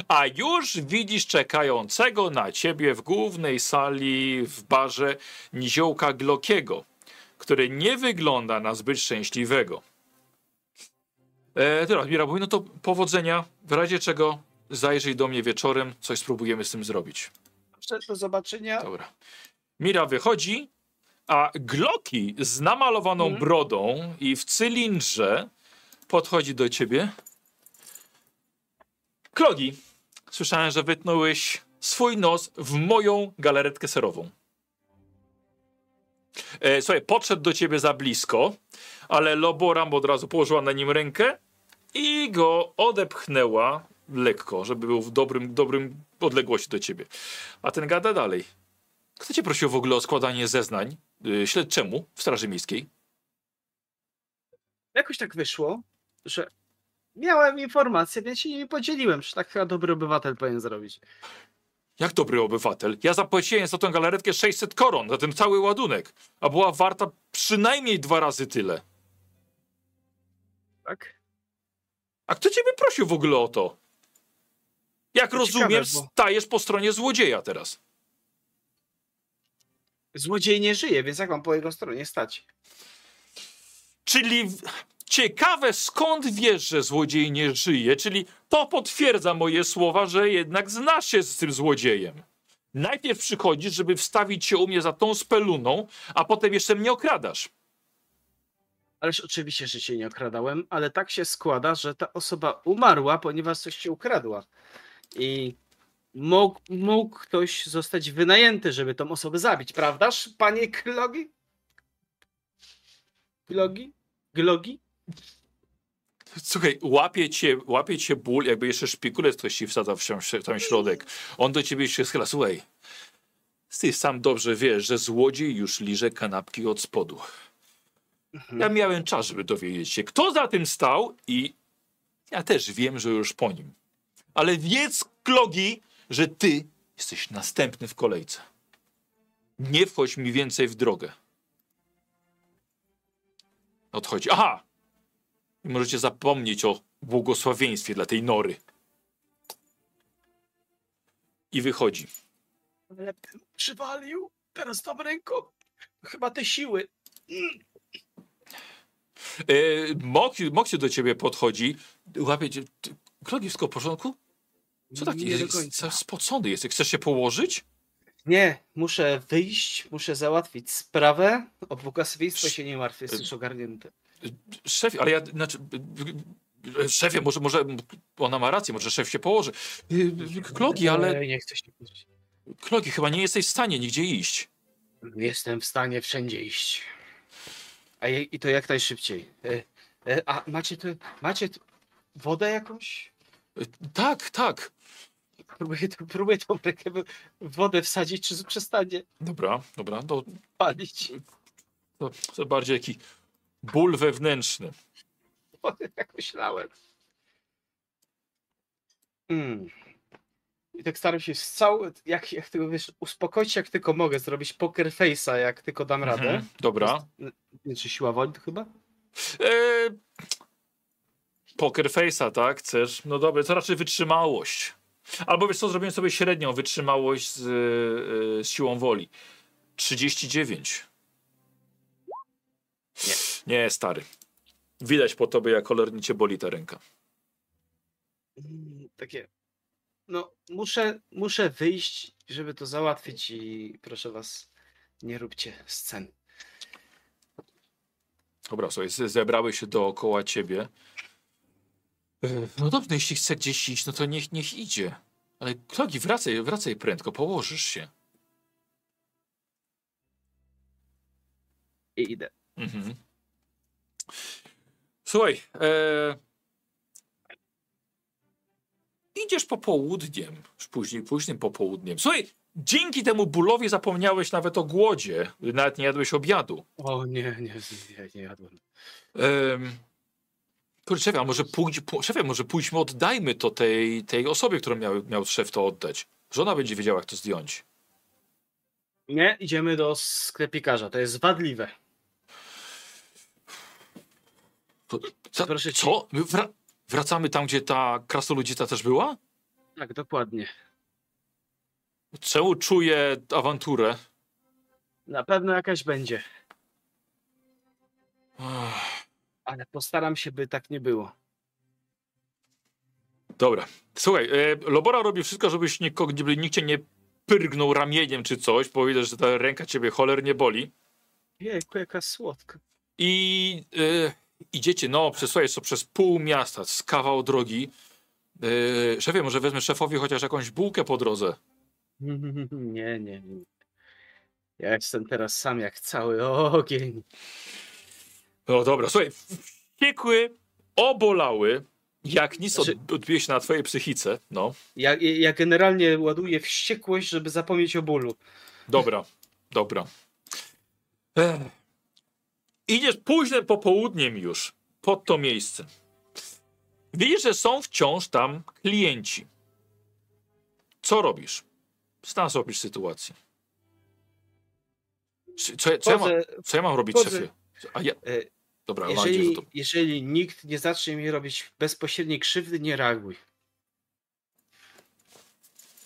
a już widzisz czekającego na ciebie w głównej sali w barze niziołka Glokiego, który nie wygląda na zbyt szczęśliwego. E, teraz Mira mówi, no to powodzenia, w razie czego zajrzyj do mnie wieczorem, coś spróbujemy z tym zrobić. Do zobaczenia. Dobra. Mira wychodzi, a Gloki z namalowaną Mhm. brodą i w cylindrze podchodzi do ciebie. Klogi, słyszałem, że wytnąłeś swój nos w moją galaretkę serową. E, słuchaj, podszedł do ciebie za blisko, ale Loboram od razu położyła na nim rękę i go odepchnęła lekko, żeby był w dobrym, dobrym odległości do ciebie. A ten gada dalej. Kto cię prosił w ogóle o składanie zeznań yy, śledczemu w Straży Miejskiej? Jakoś tak wyszło, że miałem informacje, więc się nimi podzieliłem. Że tak chyba dobry obywatel powinien zrobić. Jak dobry obywatel. Ja zapłaciłem za tę galaretkę 600 koron, za ten cały ładunek, a była warta przynajmniej dwa razy tyle. Tak? A kto ciebie prosił w ogóle o to? Jak To rozumiem, ciekawe, bo- stajesz po stronie złodzieja teraz. Złodziej nie żyje, więc jak mam po jego stronie stać? Czyli ciekawe skąd wiesz, że złodziej nie żyje, czyli to potwierdza moje słowa, że jednak znasz się z tym złodziejem. Najpierw przychodzisz, żeby wstawić się u mnie za tą speluną, a potem jeszcze mnie okradasz. Ależ oczywiście, że cię nie okradałem, ale tak się składa, że ta osoba umarła, ponieważ coś się ukradła. I mógł, mógł ktoś zostać wynajęty, żeby tą osobę zabić, prawdaż, panie Klogi? Glogi? Glogi? Słuchaj, łapie cię, łapie cię ból, jakby jeszcze szpikulec ktoś ci wsadza w ten środek. On do ciebie się schyla. Słuchaj, ty sam dobrze wiesz, że złodziej już liże kanapki od spodu. Ja miałem czas, żeby dowiedzieć się, kto za tym stał i ja też wiem, że już po nim. Ale wiedz, Klogi, że ty jesteś następny w kolejce. Nie wchodź mi więcej w drogę. Odchodzi. Aha! I możecie zapomnieć o błogosławieństwie dla tej nory. I wychodzi. Ale przywalił teraz tą ręką. Chyba te siły. E, Moksiu, Moksiu do ciebie podchodzi. Łapie cię. Wszystko w porządku? Co taki Nie jest? Spocony jest. Chcesz się położyć? Nie, muszę wyjść, muszę załatwić sprawę. O błogosławieństwo się nie martw, jest już Szefie, ale ja, znaczy, szefie, może, może ona ma rację, może szef się położy. E, Klogi, ale Nie chcę się. Klogi, chyba nie jesteś w stanie nigdzie iść. Jestem w stanie wszędzie iść. A je, i to jak najszybciej. E, e, a macie tu, macie tu wodę jakąś? E, Tak, tak. Próbuję, tu- próbuję tą rękę wodę wsadzić, czy przestanie Dobra, dobra, to, palić. to, to bardziej taki ból wewnętrzny. Jak myślałem. Mm. I tak staram się z cały, jak, jak tylko wiesz, uspokoić jak tylko mogę, zrobić poker face'a jak tylko dam radę. Mhm, dobra. Nie, Czy siła woli to chyba? E, poker face'a, tak? Chcesz? No dobra, to raczej wytrzymałość. Albo wiesz co, zrobiłem sobie średnią wytrzymałość z, e, z siłą woli. 39. Nie. Nie, stary. Widać po tobie, jak cholernie cię boli ta ręka. Mm, Takie. No, muszę, muszę wyjść, żeby to załatwić i proszę was, nie róbcie scen. Dobra, słuchaj, ze- zebrały się dookoła ciebie. E, No dobrze, no jeśli chce gdzieś iść, no to niech, niech idzie. Ale Klogi, wracaj, wracaj prędko, położysz się. I idę. Mhm. Słuchaj, e... idziesz popołudniem, później, późnym popołudniem. Słuchaj, dzięki temu bólowi zapomniałeś nawet o głodzie, nawet nie jadłeś obiadu. O nie, nie, nie, nie jadłem. Um, kurczę, szefie, a może, pójdź, po, szefie, może pójdźmy, oddajmy to tej, tej osobie, którą miał, miał szef to oddać. Żona będzie wiedziała, jak to zdjąć. Nie, idziemy do sklepikarza. To jest wadliwe. To, co? Proszę cię. co? My wra wracamy tam, gdzie ta krasnoludzica też była? Tak, dokładnie. Czemu czuję awanturę? Na pewno jakaś będzie. Ale postaram się, by tak nie było. Dobra. Słuchaj, e, Lobora robi wszystko, żebyś nikogo, żeby nikt cię nie pyrgnął ramieniem czy coś, bo widać, że ta ręka ciebie cholernie boli. Jejku, jaka słodka. I e, idziecie, no, przesłuchaj, co przez pół miasta, z kawał drogi. E, szefie, może wezmę szefowi chociaż jakąś bułkę po drodze. Nie, nie, nie. Ja jestem teraz sam jak cały ogień. No dobra, słuchaj, wściekły, obolały, jak nic Znaczy- odbije się na twojej psychice, no. Ja, ja generalnie ładuję wściekłość, żeby zapomnieć o bólu. Dobra, dobra. Ech. Idziesz późnym popołudniem już pod to miejsce. Widzisz, że są wciąż tam klienci. Co robisz? Stan opisz sytuację. Co, co, ja mam, co ja mam robić, Chodzę. szefie? A ja, e, dobra, jeżeli, to... jeżeli nikt nie zacznie mi robić bezpośredniej krzywdy, nie reaguj.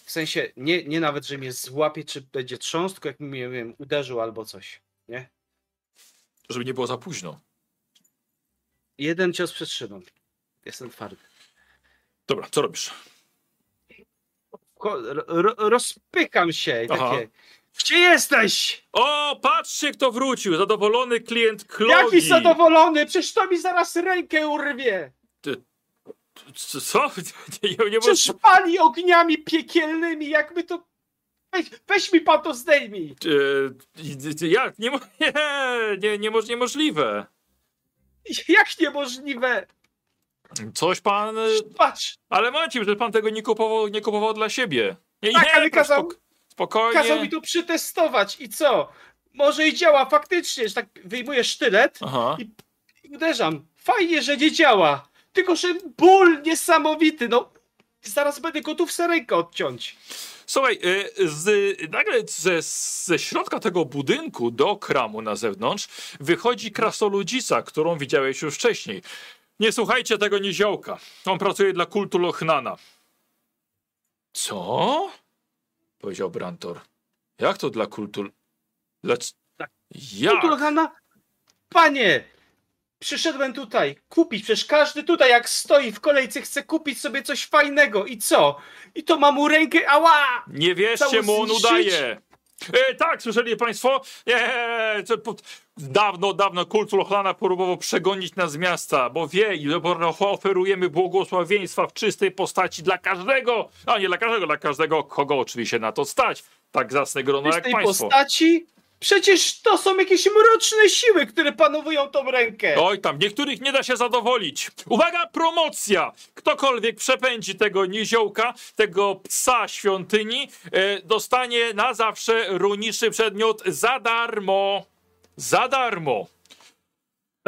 W sensie, nie, nie nawet, że mnie złapie, czy będzie trząsł, jak mnie, nie wiem, uderzył albo coś. Nie? Żeby nie było za późno. Jeden cios przetrzymam. Jestem twardy. Dobra, co robisz? Ko- ro, ro, rozpykam się i Aha. takie. Gdzie jesteś? O, patrzcie, kto wrócił! Zadowolony klient Klogi! Jaki zadowolony? Przecież to mi zaraz rękę urwie! Co? Nie, nie, nie Przecież pali ogniami piekielnymi, jakby to... Weź, weź mi pan to zdejmij! E, jak? Nie, nie, nie, nie, moż- niemożliwe. Jak niemożliwe! Coś pan. e, Patrz! Ale macie, że pan tego nie kupował, nie kupował dla siebie. Nie, Tak, nie, ale to kazał- spok- spokojnie. Kazał mi to przetestować i co? Może i działa faktycznie, że tak wyjmuję sztylet Aha. i uderzam. Fajnie, że nie działa. Tylko, że ból niesamowity, no. Zaraz będę gotów rękę odciąć. Słuchaj, e, z, nagle ze, ze środka tego budynku do kramu na zewnątrz wychodzi krasoludzica, którą widziałeś już wcześniej. Nie słuchajcie tego niziołka. On pracuje dla kultu Lochnana. Co? Powiedział Brantor. Jak to dla kultu... Lecz... Jak? Kulturalna? Panie! Przyszedłem tutaj kupić, przecież każdy tutaj jak stoi w kolejce chce kupić sobie coś fajnego i co? I to mam mu rękę, ała! Nie wierzcie mu, on udaje. E, tak, słyszeli państwo? Nie, to, po, dawno, dawno kult Lochlana próbował przegonić nas z miasta, bo wie, i bo oferujemy błogosławieństwa w czystej postaci dla każdego, a nie dla każdego, dla każdego, kogo oczywiście na to stać. Tak zasne grono jak tej państwo. postaci? Przecież to są jakieś mroczne siły, które panowują tą rękę. Oj tam, niektórych nie da się zadowolić. Uwaga, promocja! Ktokolwiek przepędzi tego niziołka, tego psa świątyni, e, dostanie na zawsze runiczy przedmiot za darmo. Za darmo.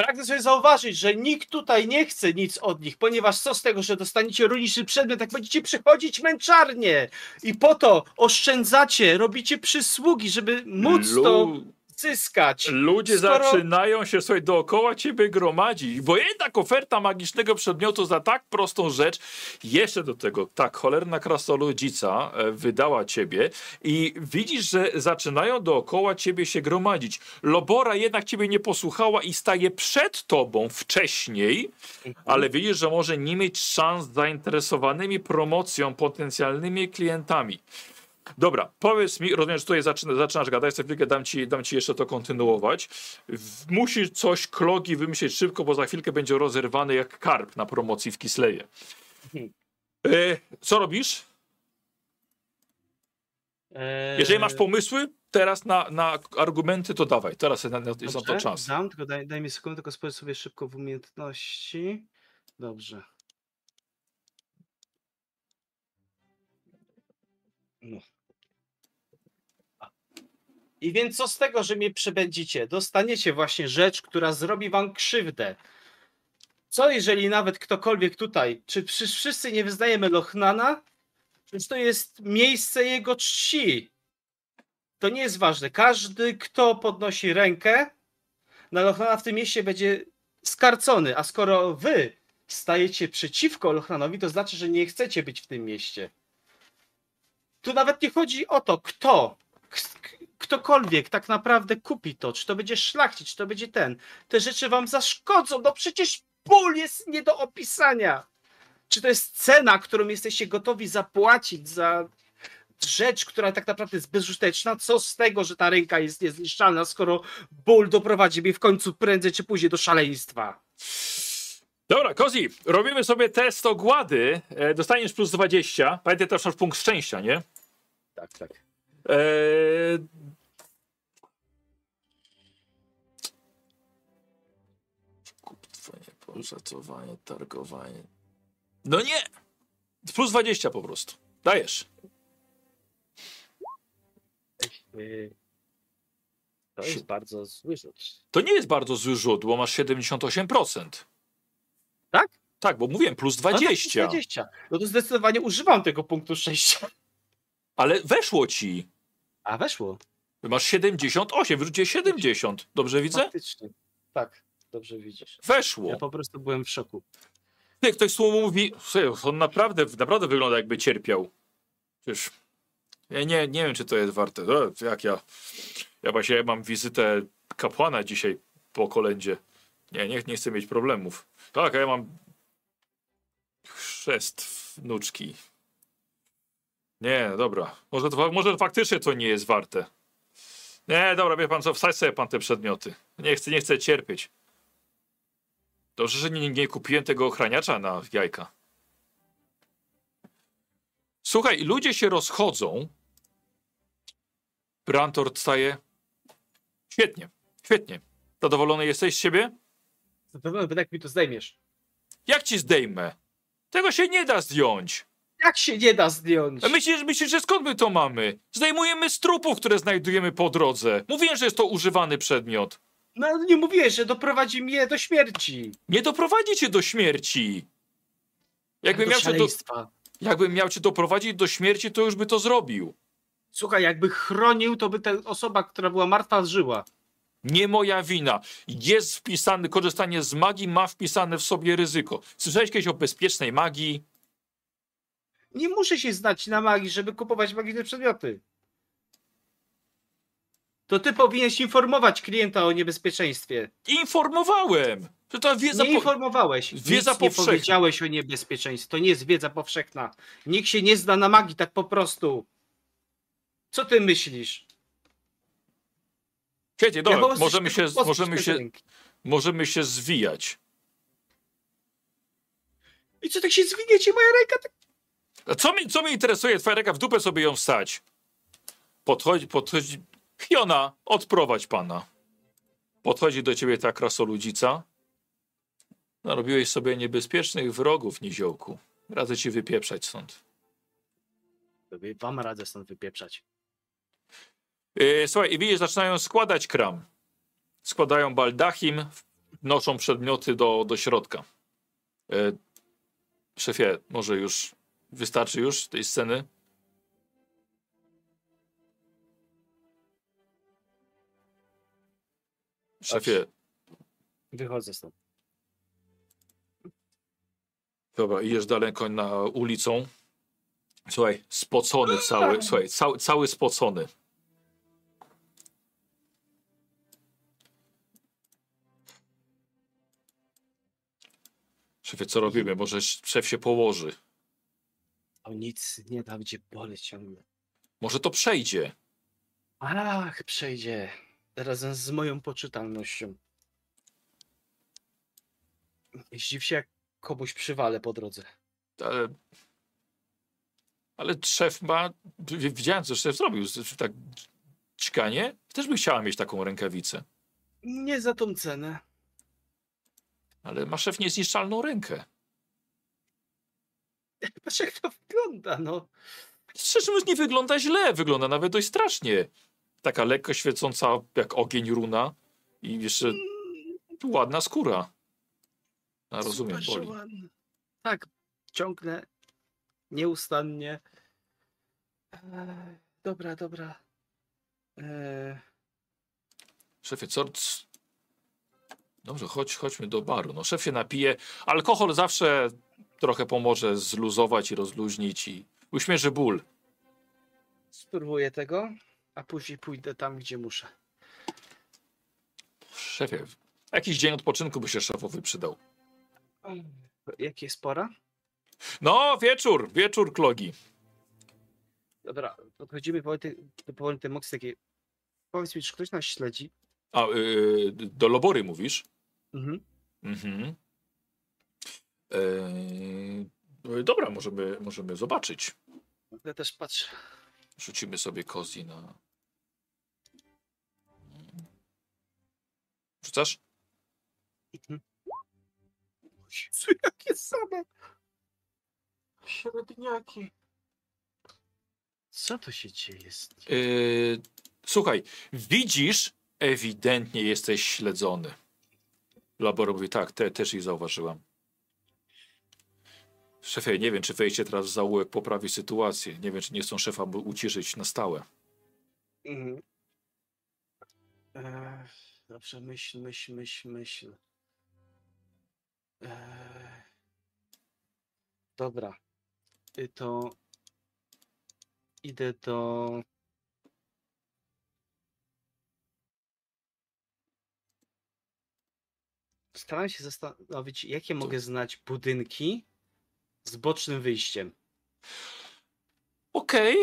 Pragnę sobie zauważyć, że nikt tutaj nie chce nic od nich, ponieważ co z tego, że dostaniecie runiczny przedmiot, jak będziecie przychodzić męczarnie? I po to oszczędzacie, robicie przysługi, żeby móc to Lu- zyskać. Ludzie Skoro- zaczynają się sobie dookoła ciebie gromadzić, bo jednak oferta magicznego przedmiotu za tak prostą rzecz, jeszcze do tego tak cholerna krasnoludzica e, wydała ciebie i widzisz, że zaczynają dookoła ciebie się gromadzić. Lobora jednak ciebie nie posłuchała i staje przed tobą wcześniej, ale widzisz, że może nie mieć szans zainteresowanymi promocją potencjalnymi klientami. Dobra, powiedz mi, rozumiem, że tutaj zaczyna, zaczynasz gadać, za chwilkę dam ci, dam ci jeszcze to kontynuować. Musisz coś klogi wymyślić szybko, bo za chwilkę będzie rozerwany jak karp na promocji w Kisleje. Mhm. E, co robisz? Eee, Jeżeli masz pomysły teraz na, na argumenty, to dawaj. Teraz jest na, na, jest na to czas. Dam, tylko daj, daj mi sekundę, tylko spojrzę sobie szybko w umiejętności. Dobrze. No. I więc co z tego, że mnie przebędzicie? Dostaniecie właśnie rzecz, która zrobi wam krzywdę. Co jeżeli nawet ktokolwiek tutaj, czy wszyscy nie wyznajemy Lochnana? Przecież to jest miejsce jego czci. To nie jest ważne. Każdy, kto podnosi rękę na Lochnana w tym mieście będzie skarcony, a skoro wy stajecie przeciwko Lochnanowi, to znaczy, że nie chcecie być w tym mieście. Tu nawet nie chodzi o to, kto, ktokolwiek tak naprawdę kupi to, czy to będzie szlachcic, czy to będzie ten. Te rzeczy wam zaszkodzą, no przecież ból jest nie do opisania. Czy to jest cena, którą jesteście gotowi zapłacić za rzecz, która tak naprawdę jest bezużyteczna? Co z tego, że ta ręka jest niezniszczalna, skoro ból doprowadzi mnie w końcu prędzej czy później do szaleństwa? Dobra, Kozi, robimy sobie test ogłady. E, dostaniesz plus 20. Pamiętaj też masz punkt szczęścia, nie? Tak, tak. E, Kupstwo, poszacowanie, targowanie. No nie! Plus 20 po prostu. Dajesz. Yy, To jest bardzo zły rzut. To nie jest bardzo zły rzut, bo masz 78%. Tak? Tak, bo mówiłem plus No tak, 20. 20. No to zdecydowanie używam tego punktu szczęścia. Ale weszło ci. A weszło. Masz 78, wyrzuciłeś 70. Dobrze widzę? Faktycznie. Tak, dobrze widzisz. Weszło. Ja po prostu byłem w szoku. Ty, ktoś słowo mówi, on naprawdę, naprawdę wygląda jakby cierpiał. Przecież ja nie, nie wiem, czy to jest warte. No, jak ja, ja właśnie mam wizytę kapłana dzisiaj po kolędzie. Nie, nie, nie chcę mieć problemów. Tak, a ja mam chrzest wnuczki. Nie, dobra. Może, to, może faktycznie to nie jest warte. Nie, dobra, wie pan co, wstać sobie pan te przedmioty. Nie chcę, nie chcę cierpieć. Dobrze, że nie, nie kupiłem tego ochraniacza na jajka. Słuchaj, ludzie się rozchodzą. Brantor staje. Świetnie, świetnie. Zadowolony jesteś z siebie? Zapewne jak mi to zdejmiesz. Jak ci zdejmę? Tego się nie da zdjąć. Jak się nie da zdjąć? A myślisz, myślisz, że skąd my to mamy? Zdejmujemy z trupów, które znajdujemy po drodze. Mówiłem, że jest to używany przedmiot. No nie mówiłeś, że doprowadzi mnie do śmierci. Nie doprowadzi cię do śmierci. Jakbym do miał, cię do, jakbym miał cię doprowadzić do śmierci, to już by to zrobił. Słuchaj, jakby chronił, to by ta osoba, która była martwa, żyła. Nie moja wina. Jest wpisany, korzystanie z magii ma wpisane w sobie ryzyko. Słyszałeś kiedyś o bezpiecznej magii? Nie muszę się znać na magii, żeby kupować magiczne przedmioty. To ty powinieneś informować klienta o niebezpieczeństwie. Informowałem, że to wiedza... Nie informowałeś. Wiedza Nic nie powszechna. powiedziałeś o niebezpieczeństwie. To nie jest wiedza powszechna. Nikt się nie zna na magii tak po prostu. Co ty myślisz? Ja dobra, prostu możemy, się, możemy, się, możemy się zwijać. I co tak się zwiniecie, moja ręka? Tak... Co mi, co mi interesuje? Twoja ręka w dupę sobie ją wstać. Podchodzi, podchodzi... Hiona, odprowadź pana. Podchodzi do ciebie ta krasoludzica. Narobiłeś sobie niebezpiecznych wrogów, niziołku. Radzę ci wypieprzać stąd. Wam radzę stąd wypieprzać. Yy, słuchaj, i widzisz, zaczynają składać kram. Składają baldachim, noszą przedmioty do, do środka. Yy, szefie, może już wystarczy już tej sceny? Szefie, Wychodzę stąd. dobra, idziesz daleko na ulicą. Słuchaj, spocony cały, słuchaj, cały, cały spocony. Szefie, co robimy? Może szef się położy. O nic nie da, boleć ciągle. Może to przejdzie. Ach, przejdzie. Razem z moją poczytalnością. Zdziw się, jak komuś przywalę po drodze. Ale, ale szef ma. Widziałem, co szef zrobił. Tak ćkanie. Też bym chciała mieć taką rękawicę. Nie za tą cenę. Ale ma szef niezniszczalną rękę. Patrz, jak to wygląda, no. Szczerze mówiąc, nie wygląda źle. Wygląda nawet dość strasznie. Taka lekko świecąca jak ogień runa. I jeszcze ładna skóra. A rozumiem, Super, boli. Tak, ciągnę nieustannie. Eee, dobra, dobra. Eee, Szefie, co? Dobrze, chodź, chodźmy do baru. No, szef się napije. Alkohol zawsze trochę pomoże zluzować i rozluźnić i uśmierzy ból. spróbuję tego, a później pójdę tam, gdzie muszę. Szefie, jakiś dzień odpoczynku by się szefowi przydał. Jaki jest pora? No, wieczór, wieczór, klogi. Dobra, podchodzimy powoli do powoli tej moksy takiej. Powiedz mi, czy ktoś nas śledzi? A, yy, do Lobory mówisz? Mhm. Mhm. Eee, dobra, możemy, możemy zobaczyć. Ja też patrzę. Rzucimy sobie kozi na... Rzucasz? Mhm. Jezu, jakie same średniaki. Co to się dzieje z nim? Yy, słuchaj, widzisz, ewidentnie jesteś śledzony. Labor mówi, tak, te, też ich zauważyłam. Szefie, nie wiem, czy wejście teraz w zaułek poprawi sytuację. Nie wiem, czy nie chcą szefa by uciszyć na stałe. Mhm. Eee, dobrze, myśl, myśl, myśl, myśl. Eee, dobra. Y, To idę do. Staram się zastanowić, jakie mogę znać budynki z bocznym wyjściem. Okej.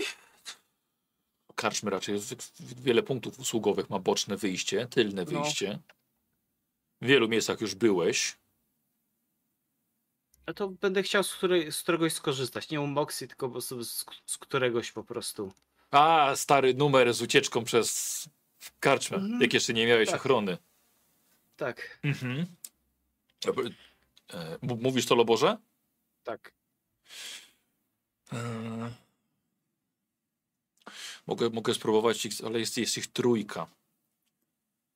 Karczmy raczej wiele punktów usługowych ma boczne wyjście, tylne No. wyjście. W wielu miejscach już byłeś. No to będę chciał z, której, z któregoś skorzystać. Nie u Moxie, tylko z, z któregoś po prostu. A, stary numer z ucieczką przez karczmę, Mhm. jak jeszcze nie miałeś Tak. ochrony. Tak, Mhm. E, Mówisz to, Loborze? Tak. Eee, Mogę, mogę spróbować ich, ale jest, jest ich trójka.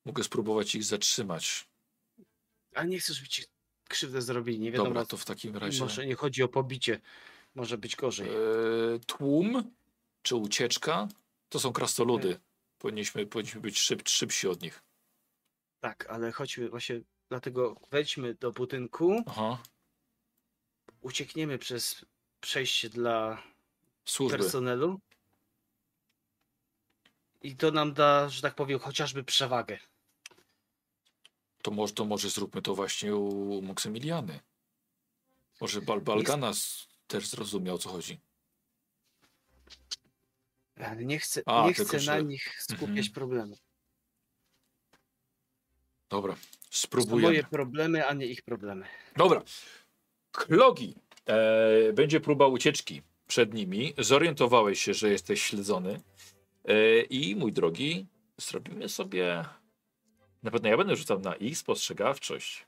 Mogę spróbować ich zatrzymać. A nie chcę, żeby ci krzywdę zrobili. Nie wiadomo, Dobra, to w takim razie. może nie chodzi o pobicie. Może być gorzej. Eee, tłum czy ucieczka to są krastoludy. Powinniśmy, powinniśmy być szyb, szybsi od nich. Tak, ale chodźmy właśnie, dlatego wejdźmy do budynku, Aha, uciekniemy przez przejście dla służby. personelu i to nam da, że tak powiem, chociażby przewagę. To może, to może zróbmy to właśnie u Maksymiliany. Może Bal Balgana s- też zrozumiał, o co chodzi. Ale nie chcę, A, nie chcę na że- nich skupiać Mhm. Dobra, To spróbujemy. moje problemy, a nie ich problemy. Dobra. Klogi. E, będzie próba ucieczki przed nimi. Zorientowałeś się, że jesteś śledzony. E, I mój drogi, zrobimy sobie. Na pewno ja będę rzucał na ich spostrzegawczość.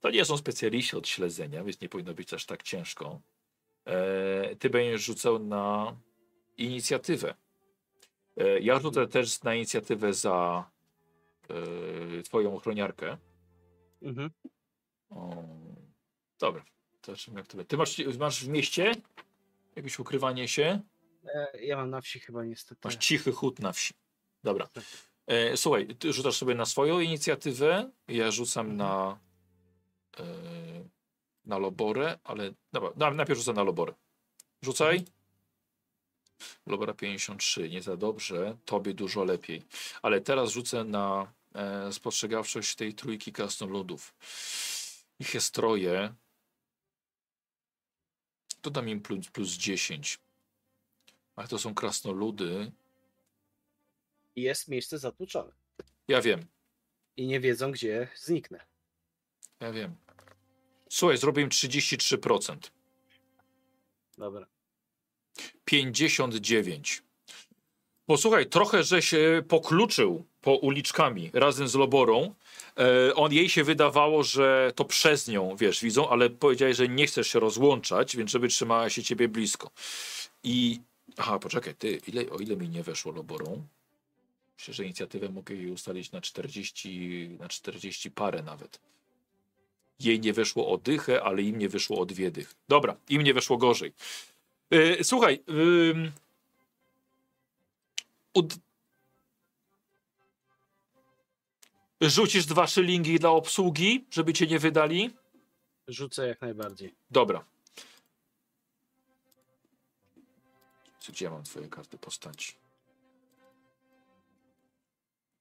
To nie są specjaliści od śledzenia, więc nie powinno być aż tak ciężko. E, ty będziesz rzucał na inicjatywę. E, ja rzucę też na inicjatywę za e, twoją ochroniarkę. Mhm. O, dobra. To czym jak to Ty masz, masz w mieście jakieś ukrywanie się? E, Ja mam na wsi chyba niestety. Masz cichy chód na wsi. Dobra. Tak. E, słuchaj, ty rzucasz sobie na swoją inicjatywę, ja rzucam na e, na Loborę, ale dobra, na- najpierw rzucę na Loborę. Rzucaj. Lobora 53, nie za dobrze, tobie dużo lepiej. Ale teraz rzucę na e, spostrzegawczość tej trójki krasnoludów. Ich jest troje. Dodam im plus, plus 10. Ale to są krasnoludy. I jest miejsce zatłuczone. Ja wiem, I nie wiedzą, gdzie zniknę. ja wiem. Słuchaj, zrobiłem 33%. Dobra. 59. Posłuchaj, trochę że się pokluczył po uliczkami razem z Loborą. E, on jej się wydawało, że to przez nią, wiesz, widzą, ale powiedziałeś, że nie chcesz się rozłączać, więc żeby trzymała się ciebie blisko. I. Aha, poczekaj, ty, ile, o ile mi nie weszło Loborą? Myślę, że inicjatywę mogę jej ustalić na 40, na 40 parę nawet. Jej nie weszło o dychę, ale im nie wyszło o dwie dych. Dobra, im nie weszło gorzej. E, słuchaj, ym, rzucisz dwa szylingi dla obsługi, żeby cię nie wydali? Rzucę jak najbardziej. Dobra. Gdzie ja mam twoje karty postaci?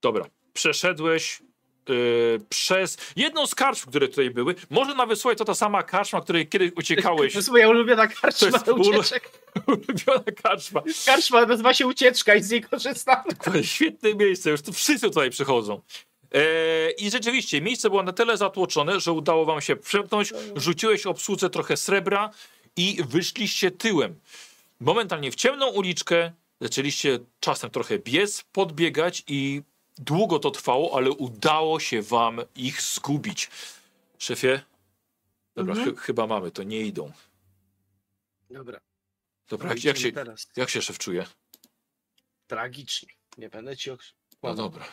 Dobra. Przeszedłeś yy, przez jedną z karczm, które tutaj były. Może nawet, słuchaj, to ta sama karczma, której kiedyś uciekałeś. To jest moja ulubiona karczma jest ulu- ucieczek. Ulubiona karczma. Karczma nazywa się ucieczka i z niej korzystam. Świetne miejsce, już tu wszyscy tutaj przychodzą. E, I rzeczywiście, miejsce było na tyle zatłoczone, że udało wam się przemknąć, rzuciłeś obsłudze trochę srebra i wyszliście tyłem. Momentalnie w ciemną uliczkę, zaczęliście czasem trochę biec, podbiegać i długo to trwało, ale udało się wam ich zgubić. Szefie? Dobra, Mhm. chy- chyba mamy, to nie idą. Dobra. Dobra, no jak, się, teraz? jak się szef czuje? Tragicznie. Nie będę ci No okłamał. dobra.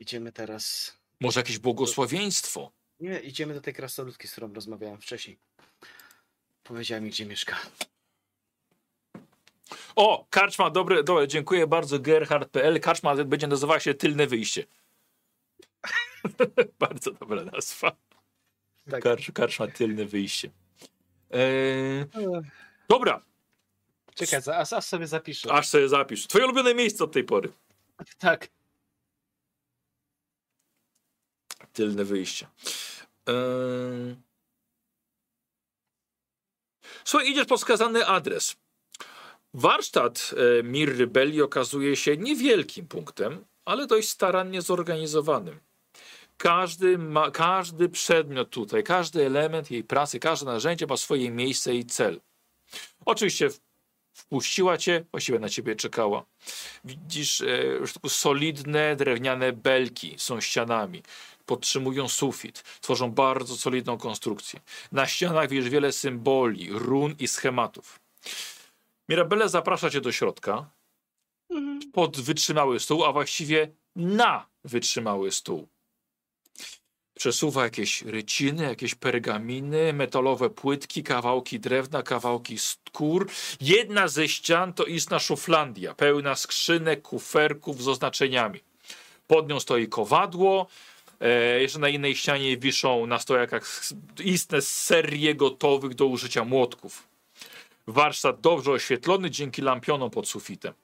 Idziemy teraz... Może jakieś błogosławieństwo? Nie, idziemy do tej krasnoludki, z którą rozmawiałem wcześniej. Powiedziała mi, gdzie mieszka. O, karczma, dobre, dobre, dziękuję bardzo, Gerhard.pl. Karczma będzie nazywała się Tylne Wyjście. bardzo dobra nazwa. Tak. Karcz, karczma, Tylne Wyjście. Eee, dobra, Czekaj, aż, aż sobie zapiszę. aż sobie zapisz. Twoje ulubione miejsce od tej pory. Tak. Tylne Wyjście. Słuchaj, idziesz pod wskazany adres. Warsztat e, Mirry Belli okazuje się niewielkim punktem, ale dość starannie zorganizowanym. Każdy, ma, każdy przedmiot tutaj, każdy element jej pracy, każde narzędzie ma swoje miejsce i cel. Oczywiście wpuściła cię, właściwie na ciebie czekała. Widzisz, e, solidne drewniane belki są ścianami. Podtrzymują sufit, tworzą bardzo solidną konstrukcję. Na ścianach widzisz wiele symboli, run i schematów. Mirabelle zaprasza cię do środka pod wytrzymały stół, a właściwie na wytrzymały stół. Przesuwa jakieś ryciny, jakieś pergaminy, metalowe płytki, kawałki drewna, kawałki skór. Jedna ze ścian to istna szuflandia, pełna skrzynek, kuferków z oznaczeniami. Pod nią stoi kowadło. E, jeszcze na innej ścianie wiszą na stojakach istne serie gotowych do użycia młotków. Warsztat dobrze oświetlony dzięki lampionom pod sufitem.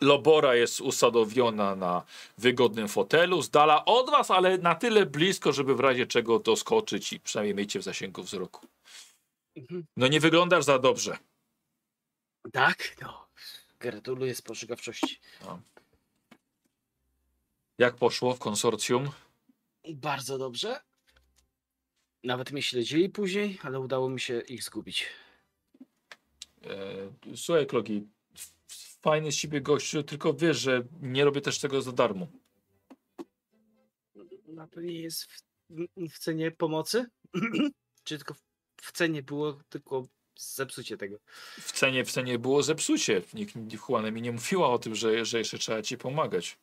Lobora jest usadowiona na wygodnym fotelu, z dala od was, ale na tyle blisko, żeby w razie czego doskoczyć i przynajmniej miejcie w zasięgu wzroku. Mhm. No nie wyglądasz za dobrze. Tak? No. Gratuluję spostrzegawczości. Jak poszło w konsorcjum? Bardzo dobrze. Nawet mnie śledzili później, ale udało mi się ich zgubić. E, słuchaj, Klogi, fajny z ciebie gościu, tylko wiesz, że nie robię też tego za darmo. No to nie jest w, w cenie pomocy? Czy tylko w- w cenie było tylko zepsucie tego? W cenie, w cenie było zepsucie. Nikt Juana mi nie mówiła o tym, że, że jeszcze trzeba ci pomagać.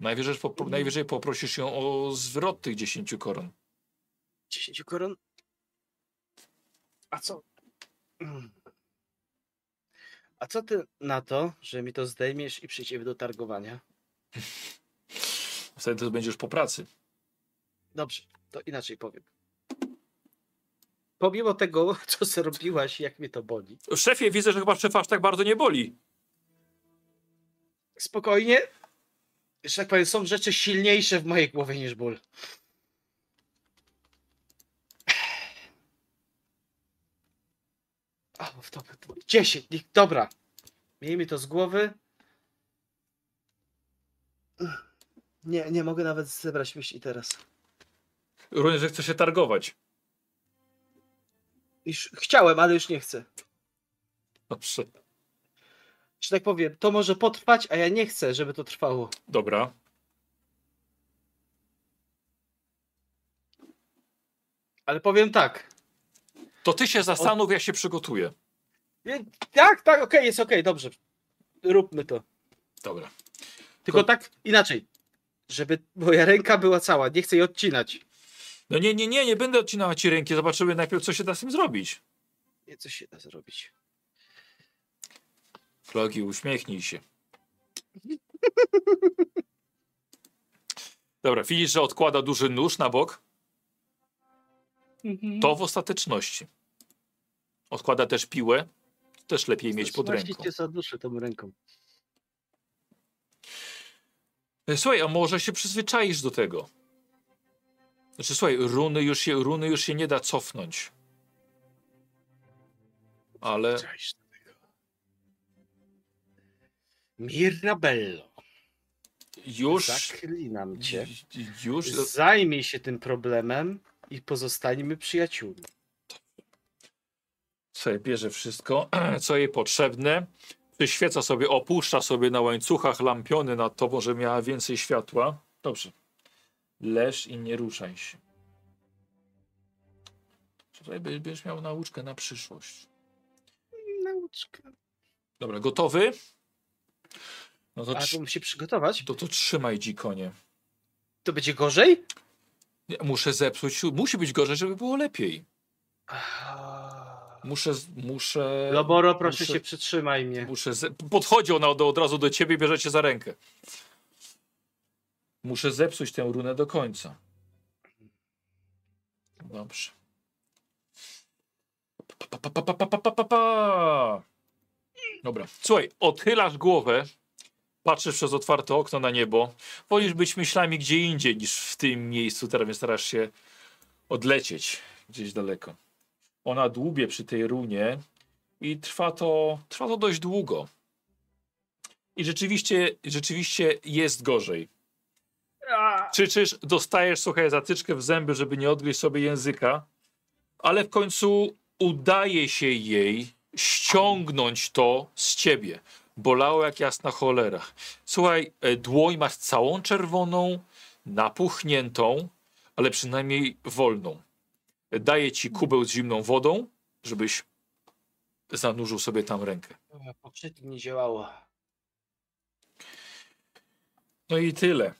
Najwyżej, po, najwyżej poprosisz ją o zwrot tych 10 koron. 10 koron? A co? A co ty na to, że mi to zdejmiesz i przejdziemy do targowania? Wtedy to będziesz po pracy. Dobrze, to inaczej powiem. Pomimo tego, co zrobiłaś, jak mnie to boli. Szefie, widzę, że chyba szefa aż tak bardzo nie boli. Spokojnie. Że tak powiem, są rzeczy silniejsze w mojej głowie niż ból. A, w to, to, 10. niech- Dobra. Miejmy to z głowy. Nie, nie mogę nawet zebrać myśli teraz. Również, że chce się targować. Już chciałem, ale już nie chcę. Dobrze. Że tak powiem, to może potrwać, a ja nie chcę, żeby to trwało. Dobra. Ale powiem tak. To ty się zastanów, ja się przygotuję. Tak, tak, okej, jest okej, dobrze. Róbmy to. Dobra. Tylko Ko- tak inaczej. Żeby moja ręka była cała, nie chcę jej odcinać. No nie, nie, nie, nie będę odcinał ci ręki. Zobaczymy najpierw, co się da z tym zrobić. Nie, co się da zrobić. Flogi, uśmiechnij się. Dobra, widzisz, że odkłada duży nóż na bok? To w ostateczności. Odkłada też piłę. Też lepiej mieć pod ręką. cię zaduszę tą ręką. E, Słuchaj, a może się przyzwyczaisz do tego? Znaczy, słuchaj, runy już się, runy już się nie da cofnąć. Ale Cześć. Mirabello, już... zaklinam cię. Już... Zajmij się tym problemem i pozostańmy przyjaciółmi. Słuchaj, bierze wszystko, co jej potrzebne. Przyświeca sobie, opuszcza sobie na łańcuchach lampiony nad tobą, żeby miała więcej światła. Dobrze. Leż i nie ruszaj się. Tutaj będziesz miał nauczkę na przyszłość. Nauczkę. Dobra, gotowy? No to, A to musi przygotować? to, to trzymaj dzikonie. To będzie gorzej? Muszę zepsuć, musi być gorzej, żeby było lepiej. Muszę, muszę... Loboro, proszę muszę- się przytrzymaj mnie. Muszę. Ze... Podchodzi ona od, od razu do ciebie i bierze cię za rękę. Muszę zepsuć tę runę do końca. Dobrze. Pa, pa, pa, pa, pa, pa, pa, pa, pa. Dobra. Słuchaj, odchylasz głowę, patrzysz przez otwarte okno na niebo. Wolisz być myślami gdzie indziej niż w tym miejscu. Teraz więc starasz się odlecieć gdzieś daleko. Ona dłubie przy tej runie i trwa to, trwa to dość długo. I rzeczywiście, rzeczywiście jest gorzej. Krzyczysz, dostajesz, słuchaj, zatyczkę w zęby, żeby nie odgryźć sobie języka, ale w końcu udaje się jej ściągnąć to z ciebie. Bolało jak jasna cholera. Słuchaj, e, dłoń masz całą czerwoną, napuchniętą, ale przynajmniej wolną. Daje ci kubeł z zimną wodą, żebyś zanurzył sobie tam rękę. Poprzednio nie działało. No i tyle.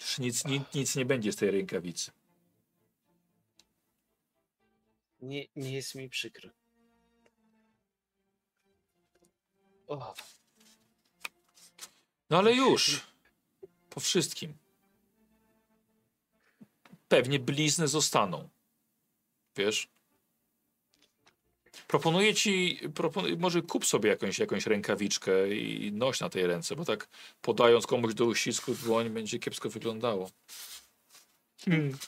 Już nic, nic, nic nie będzie z tej rękawicy. Nie, nie jest mi przykro. O, No ale już. Po wszystkim. Pewnie blizny zostaną. Wiesz? Proponuję ci, może kup sobie jakąś, jakąś rękawiczkę i noś na tej ręce, bo tak podając komuś do uścisku dłoń będzie kiepsko wyglądało. Hmm.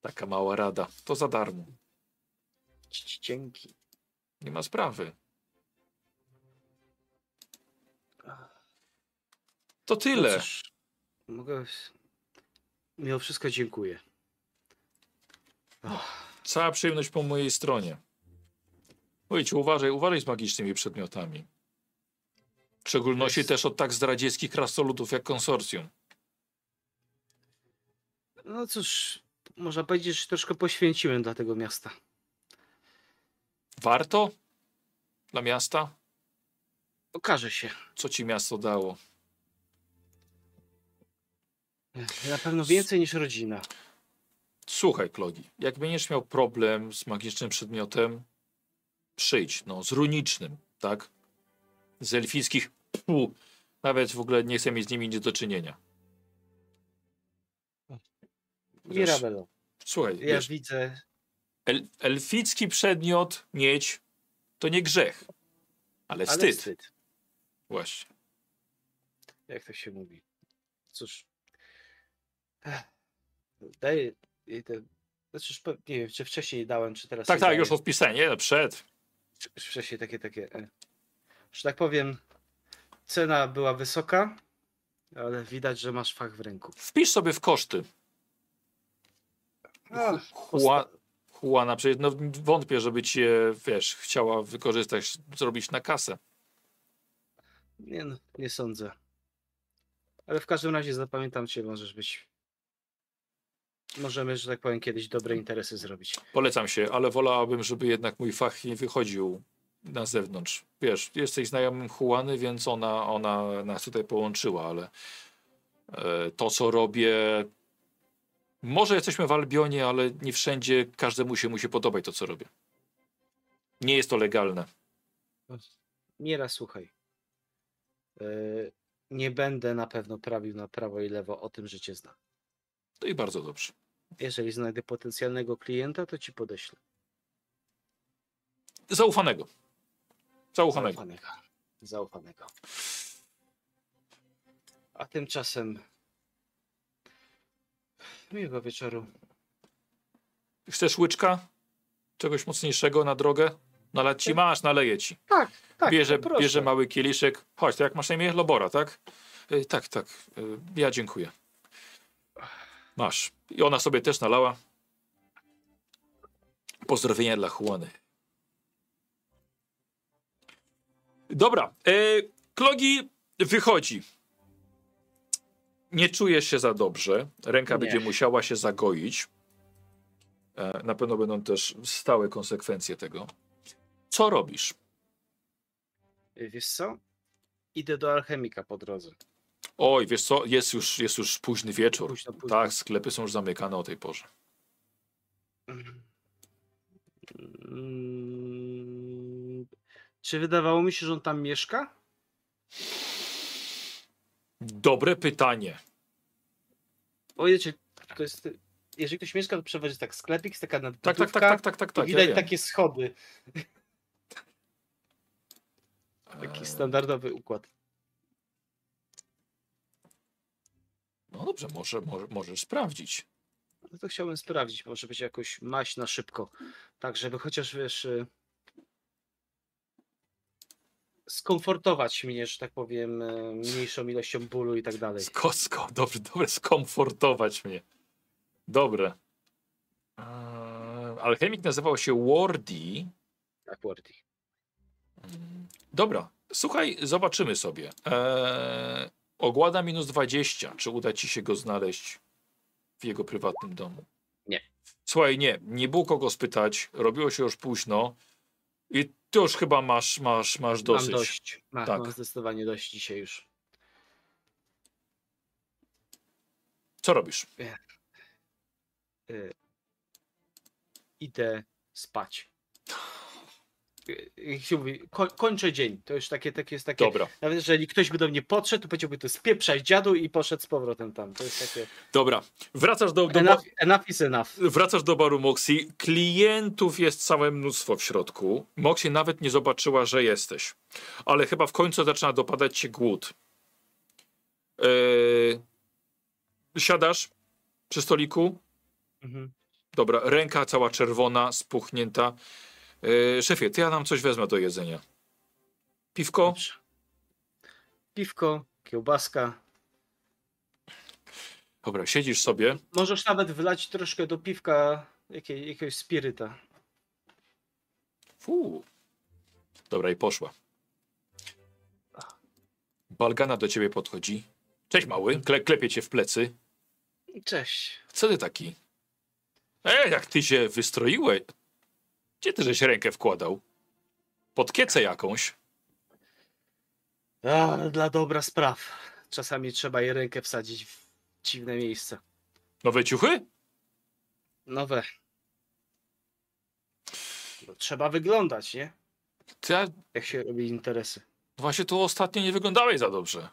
Taka mała rada. To za darmo. dzięki. Nie ma sprawy. To No tyle. cóż, mogę... Mimo wszystko dziękuję. Cała przyjemność po mojej stronie. Mówicie, uważaj, uważaj z magicznymi przedmiotami. W szczególności Jest. też od tak zdradzieckich krasnoludów jak konsorcjum. No cóż, można powiedzieć, że troszkę poświęciłem dla tego miasta. Warto? Dla miasta? Okaże się. Co ci miasto dało? Na pewno więcej niż rodzina. Słuchaj, Klogi, jak będziesz miał problem z magicznym przedmiotem, przyjdź, no, z runicznym, tak? Z elfickich, pu, nawet w ogóle nie chcę mieć z nimi nic do czynienia. Mirabello, Słuchaj, ja wiesz, widzę... El, elficki przedmiot mieć to nie grzech, ale wstyd. Ale wstyd. Właśnie. Jak to się mówi. Cóż. Ech, Daję jej tę Znaczy, nie wiem, czy wcześniej dałem, czy teraz. Tak, tak, daję. już odpisałem, nie, no przed. Już Wcześniej takie, takie. e, Że tak powiem, cena była wysoka, ale widać, że masz fach w ręku. Wpisz sobie w koszty. A, Chła, Juana, przecież no, wątpię, żeby cię, wiesz, chciała wykorzystać, zrobić na kasę. Nie, no, nie sądzę. Ale w każdym razie zapamiętam cię, możesz być. Możemy, że tak powiem, kiedyś dobre interesy zrobić. Polecam się, ale wolałabym, żeby jednak mój fach nie wychodził na zewnątrz. Wiesz, jesteś znajomym Juany, więc ona, ona nas tutaj połączyła, ale e, to, co robię. Może jesteśmy w Albionie, ale nie wszędzie każdemu się musi podobać to, co robię. Nie jest to legalne. Miera, słuchaj. Yy, nie będę na pewno prawił na prawo i lewo o tym, że cię znam. To i bardzo dobrze. Jeżeli znajdę potencjalnego klienta, to ci podeślę. Zaufanego. Zaufanego. Zaufanego. Zaufanego. A tymczasem miłego wieczoru. Chcesz łyczka? Czegoś mocniejszego na drogę? Nalać ci? Masz, naleję ci. Tak, tak. bierze, bierze mały kieliszek. Chodź, to jak masz na imię? Lobora, tak? Y, tak, tak. Y, ja dziękuję. Masz. I ona sobie też nalała. Pozdrowienia dla Juany. Dobra. Y, Klogi wychodzi. Nie czujesz się za dobrze. Ręka Nie. będzie musiała się zagoić. E, Na pewno będą też stałe konsekwencje tego. Co robisz? Wiesz co? Idę do alchemika po drodze. Oj, wiesz co, jest już, jest już późny wieczór. Późno, późno. Tak, sklepy są już zamykane o tej porze. Czy wydawało mi się, że on tam mieszka? Dobre pytanie. O, wiecie, to jest. Jeżeli ktoś mieszka, to przeważnie jest tak sklepik, taka Tak, tak, nadbudówka, tak, tak, tak, tak, i tak. widać ja takie schody. Taki Eee, standardowy układ. No dobrze, może, może, możesz sprawdzić. No to chciałbym sprawdzić, może być jakoś maść na szybko. Tak, żeby chociaż wiesz. y, Skomfortować mnie, że tak powiem, y, mniejszą ilością bólu i tak dalej. Sko, sko, dobrze, dobre, skomfortować mnie. Dobre. Eee, alchemik nazywał się Wardy. Tak, Wordy. Dobra, słuchaj, zobaczymy sobie. Eee, ogłada minus 20. Czy uda ci się go znaleźć w jego prywatnym domu? Nie. Słuchaj, nie, nie było kogo spytać. Robiło się już późno. I ty już chyba masz, masz, masz dosyć. Mam dość. Ma, Tak. Mam zdecydowanie dość dzisiaj już. Co robisz? y, idę spać. Jak się mówi, ko kończę dzień. To już takie, takie jest takie. Dobra, Nawet jeżeli ktoś by do mnie podszedł, to powiedziałby to spieprzać dziadu i poszedł z powrotem tam. To jest takie. dobra. Wracasz do, do, Enough, enough is enough. wracasz do baru Moxie. Klientów jest całe mnóstwo w środku. Moxie nawet nie zobaczyła, że jesteś. Ale chyba w końcu zaczyna dopadać cię głód. Eee, siadasz przy stoliku. Mhm. Dobra, ręka cała czerwona, spuchnięta. Eee, szefie, to ja nam coś wezmę do jedzenia. Piwko? Dobrze. Piwko, kiełbaska. Dobra, siedzisz sobie. Możesz nawet wlać troszkę do piwka jakiej, jakiegoś spiryta. Fuu. Dobra, i poszła. Balgana do ciebie podchodzi. Cześć mały, Kle klepie cię w plecy. Cześć. Co ty taki? E, jak ty się wystroiłeś. Gdzie ty żeś rękę wkładał? Pod kiecę jakąś. A, dla dobra spraw. Czasami trzeba jej rękę wsadzić w dziwne miejsca. Nowe ciuchy? Nowe. No, trzeba wyglądać, nie? Ty ja, Jak się robi interesy. właśnie tu ostatnio nie wyglądałeś za dobrze.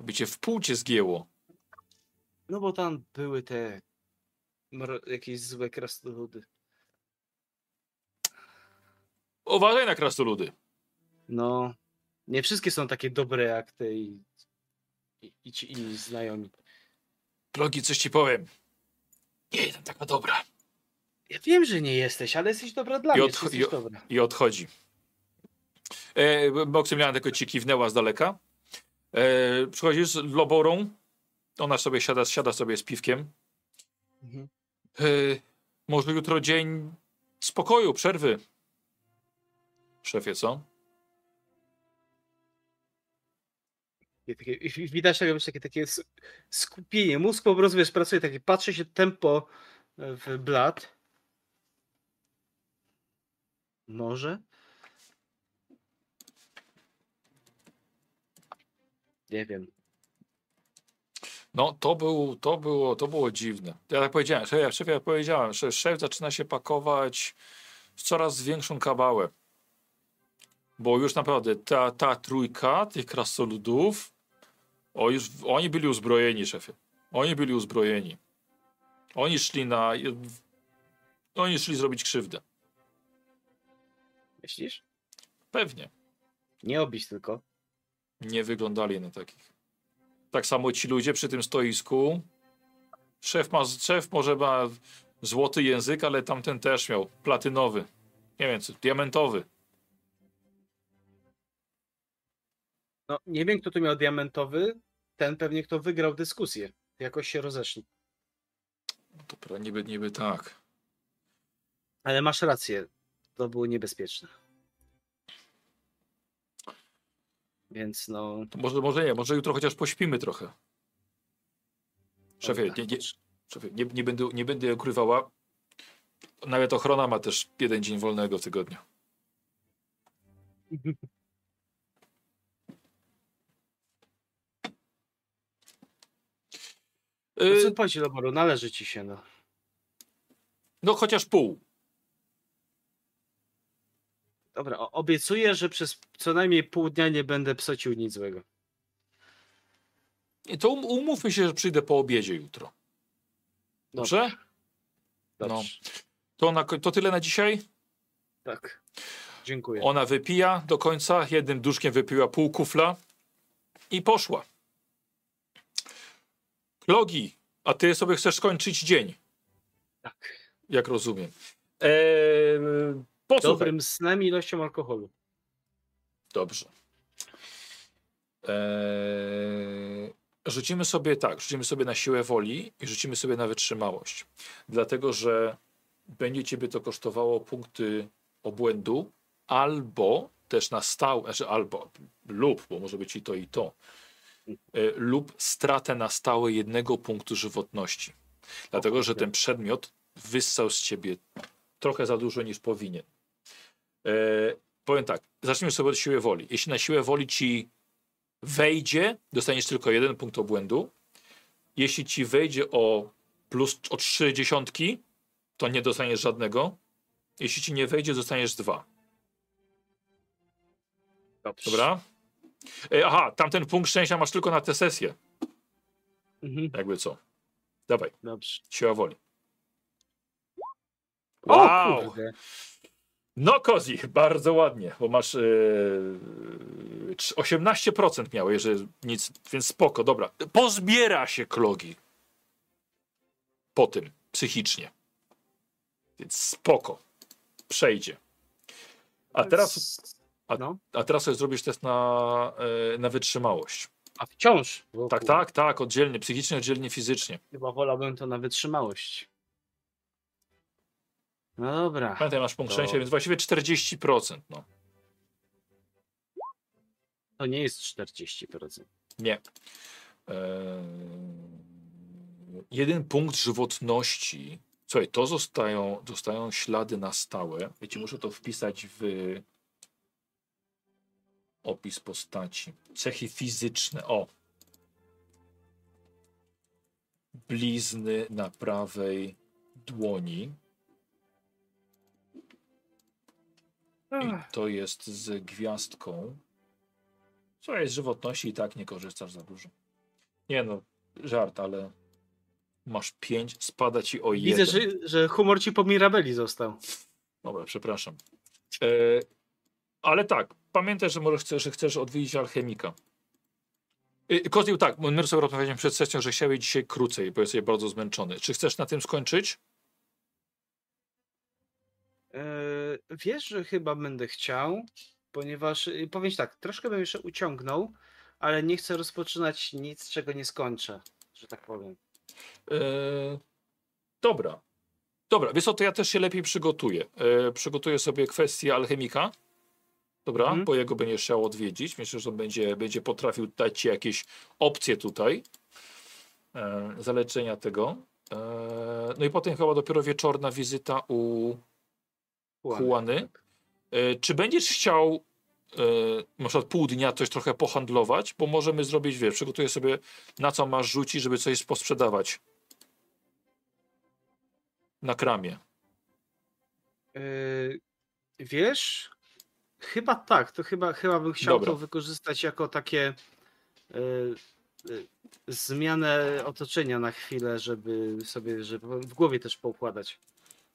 By cię w pół cię zgięło. No bo tam były te jakieś złe krasnoludy. Uważaj na krasnoludy. No, nie wszystkie są takie dobre jak te i, i, i ci inni znajomi. Blogi, coś ci powiem. Nie jestem taka dobra. Ja wiem, że nie jesteś, ale jesteś dobra dla I mnie. od- czy jesteś i- dobra. I odchodzi. E, Maksymilian tylko ci kiwnęła z daleka. E, przychodzisz z Loborą. Ona sobie siada, siada sobie z piwkiem. Mhm. E, może jutro dzień spokoju, przerwy. Szefie, co? Takie, widać takie, wiesz, takie, takie skupienie. Mózg po prostu wiesz, pracuje, takie patrzy się tempo e, w blat. Może? Nie wiem. No, to, był, to, było, to było dziwne. Ja tak powiedziałem, szefie ja powiedziałem, że szef zaczyna się pakować w coraz większą kabałę. Bo już naprawdę ta, ta trójka tych krasoludów, o już, oni byli uzbrojeni, szefie. Oni byli uzbrojeni. Oni szli na... Oni szli zrobić krzywdę. Myślisz? Pewnie. Nie obić tylko. Nie wyglądali na takich. Tak samo ci ludzie przy tym stoisku. Szef, ma, szef może ma złoty język, ale tamten też miał platynowy. Nie wiem, co, diamentowy. No, nie wiem, kto tu miał diamentowy. Ten pewnie, kto wygrał dyskusję. Jakoś się rozeszli. No to pra- niby, niby tak. Ale masz rację. To było niebezpieczne. Więc no. To może, może nie, może jutro chociaż pośpimy trochę. Szefie, dobra. nie, nie, szefie, nie, nie, będę, nie będę ukrywała. Nawet ochrona ma też jeden dzień wolnego w tygodniu. No co chodzi, Loboru? Należy ci się, no. no chociaż pół. Dobra, obiecuję, że przez co najmniej pół dnia nie będę psocił nic złego. To um, umówmy się, że przyjdę po obiedzie jutro. Dobrze? Dobrze. To, na, to tyle na dzisiaj. Tak. Dziękuję. Ona wypija do końca, jednym duszkiem wypiła pół kufla i poszła. Klogi, a ty sobie chcesz skończyć dzień, Tak. jak rozumiem. Eee, posłuchaj. Dobrym snem i ilością alkoholu. Dobrze. Eee, rzucimy sobie tak, rzucimy sobie na siłę woli i rzucimy sobie na wytrzymałość. Dlatego, że będzie ciebie to kosztowało punkty obłędu albo też na stałe, znaczy albo lub, bo może być i to i to, lub stratę na stałe jednego punktu żywotności. Dlatego, że ten przedmiot wyssał z ciebie trochę za dużo niż powinien. E, powiem tak, zacznijmy sobie od siły woli. Jeśli na siłę woli ci wejdzie, dostaniesz tylko jeden punkt obłędu. Jeśli ci wejdzie o plus o trzy dziesiątki, to nie dostaniesz żadnego. Jeśli ci nie wejdzie, dostaniesz dwa. Dobrze. Dobra? E, aha, tamten punkt szczęścia masz tylko na tę sesję. Mhm. Jakby co. Dawaj, Dobrze. siła woli. O Wow! kurde. No Kozi, bardzo ładnie, bo masz yy, 18% miałeś, że nic, więc spoko, dobra. Pozbiera się klogi po tym psychicznie. Więc spoko. Przejdzie. A teraz, a- No. a teraz sobie zrobisz test na, yy, na wytrzymałość. A wciąż. Tak, tak, tak, oddzielnie, psychicznie, oddzielnie, fizycznie. Chyba wolałbym to na wytrzymałość. No dobra. Pamiętaj, masz punkt To- szczęścia, więc właściwie 40%. No. To nie jest 40%. Nie. Eee, jeden punkt żywotności. Słuchaj, to zostają, zostają ślady na stałe. Wiecie, muszę to wpisać w opis postaci. Cechy fizyczne. O. Blizny na prawej dłoni. I to jest z gwiazdką. Co jest żywotności i tak nie korzystasz za dużo. Nie no, żart, ale masz pięć, spada ci o Widzę, jeden. że, że humor ci po Mirabeli został. Dobra, przepraszam. E, ale tak, pamiętaj, że może chcesz, że chcesz odwiedzić alchemika. Y, Koził, tak, sobie rozmawialiśmy przed sesją, że chciałeś dzisiaj krócej, bo jesteś bardzo zmęczony. Czy chcesz na tym skończyć? E, wiesz, że chyba będę chciał, ponieważ y, powiem tak, troszkę bym jeszcze uciągnął, ale nie chcę rozpoczynać nic, czego nie skończę, że tak powiem. E, dobra. Dobra, wiesz co, to ja też się lepiej przygotuję. E, przygotuję sobie kwestię alchemika. Dobra, Mhm. bo jego będziesz chciał odwiedzić. Myślę, że on będzie, będzie potrafił dać ci jakieś opcje tutaj. E, zaleczenia tego. E, no i potem chyba dopiero wieczorna wizyta u Juany. tak. E, czy będziesz chciał e, na przykład pół dnia coś trochę pohandlować? Bo możemy zrobić, wiesz, przygotuję sobie na co masz rzucić, żeby coś posprzedawać. Na kramie. E, wiesz, chyba tak, to chyba, chyba bym chciał Dobra. to wykorzystać jako takie e, e, zmianę otoczenia na chwilę, żeby sobie, żeby w głowie też poukładać.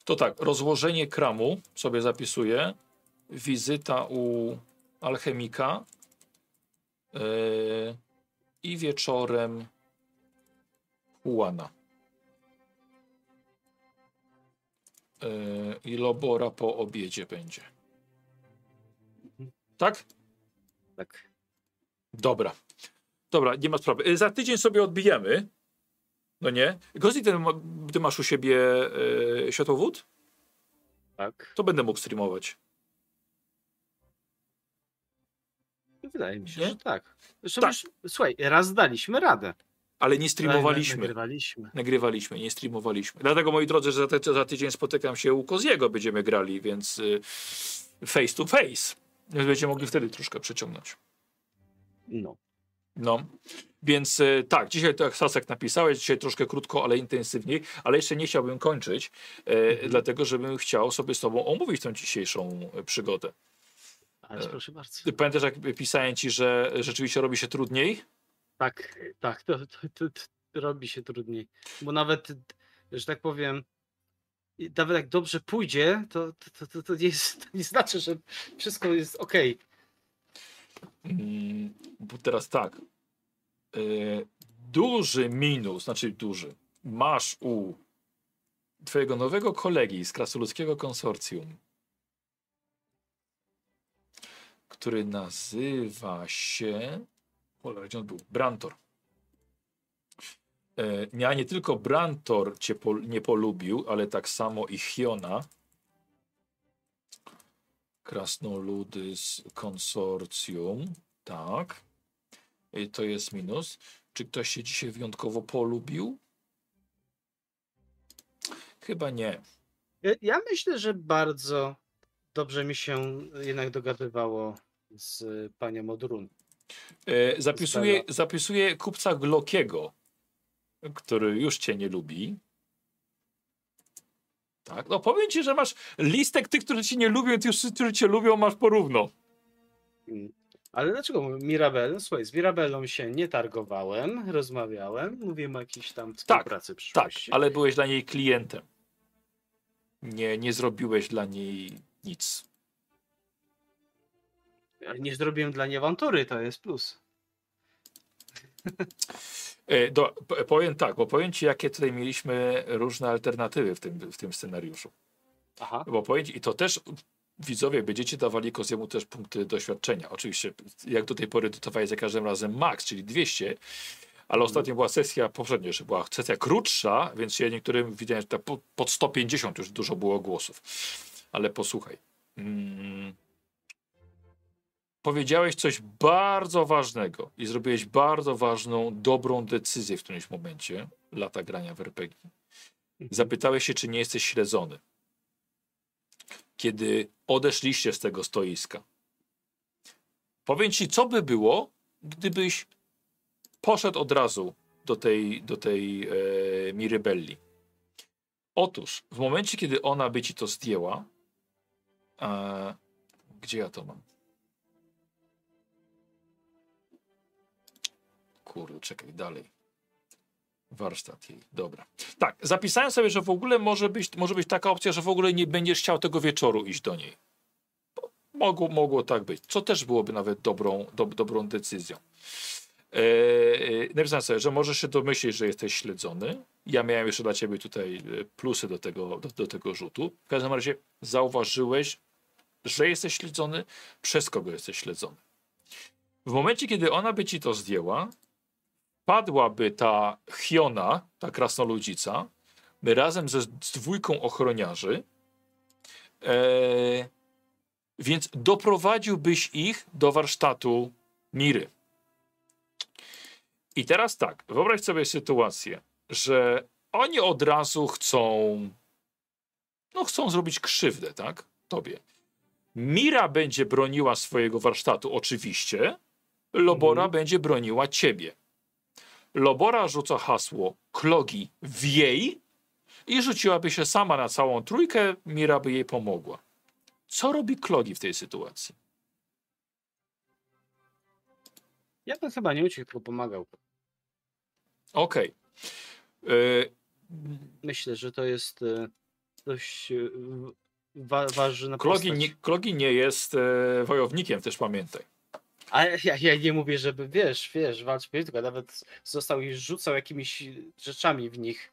To tak, rozłożenie kramu sobie zapisuję. Wizyta u alchemika. Yy, I wieczorem Juana. I Lobora po obiedzie będzie. Tak? Tak. Dobra. Dobra, nie ma sprawy. Yy, Za tydzień sobie odbijemy. No nie? Gozi, ty, ty masz u siebie yy, światłowód? Tak. To będę mógł streamować. Wydaje mi się, Nie? że tak. Zresztą Tak. Już, słuchaj, raz daliśmy radę. Ale nie streamowaliśmy. Nagrywaliśmy. Nagrywaliśmy, nie streamowaliśmy. Dlatego, moi drodzy, że za, ty, za tydzień spotykam się u Koziego, będziemy grali, więc y, face to face. Więc będziecie mogli wtedy troszkę przeciągnąć. No. No, więc y, tak, dzisiaj to jak Sasek napisałeś, dzisiaj troszkę krótko, ale intensywniej, ale jeszcze nie chciałbym kończyć, y, dlatego, żebym chciał sobie z tobą omówić tą dzisiejszą y, przygodę. Ale E, proszę bardzo. Ty pamiętasz, jak pisałem ci, że rzeczywiście robi się trudniej? Tak, tak, to, to, to, to robi się trudniej. Bo nawet, że tak powiem, nawet jak dobrze pójdzie, to, to, to, to, nie, jest, to nie znaczy, że wszystko jest ok. Mm, bo teraz tak. Y, duży minus, znaczy duży. Masz u twojego nowego kolegi z krasoludzkiego konsorcjum, który nazywa się. Cholera, był? Brantor. E, nie, a nie tylko Brantor cię pol, nie polubił, ale tak samo i Hiona. Krasnoludy z konsorcjum. Tak. I to jest minus. Czy ktoś się dzisiaj wyjątkowo polubił? Chyba nie. Ja, ja myślę, że bardzo dobrze mi się jednak dogadywało z panią Odrun. E, zapisuję, zapisuję kupca Glockiego, który już cię nie lubi. Tak, no powiem ci, że masz listek tych, którzy cię nie lubią, i tych, którzy cię lubią, masz porówno. Mm. Ale dlaczego Mirabel? Słuchaj, z Mirabelą się nie targowałem, rozmawiałem, mówiłem o jakiejś tam współpracy Tak, przyszłości. ale byłeś dla niej klientem. Nie, nie zrobiłeś dla niej nic. Nie zrobiłem dla niej awantury, to jest plus. E, do, powiem tak, bo powiem ci, jakie tutaj mieliśmy różne alternatywy w tym, w tym scenariuszu. Aha. Bo powiem ci, i to też widzowie będziecie dawali Koziemu też punkty doświadczenia. Oczywiście, jak do tej pory dotowałeś za każdym razem max, czyli 200, ale ostatnio była sesja, poprzednio jeszcze była sesja krótsza, więc się niektórym widziałem, że po- pod 150 już dużo było głosów. Ale posłuchaj. Mm. Powiedziałeś coś bardzo ważnego i zrobiłeś bardzo ważną, dobrą decyzję w którymś momencie lata grania w RPG. Zapytałeś się, czy nie jesteś śledzony. Kiedy odeszliście z tego stoiska. Powiem ci, co by było, gdybyś poszedł od razu do tej, do tej e, Mirybelli. Otóż, w momencie, kiedy ona by ci to zdjęła, e, gdzie ja to mam? Kurde, czekaj, dalej. Warsztat jej, dobra. Tak, zapisałem sobie, że w ogóle może być, może być taka opcja, że w ogóle nie będziesz chciał tego wieczoru iść do niej. Mogło, mogło tak być, co też byłoby nawet dobrą, dob, dobrą decyzją. E, e, napisałem sobie, że możesz się domyślić, że jesteś śledzony. Ja miałem jeszcze dla ciebie tutaj e, plusy do tego, do, do tego rzutu. W każdym razie zauważyłeś, że jesteś śledzony, przez kogo jesteś śledzony. W momencie, kiedy ona by ci to zdjęła, padłaby ta Hiona, ta krasnoludzica, razem ze z dwójką ochroniarzy, e, więc doprowadziłbyś ich do warsztatu Miry. I teraz tak, wyobraź sobie sytuację, że oni od razu chcą, no chcą zrobić krzywdę, tak, tobie. Mira będzie broniła swojego warsztatu, oczywiście. Lobora Mhm. będzie broniła ciebie. Lobora rzuca hasło klogi wiej i rzuciłaby się sama na całą trójkę, Mira by jej pomogła. Co robi klogi w tej sytuacji? Ja bym chyba nie uciekł, tylko pomagał. Okej. Y, Myślę, że to jest e, dość e, wa ważna Klogi nie, Klogi nie jest e, wojownikiem, też pamiętaj. A ja, ja nie mówię, żeby wiesz, wiesz, walcz tylko nawet został i rzucał jakimiś rzeczami w nich.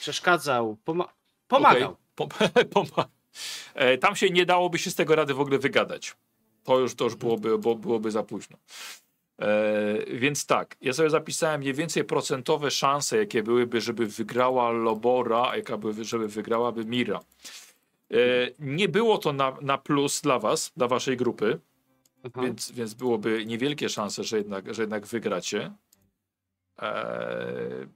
Przeszkadzał, poma pomagał. Okej, pom- e, Tam się nie dałoby się z tego rady w ogóle wygadać. To już, to już byłoby, bo, byłoby za późno. E, więc tak, ja sobie zapisałem mniej więcej procentowe szanse, jakie byłyby, żeby wygrała Lobora, jaka by, żeby wygrałaby Mira. E, nie było to na, na plus dla was, dla waszej grupy, Aha. więc, więc byłoby niewielkie szanse, że jednak, że jednak wygracie. Eee,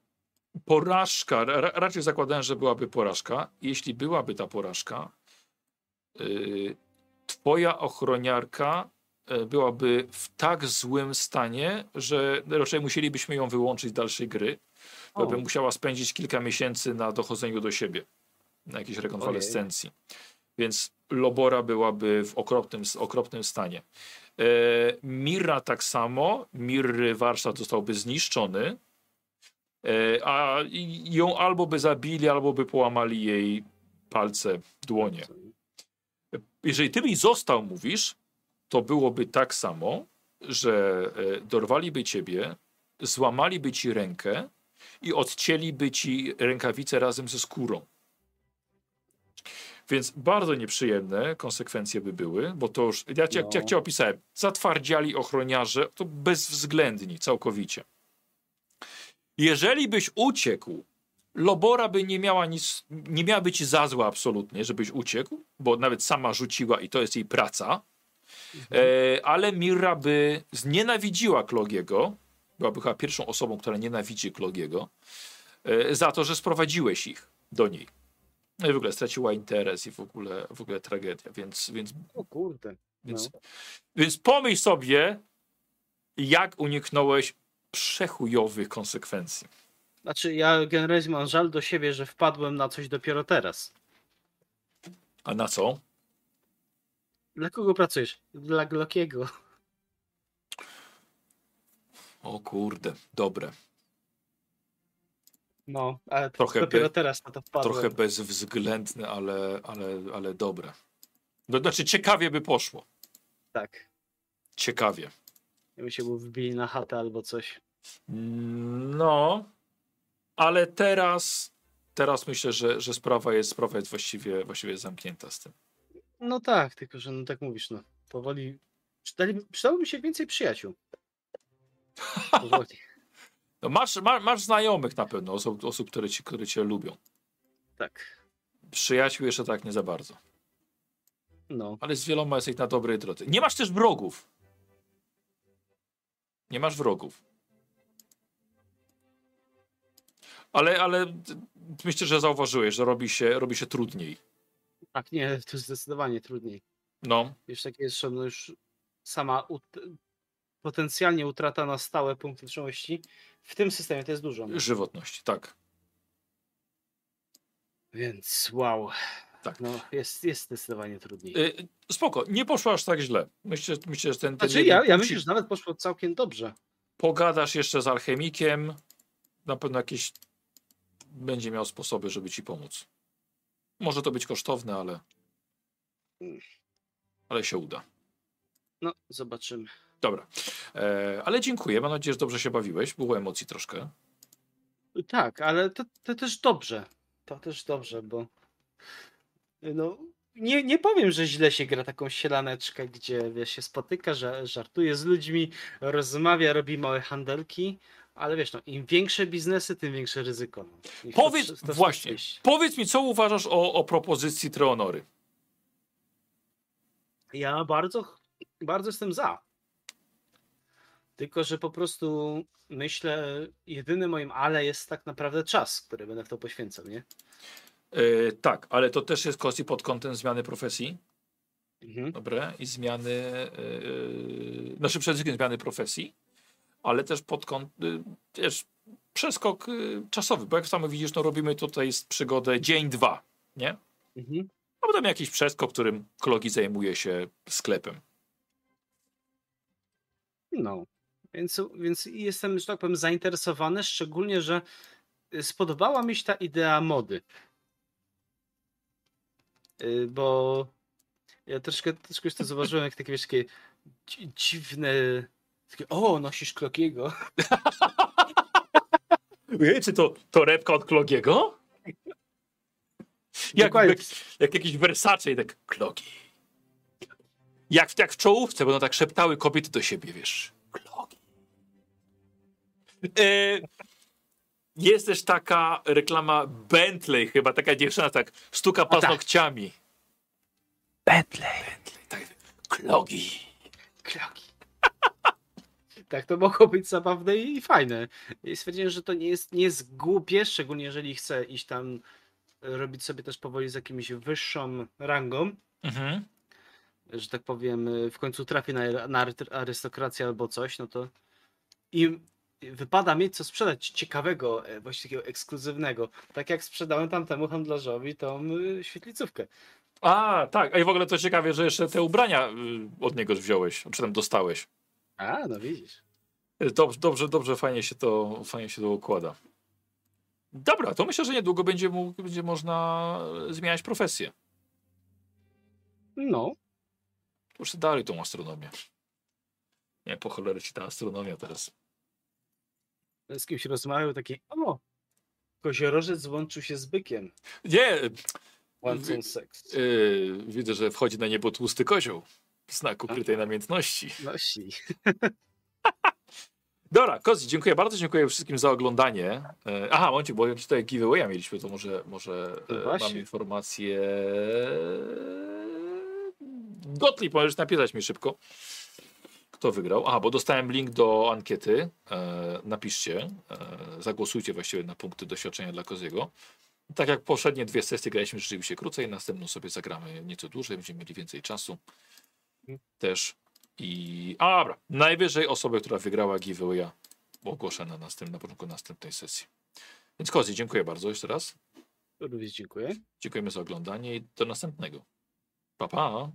porażka, ra, raczej zakładałem, że byłaby porażka. Jeśli byłaby ta porażka, yy, twoja ochroniarka e, byłaby w tak złym stanie, że raczej musielibyśmy ją wyłączyć z dalszej gry. Bo by musiała spędzić kilka miesięcy na dochodzeniu do siebie, na jakiejś rekonwalescencji. Więc Lobora byłaby w okropnym, okropnym stanie. E, Mirra tak samo. Mirry warsztat zostałby zniszczony. E, a ją albo by zabili, albo by połamali jej palce, dłonie. Jeżeli ty byś został, mówisz, to byłoby tak samo, że e, dorwaliby ciebie, złamaliby ci rękę i odcięliby ci rękawice razem ze skórą. Więc bardzo nieprzyjemne konsekwencje by były, bo to już, ja, cię- No. jak cię opisałem, zatwardziali ochroniarze, to bezwzględni całkowicie. Jeżeli byś uciekł, Lobora by nie miała nic, nie miała być za zła absolutnie, żebyś uciekł, bo nawet sama rzuciła i to jest jej praca, e, ale Mirra by znienawidziła Klogiego, byłaby chyba pierwszą osobą, która nienawidzi Klogiego, e, za to, że sprowadziłeś ich do niej. No i w ogóle straciła interes i w ogóle, w ogóle tragedia, więc, więc, O kurde. więc, No. więc pomyśl sobie, jak uniknąłeś przechujowych konsekwencji. Znaczy ja generalnie mam żal do siebie, że wpadłem na coś dopiero teraz. A na co? Dla kogo pracujesz? Dla Glockiego. O kurde, dobre. No, ale Trochę dopiero by- teraz na to wpadłem. Trochę bezwzględne, ale, ale, ale dobre. No, znaczy ciekawie by poszło. Tak. Ciekawie. Jakby się był wbili na chatę albo coś. No, ale teraz, teraz myślę, że, że sprawa jest, sprawa jest właściwie, właściwie zamknięta z tym. No tak, tylko że no tak mówisz, no. Powoli. Przydałoby mi się więcej przyjaciół. Powoli. No masz, ma, masz znajomych na pewno, osób, osób które, ci, które cię lubią. Tak. Przyjaciół jeszcze tak nie za bardzo. No. Ale z wieloma jesteś na dobrej drodze. Nie masz też wrogów. Nie masz wrogów. Ale, ale myślę, że zauważyłeś, że robi się, robi się trudniej. Tak, nie, to zdecydowanie trudniej. No, Już takie jest, że no już sama potencjalnie utrata na stałe punkty wytrzymałości w tym systemie to jest dużo. no. żywotności, tak. Więc wow. Tak. No, jest, jest zdecydowanie trudniej. Y, spoko, nie poszło aż tak źle. Myślę, myślę że ten, ten Znaczy ja, ja myślę, że nawet poszło całkiem dobrze. Pogadasz jeszcze z alchemikiem. Na pewno jakieś będzie miał sposoby, żeby ci pomóc. Może to być kosztowne, ale. Ale się uda. No, zobaczymy. Dobra. E, ale dziękuję. Mam nadzieję, że dobrze się bawiłeś. Było emocji troszkę. Tak, ale to, to też dobrze. To też dobrze, bo no, nie, nie powiem, że źle się gra taką sielaneczkę, gdzie wiesz, się spotyka, że żartuje z ludźmi, rozmawia, robi małe handelki, ale wiesz, no, im większe biznesy, tym większe ryzyko. No. To Powiedz, tr- to właśnie, powiedz mi, co uważasz o, o propozycji Treonory? Ja bardzo, bardzo jestem za. Tylko, że po prostu myślę, jedynym moim ale jest tak naprawdę czas, który będę w to poświęcał, nie? E, tak, ale to też jest kwestia pod kątem zmiany profesji. Mhm. Dobre, i zmiany, yy, znaczy przede wszystkim zmiany profesji, ale też pod kątem, też przeskok yy, czasowy, bo jak sam widzisz, no robimy tutaj z przygodę dzień, dwa, nie? Mhm. A potem jakiś przeskok, którym Klogi zajmuje się sklepem. No, więc, więc jestem, że tak powiem, zainteresowany, szczególnie, że y, spodobała mi się ta idea mody. Y, Bo ja troszkę, troszkę już to zauważyłem, jak takie, wiesz, takie dzi- dziwne, takie, o, nosisz Klokiego. Czy to torebka od Klogiego? Jak, jak, jak jakiś Versace i tak Klogi. Jak, w- jak w czołówce będą tak szeptały kobiety do siebie, wiesz. Klogi. E, jest też taka reklama Bentley, chyba taka dziewczyna tak stuka tak. paznokciami. Bentley. Bentley, tak. Klogi. Kloki. Tak, to mogło być zabawne i fajne. I stwierdziłem, że to nie jest, nie jest głupie, szczególnie jeżeli chcę iść tam e, robić sobie też powoli z jakimś wyższą rangą, Mhm. że tak powiem, y, w końcu trafię na, na ary- arystokrację albo coś, no to i wypada mieć co sprzedać ciekawego, e, właściwie takiego ekskluzywnego. Tak jak sprzedałem tamtemu handlarzowi tą y, świetlicówkę. A, tak. A i w ogóle to ciekawie, że jeszcze te ubrania y, od niego wziąłeś, czy tam dostałeś. A, no widzisz. Dobrze, dobrze, dobrze, fajnie się to, fajnie się to układa. Dobra, to myślę, że niedługo będzie, mógł, będzie można zmieniać profesję. No, Już dalej tą astronomię. Nie, po cholerę ci ta astronomia teraz. Z kimś rozmawiał taki, o, koziorożec złączył się z bykiem. Nie, One seks. yy, widzę, że wchodzi na niebo tłusty kozioł. Znak ukrytej namiętności. No si. Dobra, Kozi, dziękuję bardzo, dziękuję wszystkim za oglądanie. E, aha, momencie, bo tutaj giveawaya mieliśmy, to może, może No e, mam informację. Gottlieb, możesz napisać mi szybko. Kto wygrał? Aha, bo dostałem link do ankiety. E, napiszcie, e, zagłosujcie właściwie na punkty doświadczenia dla Koziego. Tak jak poprzednie dwie sesje graliśmy rzeczywiście krócej, następną sobie zagramy nieco dłużej, będziemy mieli więcej czasu też. I. A, dobra. Najwyżej osobę, która wygrała giveawaya, ogłoszę na, następ, na początku następnej sesji. Więc Kozi, dziękuję bardzo jeszcze raz. Również dziękuję. Dziękujemy za oglądanie i do następnego. Pa, pa.